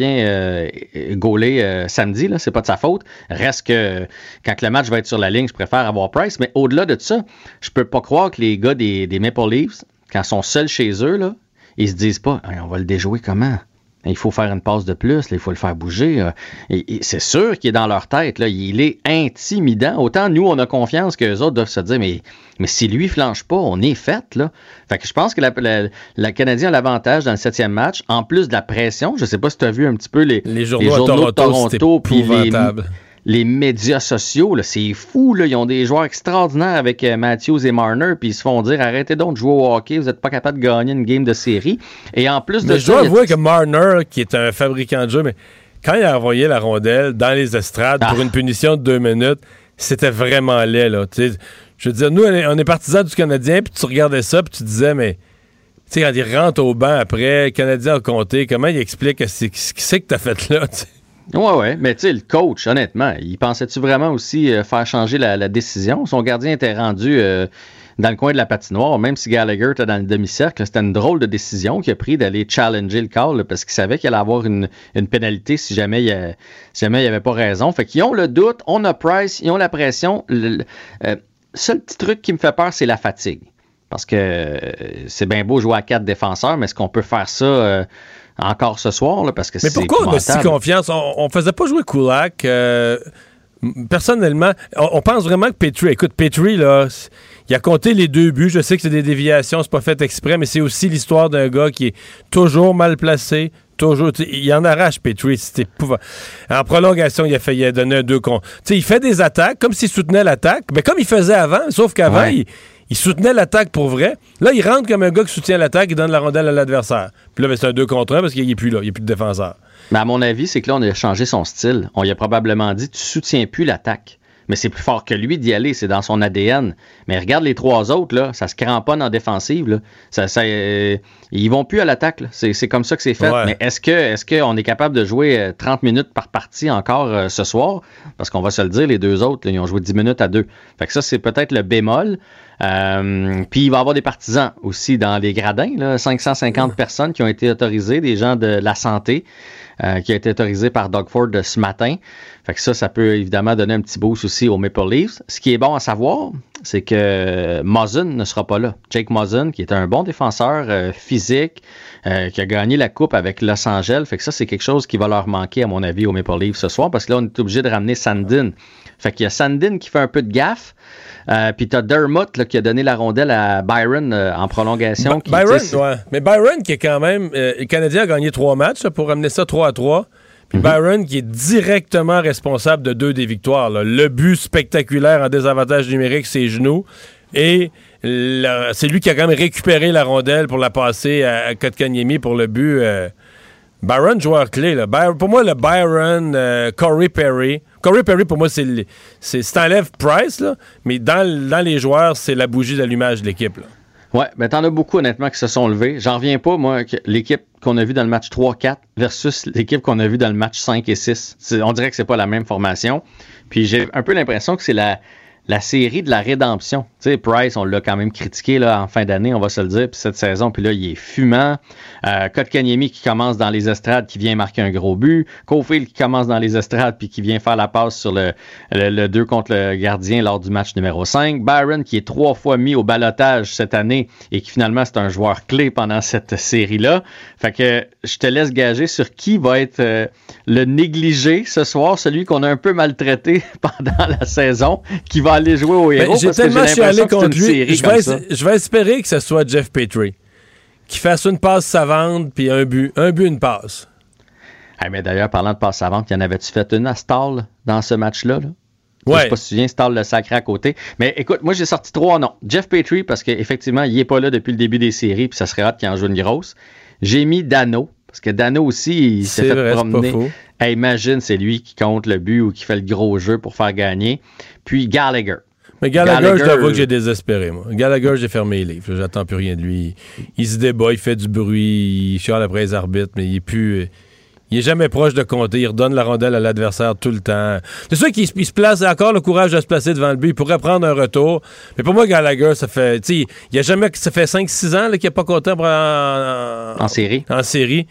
gaulé samedi, là, c'est pas de sa faute. Reste que quand le match va être sur la ligne, je préfère avoir Price. Mais au-delà de ça, je peux pas croire que les gars des, Maple Leafs, quand ils sont seuls chez eux, là, ils se disent pas, on va le déjouer comment? Il faut faire une passe de plus, là, il faut le faire bouger. euh. Et- et c'est sûr qu'il est dans leur tête. Là, il est intimidant. Autant nous, on a confiance que les autres doivent se dire, mais, mais si lui flanche pas, on est fait. Là. Fait que je pense que la, la, la Canadien a l'avantage dans le septième match, en plus de la pression. Je sais pas si tu as vu un petit peu les, Les journaux, à Toronto, puis les. Les médias sociaux, c'est fou. Là. Ils ont des joueurs extraordinaires avec euh, Matthews et Marner, puis ils se font dire arrêtez donc de jouer au hockey, vous n'êtes pas capable de gagner une game de série. Et en plus de Mais je ça, dois avouer que Marner, qui est un fabricant de jeu, mais quand il a envoyé la rondelle dans les estrades Ah. pour une punition de deux minutes, c'était vraiment laid. Là. Je veux dire, nous, on est, on est partisans du Canadien, puis tu regardais ça, puis tu disais, mais tu sais, quand il rentre au banc après, le Canadien a compté, comment il explique que c'est- ce qu'il sait que t'as fait là? Ouais, ouais. Mais tu sais, le coach, honnêtement, il pensait-tu vraiment aussi euh, faire changer la, décision? Son gardien était rendu euh, dans le coin de la patinoire, même si Gallagher était dans le demi-cercle. C'était une drôle de décision qu'il a pris d'aller challenger le call parce qu'il savait qu'il allait avoir une, pénalité si jamais il n'y avait pas raison. Fait qu'ils ont le doute, on a Price, ils ont la pression. Le, euh, seul petit truc qui me fait peur, c'est la fatigue. Parce que c'est bien beau jouer à quatre défenseurs, mais est-ce qu'on peut faire ça encore ce soir? Là, parce que Mais c'est pourquoi on a si confiance? On, on faisait pas jouer Kulak. euh, personnellement, on, on pense vraiment que Petrie, écoute, Petrie, là, il a compté les deux buts. Je sais que c'est des déviations, c'est pas fait exprès, mais c'est aussi l'histoire d'un gars qui est toujours mal placé. Toujours, il en arrache, Petrie. C'était. En prolongation, il a fait, il a donné un deux con. Il fait des attaques comme s'il soutenait l'attaque, mais comme il faisait avant, sauf qu'avant, Ouais. il, il soutenait l'attaque pour vrai. Là, il rentre comme un gars qui soutient l'attaque, il donne la rondelle à l'adversaire. Puis là, ben, c'est un 2 contre 1 parce qu'il n'est plus là, il n'est plus de défenseur. Mais à mon avis, c'est que là, on a changé son style. On lui a probablement dit, tu soutiens plus l'attaque. Mais c'est plus fort que lui d'y aller, c'est dans son ADN. Mais regarde les trois autres, là, ça se cramponne en défensive. Là. Ça, ça, euh, ils vont plus à l'attaque. C'est c'est comme ça que c'est fait. Ouais. Mais est-ce que est-ce qu'on est capable de jouer euh, 30 minutes par partie encore euh, ce soir? Parce qu'on va se le dire, les deux autres, là, ils ont joué 10 minutes à deux. Fait que ça, c'est peut-être le bémol. Euh, puis il va y avoir des partisans aussi dans les gradins, là, 550 personnes qui ont été autorisées, des gens de la santé euh, qui ont été autorisés par Doug Ford ce matin. Fait que ça, ça peut évidemment donner un petit boost aussi aux Maple Leafs. Ce qui est bon à savoir, c'est que Muzzin ne sera pas là. Jake Muzzin, qui est un bon défenseur euh, physique, euh, qui a gagné la coupe avec Los Angeles. Fait que ça, c'est quelque chose qui va leur manquer, à mon avis, aux Maple Leafs ce soir, parce que là, on est obligé de ramener Sandin. Fait qu'il y a Sandin qui fait un peu de gaffe. Euh, puis t'as Dermott là, qui a donné la rondelle à Byron euh, en prolongation. Qui, Byron, ouais. Mais Byron, qui est quand même. euh, le Canadien a gagné trois matchs là, pour ramener ça 3 à 3. Puis Mhm. Byron, qui est directement responsable de deux des victoires. là. Le but spectaculaire en désavantage numérique, ses genoux. Et c'est lui qui a quand même récupéré la rondelle pour la passer à, à Kotkaniemi pour le but. Byron, joueur clé. Là. Pour moi, le Byron, Corey Perry. Corey Perry, pour moi, c'est. si t'enlèves Price, mais dans, dans les joueurs, c'est la bougie d'allumage de l'équipe. Ouais, ben t'en as beaucoup honnêtement qui se sont levés. J'en reviens pas, moi, l'équipe qu'on a vue dans le match 3-4 versus l'équipe qu'on a vue dans le match 5 et 6. C'est- On dirait que c'est pas la même formation. Puis j'ai un peu l'impression que c'est la série de la rédemption. Tu sais, Price, on l'a quand même critiqué là, en fin d'année, on va se le dire, puis cette saison, puis là, il est fumant. Euh, Kotkaniemi qui commence dans les estrades, qui vient marquer un gros but. Cofield qui commence dans les estrades, puis qui vient faire la passe sur le, le, le 2 contre le gardien lors du match numéro 5. Byron qui est trois fois mis au balotage cette année et qui finalement c'est un joueur clé pendant cette série-là. Fait que je te laisse gager sur qui va être euh, le négligé ce soir, celui qu'on a un peu maltraité pendant la saison, qui va aller jouer au Ben, héros. J'ai parce que tellement j'ai contre lui. Je vais, je espérer que ce soit Jeff Petrie. Qui fasse une passe savante puis un but. Un but, une passe. Hey, mais d'ailleurs, parlant de passe savante, y en avait-tu fait une à Stall dans ce match-là? Là? Je Ouais. sais pas si tu te souviens, Stall le sacré à côté. Mais écoute, moi j'ai sorti trois noms. Jeff Petrie, parce qu'effectivement, il est pas là depuis le début des séries, puis ça serait hâte qu'il en joue une grosse. J'ai mis Dano, parce que Dano aussi, il s'est fait vrai, promener. Hey, imagine, c'est lui qui compte le but ou qui fait le gros jeu pour faire gagner. Puis Gallagher. Mais Gallagher, je t'avoue que j'ai désespéré, moi. Gallagher, j'ai fermé les livres. J'attends plus rien de lui. Il se débat, il fait du bruit, il chiale après les arbitres, mais il est plus. Il est jamais proche de compter. Il redonne la rondelle à l'adversaire tout le temps. C'est sûr qu'il se- place, il a encore le courage de se placer devant le but. Il pourrait prendre un retour. Mais pour moi, Gallagher, ça fait. Tu sais, il a jamais. Ça fait 5-6 ans qu'il n'a pas compté en, en, En série. En série.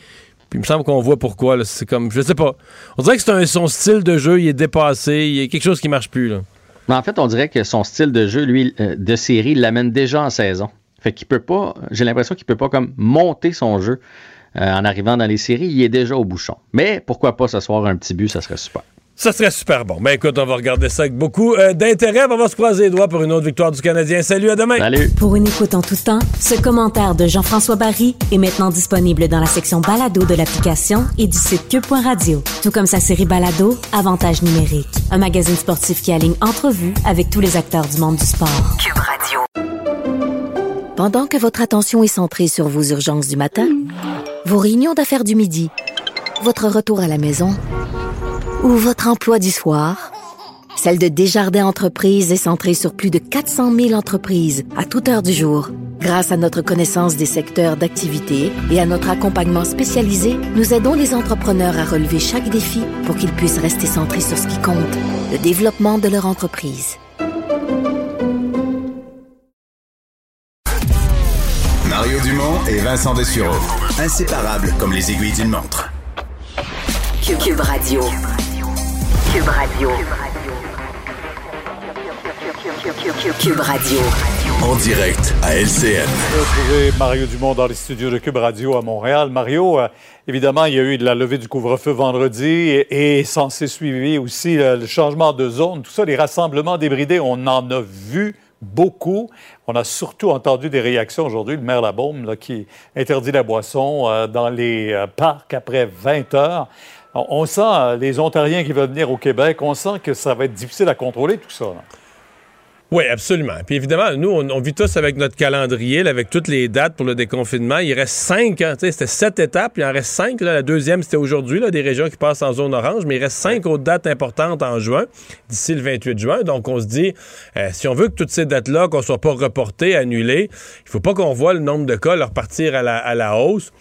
Puis il me semble qu'on voit pourquoi. C'est comme. Je sais pas. On dirait que c'est un- son style de jeu, il est dépassé. Il y a quelque chose qui marche plus, là. Mais en fait, on dirait que son style de jeu, lui, euh, de série, l'amène déjà en saison. Fait qu'il peut pas, j'ai l'impression qu'il peut pas comme monter son jeu euh, en arrivant dans les séries. Il est déjà au bouchon. Mais pourquoi pas ce soir un petit but, ça serait super. Ça serait super bon. Mais écoute, on va regarder ça avec beaucoup euh, d'intérêt. On va se croiser les doigts pour une autre victoire du Canadien. Salut, à demain. Salut. Pour une écoute en tout temps, ce commentaire de Jean-François Barry est maintenant disponible dans la section balado de l'application et du site cube.radio. Tout comme sa série balado, Avantage numérique. Un magazine sportif qui aligne entrevues avec tous les acteurs du monde du sport. Cube Radio. Pendant que votre attention est centrée sur vos urgences du matin, vos réunions d'affaires du midi, votre retour à la maison ou votre emploi du soir, celle de Desjardins Entreprises est centrée sur plus de 400 000 entreprises à toute heure du jour. Grâce à notre connaissance des secteurs d'activité et à notre accompagnement spécialisé, nous aidons les entrepreneurs à relever chaque défi pour qu'ils puissent rester centrés sur ce qui compte, le développement de leur entreprise. Mario Dumont et Vincent Dessureau. Inséparables comme les aiguilles d'une montre. Cube, Cube Radio. Cube Radio. Cube Radio. En direct à LCN. retrouver Mario Dumont dans les studios de Cube Radio à Montréal. Mario, euh, évidemment, il y a eu de la levée du couvre-feu vendredi et, et censé suivre aussi euh, le changement de zone. Tout ça, les rassemblements débridés, on en a vu beaucoup. On a surtout entendu des réactions aujourd'hui. Le maire Labaume là, qui interdit la boisson euh, dans les parcs après 20 heures. On, sent euh, les Ontariens qui veulent venir au Québec, on sent que ça va être difficile à contrôler tout ça. là. Oui, absolument. Puis évidemment, nous, on, on vit tous avec notre calendrier, là, avec toutes les dates pour le déconfinement. Il reste cinq, hein, tu sais, c'était sept étapes, il en reste cinq. Là. La deuxième, c'était aujourd'hui, des régions qui passent en zone orange, mais il reste cinq autres dates importantes en juin, d'ici le 28 juin. Donc, on se dit, euh, si on veut que toutes ces dates-là, qu'on soit pas reportées, annulées, il faut pas qu'on voit le nombre de cas leur partir à la, à la hausse.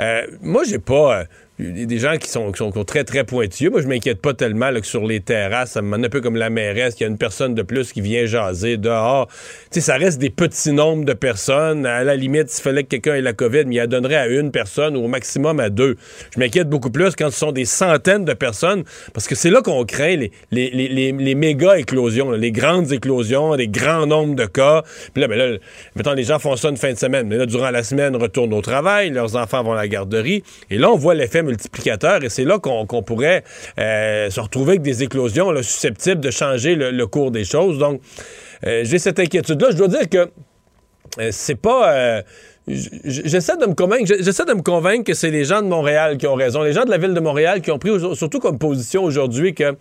Euh, moi, j'ai pas... euh, des gens qui sont, qui sont très, très pointilleux. Moi, je m'inquiète pas tellement que sur les terrasses, ça me demande un peu comme la mairesse, qu'il y a une personne de plus qui vient jaser dehors. Tu sais, ça reste des petits nombres de personnes. À la limite, s'il fallait que quelqu'un ait la COVID, mais il la donnerait à une personne ou au maximum à deux. Je m'inquiète beaucoup plus quand ce sont des centaines de personnes, parce que c'est là qu'on craint les, les, les, les, méga éclosions, les grandes éclosions, les grands nombres de cas. Puis là, ben là, mettons, les gens font ça une fin de semaine. Mais là, durant la semaine, retournent au travail, leurs enfants vont à la garderie. Et là, on voit l'effet multiplicateur et c'est là qu'on pourrait euh, se retrouver avec des éclosions susceptibles de changer le, cours des choses. Donc, euh, j'ai cette inquiétude-là. Je dois dire que euh, c'est pas... J'essaie de me convaincre, j'essaie de me convaincre que c'est les gens de Montréal qui ont raison, les gens de la ville de Montréal qui ont pris surtout comme position aujourd'hui que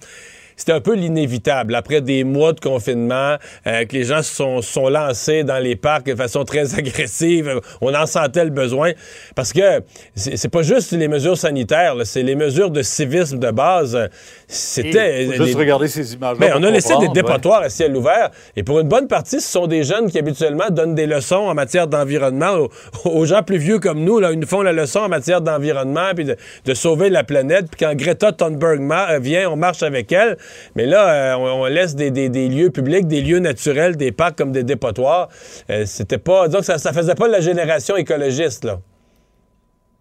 c'était un peu l'inévitable. Après des mois de confinement, euh, que les gens se sont, sont lancés dans les parcs de façon très agressive, on en sentait le besoin. Parce que c'est pas juste les mesures sanitaires, c'est les mesures de civisme de base. C'était. Juste les- regarder ces images-là Ben, on a laissé des dépotoirs à ciel ouvert. Et pour une bonne partie, ce sont des jeunes qui habituellement donnent des leçons en matière d'environnement aux, aux gens plus vieux comme nous. Là, ils nous font la leçon en matière d'environnement puis de, de sauver la planète. Puis quand Greta Thunberg euh, vient, on marche avec elle. Mais là, euh, on, laisse des, lieux publics, des lieux naturels, des parcs comme des dépotoirs. Euh, C'était pas. Que ça, ça faisait pas la génération écologiste, là.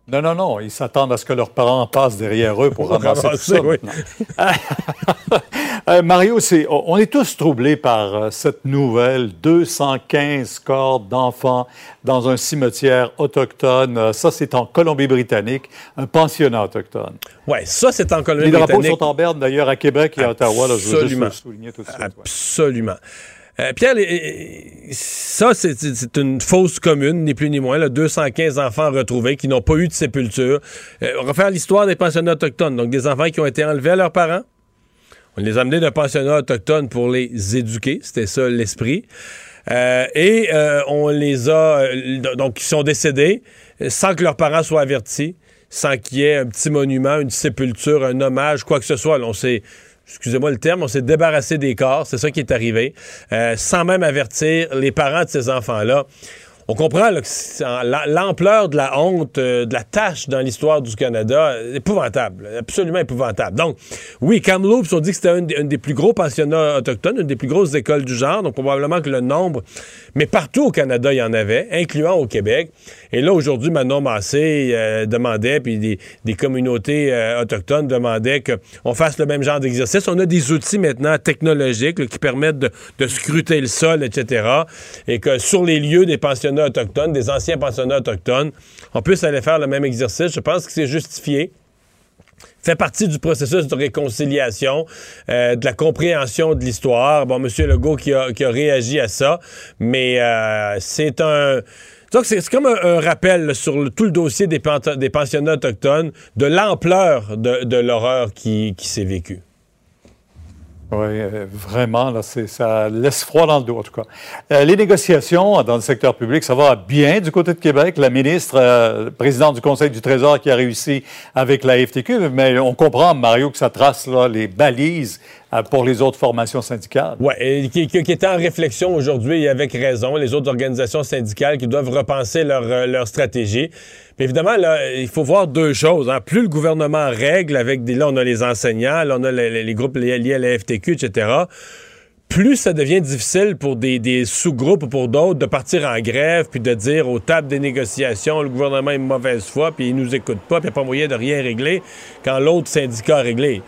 Non, non, non. Ils s'attendent à ce que leurs parents passent derrière eux pour ramasser tout ça. oui. Euh, Mario, c'est, on est tous troublés par euh, cette nouvelle. 215 corps d'enfants dans un cimetière autochtone. Euh, ça, c'est en Colombie-Britannique, un pensionnat autochtone. Oui, ça, c'est en Les Colombie-Britannique. drapeaux sont en berne d'ailleurs à Québec et à Ottawa. Là, je veux juste Absolument. le souligner tout de suite. ouais. Euh, Pierre, euh, ça, c'est- une fausse commune, ni plus ni moins. là. 215 enfants retrouvés qui n'ont pas eu de sépulture. Euh, on va l'histoire des pensionnats autochtones. Donc, des enfants qui ont été enlevés à leurs parents. On les a amenés d'un pensionnat autochtone pour les éduquer. C'était ça l'esprit. Et on les a... donc, ils sont décédés sans que leurs parents soient avertis, sans qu'il y ait un petit monument, une sépulture, un hommage, quoi que ce soit. On excusez-moi le terme, on s'est débarrassé des corps, c'est ça qui est arrivé, euh, sans même avertir les parents de ces enfants-là. On comprend l'ampleur de la honte, euh, de la tâche dans l'histoire du Canada, euh, épouvantable, absolument épouvantable. Donc, oui, Kamloops, on dit que c'était un, des- plus gros pensionnats autochtones, une des plus grosses écoles du genre, donc probablement que le nombre, mais partout au Canada, il y en avait, incluant au Québec. Et là, aujourd'hui, Manon Massé euh, demandait, puis des, communautés autochtones demandaient qu'on fasse le même genre d'exercice. On a des outils maintenant technologiques qui permettent de scruter le sol, etc. Et que sur les lieux des pensionnats autochtones, des anciens pensionnats autochtones, on puisse aller faire le même exercice. Je pense que c'est justifié fait partie du processus de réconciliation, euh, de la compréhension de l'histoire. Bon, M. Legault qui a, qui a réagi à ça, mais euh, c'est un... Donc, c'est comme un, rappel sur tout le dossier des, des pensionnats autochtones de l'ampleur de, de l'horreur qui, qui s'est vécue. Oui, euh, vraiment, là, ça laisse froid dans le dos, en tout cas. Euh, les négociations dans le secteur public, ça va bien du côté de Québec. La ministre, euh, présidente du Conseil du Trésor, qui a réussi avec la FTQ, mais on comprend, Mario, que ça trace là, les balises euh, pour les autres formations syndicales. Oui, qui, qui- est en réflexion aujourd'hui et avec raison, les autres organisations syndicales qui doivent repenser leur, euh, leur stratégie. Évidemment, là, il faut voir deux choses. hein. Plus le gouvernement règle avec des. Là, on a les enseignants, là, on a les, groupes liés à la FTQ, etc. Plus ça devient difficile pour des, sous-groupes ou pour d'autres de partir en grève puis de dire aux tables des négociations, le gouvernement est mauvaise foi, puis il nous écoute pas, puis il n'y a pas moyen de rien régler quand l'autre syndicat a réglé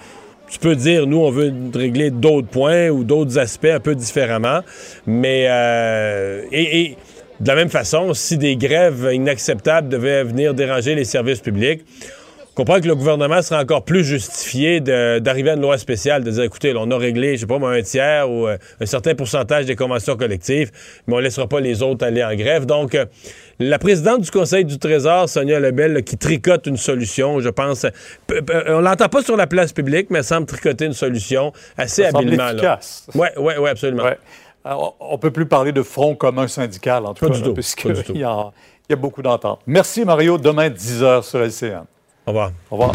tu peux dire, nous, on veut régler d'autres points ou d'autres aspects un peu différemment. Mais, euh, et de la même façon, si des grèves inacceptables devaient venir déranger les services publics, on comprend que le gouvernement serait encore plus justifié d'arriver à une loi spéciale, de dire, écoutez, là, on a réglé, je sais pas, moi, un tiers ou euh, un certain pourcentage des conventions collectives, mais on laissera pas les autres aller en grève. Donc, euh, la présidente du Conseil du Trésor, Sonia Lebel, là, qui tricote une solution, je pense, p- on l'entend pas sur la place publique, mais elle semble tricoter une solution assez Ça semble habilement. efficace. Oui, oui, oui, absolument. Ouais. Alors, on ne peut plus parler de front commun syndical, en tout Pas cas, puisqu'il y, a- il y a beaucoup d'ententes. Merci, Mario. Demain, 10h sur LCN. Au revoir. Au revoir.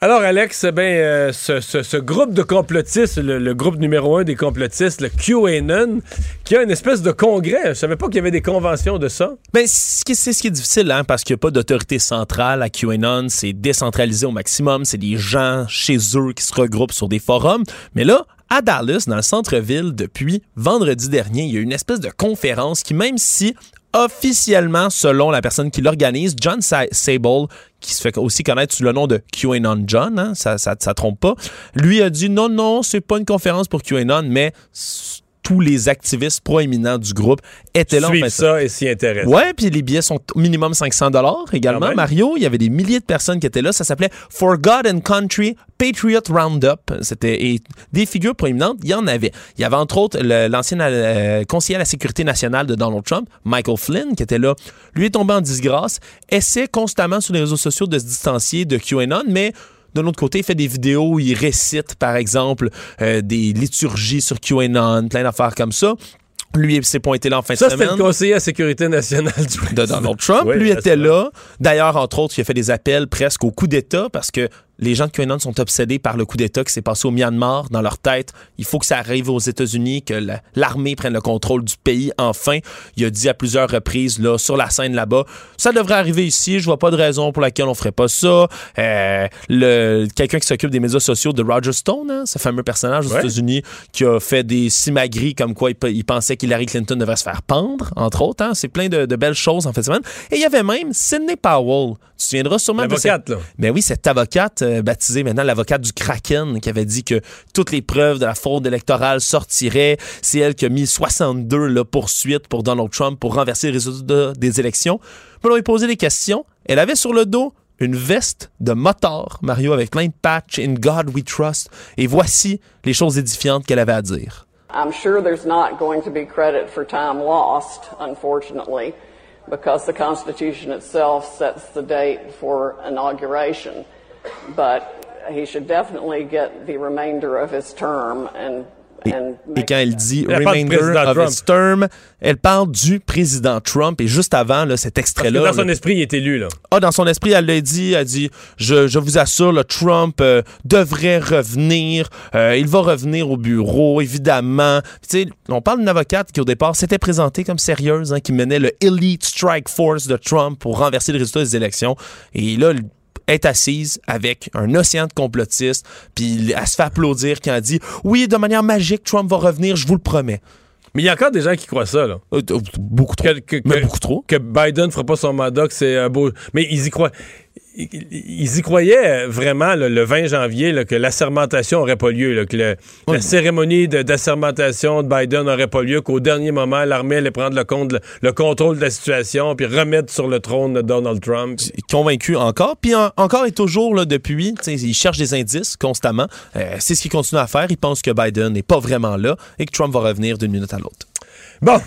Alors, Alex, ben, euh, ce, ce- ce groupe de complotistes, le, le groupe numéro un des complotistes, le QAnon, qui a une espèce de congrès. Je savais pas qu'il y avait des conventions de ça. Ben, c'est ce qui est difficile, hein, parce qu'il n'y a pas d'autorité centrale à QAnon. C'est décentralisé au maximum. C'est des gens chez eux qui se regroupent sur des forums. Mais là, à Dallas, dans le centre-ville, depuis vendredi dernier, il y a une espèce de conférence qui, même si officiellement, selon la personne qui l'organise, John Sa- Sable, qui se fait aussi connaître sous le nom de QAnon John, hein, ça, ça, ça trompe pas, lui a dit non, non, c'est pas une conférence pour QAnon, mais tous les activistes proéminents du groupe étaient là. en Suivent fait. ça et s'y intéressent. Ouais, puis les billets sont au minimum 500 dollars également. Mario, il y avait des milliers de personnes qui étaient là. Ça s'appelait For God and Country Patriot Roundup. C'était et des figures proéminentes. Il y en avait. Il y avait entre autres l'ancien euh, conseiller à la sécurité nationale de Donald Trump, Michael Flynn, qui était là. Lui est tombé en disgrâce. Essaie constamment sur les réseaux sociaux de se distancier de QAnon, mais d'un autre côté, il fait des vidéos où il récite, par exemple, euh, des liturgies sur QAnon, plein d'affaires comme ça. Lui il s'est pointé là en fin Ça, de c'était semaine le conseiller à la sécurité nationale du de. Donald Trump. Oui, lui était ça. là. D'ailleurs, entre autres, il a fait des appels presque au coup d'État parce que les gens de QAnon sont obsédés par le coup d'État qui s'est passé au Myanmar. Dans leur tête, il faut que ça arrive aux États-Unis, que la- l'armée prenne le contrôle du pays. Enfin, il a dit à plusieurs reprises là, sur la scène là-bas, ça devrait arriver ici. Je vois pas de raison pour laquelle on ferait pas ça. Euh, le quelqu'un qui s'occupe des médias sociaux de Roger Stone, hein, ce fameux personnage aux Ouais. États-Unis qui a fait des simagris comme quoi il, pe- il pensait qu'Hillary Clinton devrait se faire pendre, entre autres. hein. C'est plein de, de belles choses en fait. Et il y avait même Sidney Powell. Tu te souviendras sûrement de cette... là. Ben oui, cette avocate baptisée maintenant l'avocate du Kraken qui avait dit que toutes les preuves de la fraude électorale sortiraient. C'est elle qui a mis 62 là, poursuites pour Donald Trump pour renverser les résultats des élections. Puis on lui posé des questions. Elle avait sur le dos une veste de moteur, Mario, avec plein de patchs, In God We Trust. Et voici les choses édifiantes qu'elle avait à dire. I'm sure there's not going to be credit for time lost, unfortunately, because the Constitution itself sets the date for inauguration. But he should definitely get the remainder of his term and and Et quand elle dit Elle Remainder of Trump. his term, elle parle du président Trump. Et juste avant, là, cet extrait-là. dans son là, esprit, il est élu, là. Ah, dans son esprit, elle l'a dit, elle dit, je, je vous assure, le Trump euh, devrait revenir, euh, il va revenir au bureau, évidemment. Tu sais, on parle d'une avocate qui, au départ, s'était présentée comme sérieuse, hein, qui menait le Elite Strike Force de Trump pour renverser le résultat des élections. Et là, elle est assise avec un océan de complotistes, puis elle se fait applaudir quand elle dit, oui, de manière magique, Trump va revenir, je vous le promets. Mais il y a encore des gens qui croient ça, là. beaucoup trop. Que, que- Mais que- beaucoup trop. Que Biden fera pas son mandat, que c'est un beau. Mais ils y croient. Ils ils y croyaient vraiment là, le 20 janvier là, que l'assermentation n'aurait pas lieu, là, que le- la cérémonie d'assermentation de, Biden n'aurait pas lieu, qu'au dernier moment, l'armée allait prendre le, compte, le, le contrôle de la situation puis remettre sur le trône Donald Trump. convaincu encore. Puis en- encore et toujours, depuis, tu sais, il cherche des indices constamment. Euh, c'est ce qu'il continue à faire. Il pense que Biden n'est pas vraiment là et que Trump va revenir d'une minute à l'autre. Bon.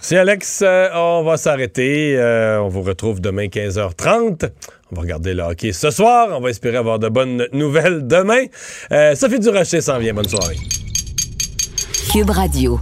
Merci Alex. Euh, on va s'arrêter. Euh, on vous retrouve demain 15h30. On va regarder le hockey ce soir. On va espérer avoir de bonnes nouvelles demain. Euh, Sophie Durocher s'en vient. Bonne soirée. Cube Radio.